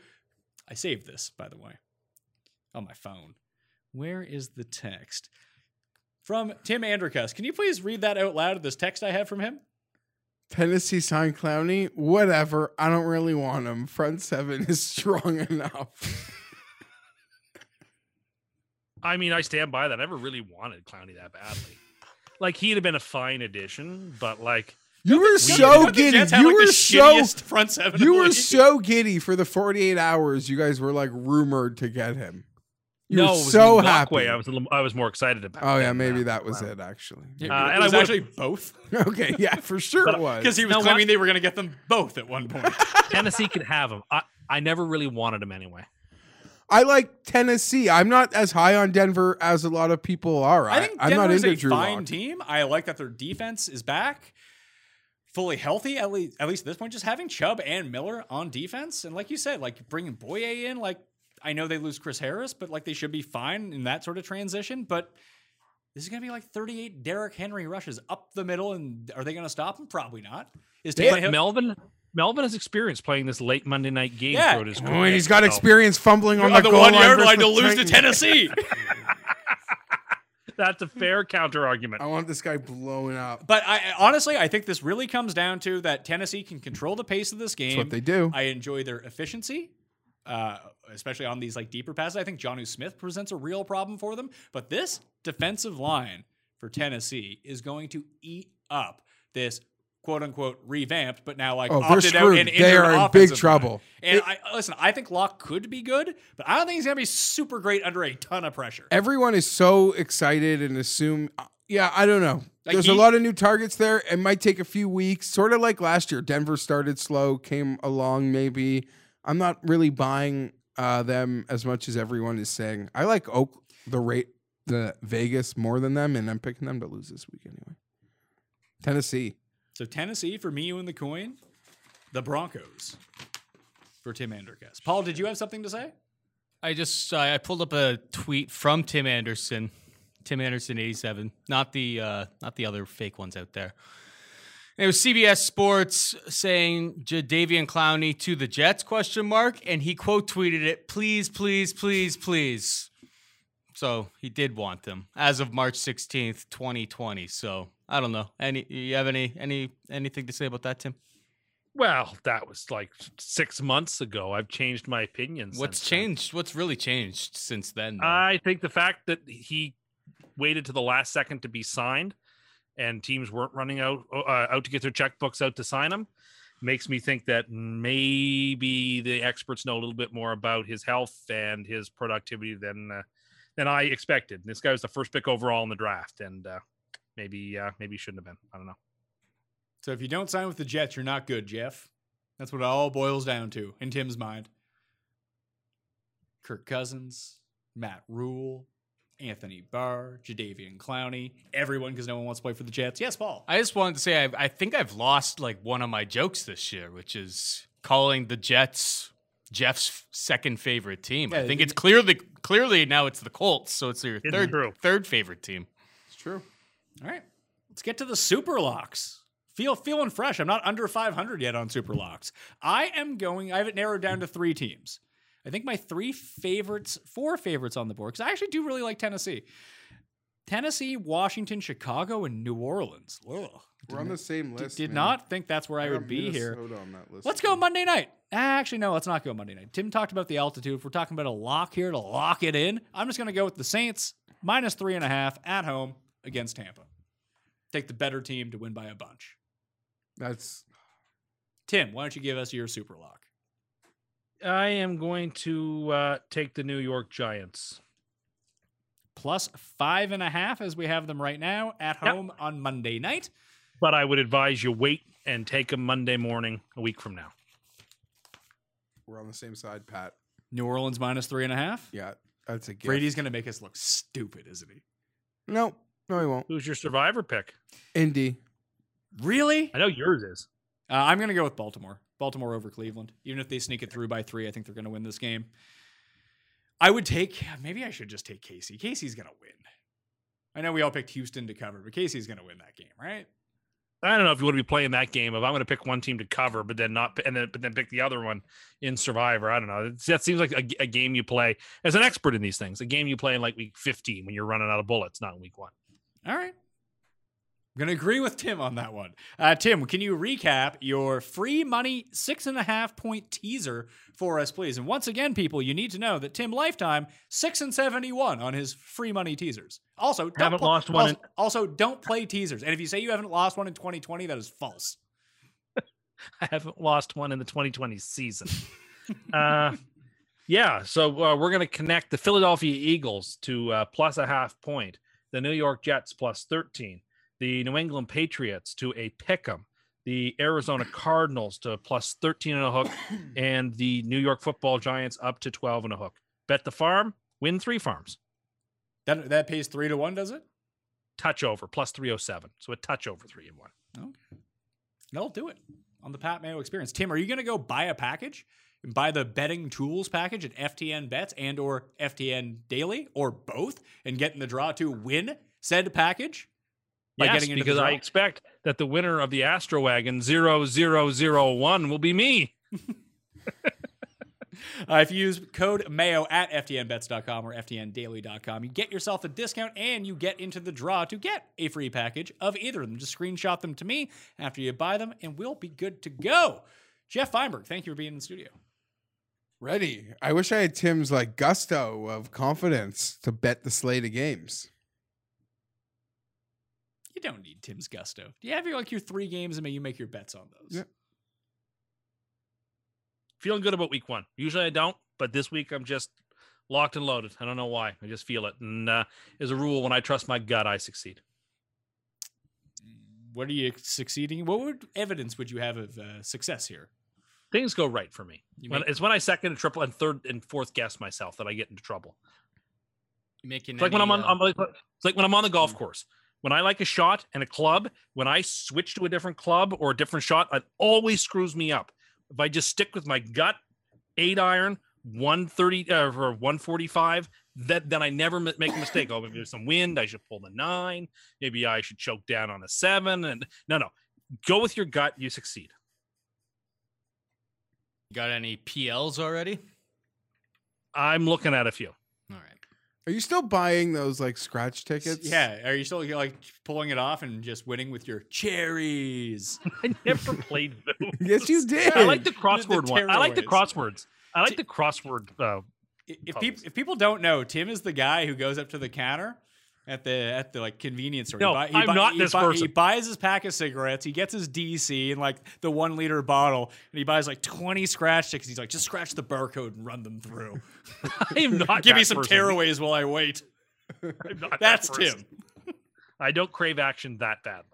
I saved this by the way on my phone. Where is the text from Tim Andricus? Can you please read that out loud? This text I have from him. Tennessee signed Clowney. Whatever. I don't really want him. Front seven is strong enough. I mean, I stand by that. I never really wanted Clowney that badly. Like he'd have been a fine addition, but like You were Don't so the giddy. You like, were so front seven. you were league? so giddy for the 48 hours. You guys were like rumored to get him. You no, were so the happy. way I was a little, I was more excited about. oh yeah, maybe uh, that was Clowney. it actually. It, Uh, it and I was would- actually both okay, yeah, for sure But- it was. because he was know what? claiming they were going to get them both at one point. Tennessee could have him. I, I never really wanted him anyway. I like Tennessee. I'm not as high on Denver as a lot of people are. I think I'm not Denver's into a Drew fine Lock. team. I like that their defense is back, fully healthy. At least, at least at this point, just having Chubb and Miller on defense, and like you said, like bringing Bouye in. Like I know they lose Chris Harris, but like they should be fine in that sort of transition. But this is going to be like 38 Derrick Henry rushes up the middle, and are they going to stop him? Probably not. Is But Tannehill? Melvin Melvin has experience playing this late Monday night game Yeah. throughout his Oh, career. and he's got experience fumbling on, on the goal one yard versus line the to lose to Tennessee. That's a fair counter argument. I want this guy blowing up. But I honestly, I think this really comes down to that Tennessee can control the pace of this game. That's what they do. I enjoy their efficiency, uh, especially on these like deeper passes. I think Jonnu Smith presents a real problem for them. But this defensive line for Tennessee is going to eat up this quote unquote revamped, but now like Oh, opted out and They are in big offensive line. trouble. And It- I listen, I think Lock could be good, but I don't think he's gonna be super great under a ton of pressure. Everyone is so excited and assume. Yeah, I don't know. Like There's he- a lot of new targets there. It might take a few weeks, sort of like last year. Denver started slow, came along. Maybe I'm not really buying uh, them as much as everyone is saying. I like Oak, the rate, the Vegas more than them, and I'm picking them to lose this week anyway. Tennessee. So Tennessee for me, and the coin, the Broncos for Tim Anderkes. Paul, did you have something to say? I just I I pulled up a tweet from Tim Anderson, Tim Anderson eighty seven, not the uh, not the other fake ones out there. It was CBS Sports saying Jadeveon Clowney to the Jets question mark, and he quote tweeted it, please, please, please, please. So he did want them as of March sixteenth, twenty twenty. So I don't know. Any you have any any anything to say about that, Tim? Well, that was like six months ago. I've changed my opinion. What's since then. changed? What's really changed since then? though? I think the fact that he waited to the last second to be signed, and teams weren't running out uh, out to get their checkbooks out to sign him, makes me think that maybe the experts know a little bit more about his health and his productivity than uh, than I expected. This guy was the first pick overall in the draft, and uh, maybe uh, maybe he shouldn't have been. I don't know. So if you don't sign with the Jets, you're not good, Geoff. That's what it all boils down to in Tim's mind. Kirk Cousins, Matt Rhule, Anthony Barr, Jadeveon Clowney, everyone because no one wants to play for the Jets. Yes, Paul. I just wanted to say I, I think I've lost like one of my jokes this year, which is calling the Jets Geoff's second favorite team. Yeah, I think it's clearly clearly now it's the Colts, so it's your third true. third favorite team. It's true. All right, let's get to the super locks. Feel feeling fresh. I'm not under 500 yet on super locks. I am going. I have it narrowed down to three teams. I think my three favorites, four favorites on the board, because I actually do really like Tennessee. Tennessee, Washington, Chicago, and New Orleans. Ugh. We're on the same Did, list. did man. not think that's where I, would be here. Minnesota that list. Let's go Monday night. Actually, no, let's not go Monday night. Tim talked about the altitude. If we're talking about a lock here to lock it in, I'm just going to go with the Saints minus three and a half at home against Tampa. Take the better team to win by a bunch. That's Tim, why don't you give us your super lock? I am going to uh, take the New York Giants. Plus five and a half as we have them right now at Yep. home on Monday night. but I would advise you wait and take them Monday morning a week from now. we're on the same side, Pat. New Orleans minus three and a half. Yeah, that's a gift. Brady's going to make us look stupid, isn't he? No, no, he won't. Who's your survivor pick? Indy. Really? I know yours is. Uh, I'm going to go with Baltimore. Baltimore over Cleveland. Even if they sneak it through by three, I think they're going to win this game. I would take, maybe I should just take Casey. Casey's going to win. I know we all picked Houston to cover, but Casey's going to win that game, right? I don't know if you want to be playing that game. If I'm going to pick one team to cover, but then not, and then but then pick the other one in Survivor. I don't know. That seems like a, a game you play as an expert in these things. A game you play in like week 15 when you're running out of bullets, not in week one. All right. I'm going to agree with Tim on that one. Uh, Tim, can you recap your free money six and a half point teaser for us, please? And once again, people, you need to know that Tim Lifetime, six and 71 on his free money teasers. Also, don't Haven't pl- lost one Also, in- also, don't play teasers. And if you say you haven't lost one in 2020, that is false. I haven't lost one in the 2020 season. uh, yeah, so uh, we're going to connect the Philadelphia Eagles to uh, plus a half point, the New York Jets plus 13, the New England Patriots to a pick 'em, the Arizona Cardinals to plus 13 and a hook, and the New York Football Giants up to 12 and a hook. Bet the farm, win three farms. That that pays three to one, does it? Touch over plus 307. So a touch over three and one. Okay. They'll do it on the Pat Mayo experience. Tim, are you going to go buy a package and buy the betting tools package at FTN Bets and or FTN Daily or both and get in the draw to win said package? By yes, getting into because I expect that the winner of the Astro Wagon 0001 will be me. Uh, if you use code MAYO at FTNBets.com or FTNDaily.com, you get yourself a discount and you get into the draw to get a free package of either of them. Just screenshot them to me after you buy them, and we'll be good to go. Geoff Fienberg, thank you for being in the studio. Ready. I wish I had Tim's like gusto of confidence to bet the slate of games. You don't need Tim's gusto. Do you have your like your three games and may you make your bets on those? Yeah. Feeling good about week one. Usually I don't, but this week I'm just locked and loaded. I don't know why. I just feel it. And uh, as a rule, when I trust my gut, I succeed. What are you succeeding? What would evidence would you have of uh, success here? Things go right for me. When, it's when I second and triple and third and fourth guess myself that I get into trouble. Making It's like when I'm on, uh, I'm like, it's like when I'm on the golf course. When I like a shot and a club, when I switch to a different club or a different shot, it always screws me up. If I just stick with my gut, eight iron, 130 uh, or 145, that then I never make a mistake. Oh, maybe there's some wind. I should pull the nine. Maybe I should choke down on a seven. And no, no, go with your gut. You succeed. Got any PLs already? I'm looking at a few. All right. Are you still buying those like scratch tickets? Yeah. Are you still like pulling it off and just winning with your cherries? I never played those. Yes, you did. I like the crossword one. I like the crosswords. I like the crossword. Uh, if people if people don't know, Tim is the guy who goes up to the counter at the at the like convenience store. No, I'm not this He person. buys his pack of cigarettes. He gets his DC and like the one liter bottle, and he buys like twenty scratch tickets. He's like, just scratch the barcode and run them through. I am not. Give me some person. tearaways while I wait. I'm not that That's person. Tim. I don't crave action that badly.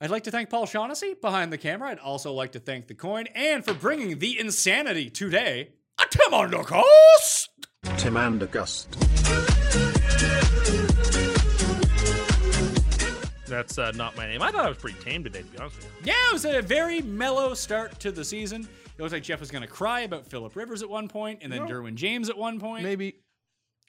I'd like to thank Paul Shaughnessy behind the camera. I'd also like to thank the coin and for bringing the insanity today. A Tim on the coast. Tim and August. That's uh, not my name. I thought I was pretty tame today, to be honest with you. Yeah, it was a very mellow start to the season. It looked like Geoff was going to cry about Philip Rivers at one point, and then Derwin James at one point. Maybe.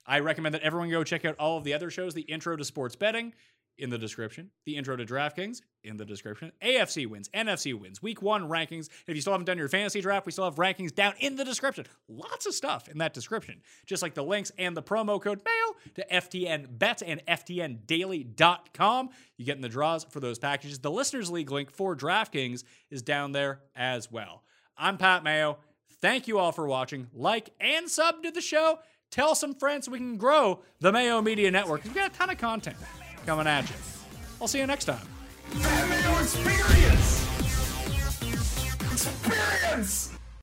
I recommend that everyone go check out all of the other shows. The intro to sports betting in the description. The intro to DraftKings in the description. AFC wins, NFC wins, Week One rankings. If you still haven't done your fantasy draft, we still have rankings down in the description. Lots of stuff in that description, just like the links and the promo code MAYO to FTN Bets and FTNDaily.com. You get in the draws for those packages. The Listeners League link for DraftKings is down there as well. I'm Pat Mayo. Thank you all for watching. Like and sub to the show. Tell some friends so we can grow the Mayo Media Network. We've got a ton of content coming at you. I'll see you next time. Experience! Experience!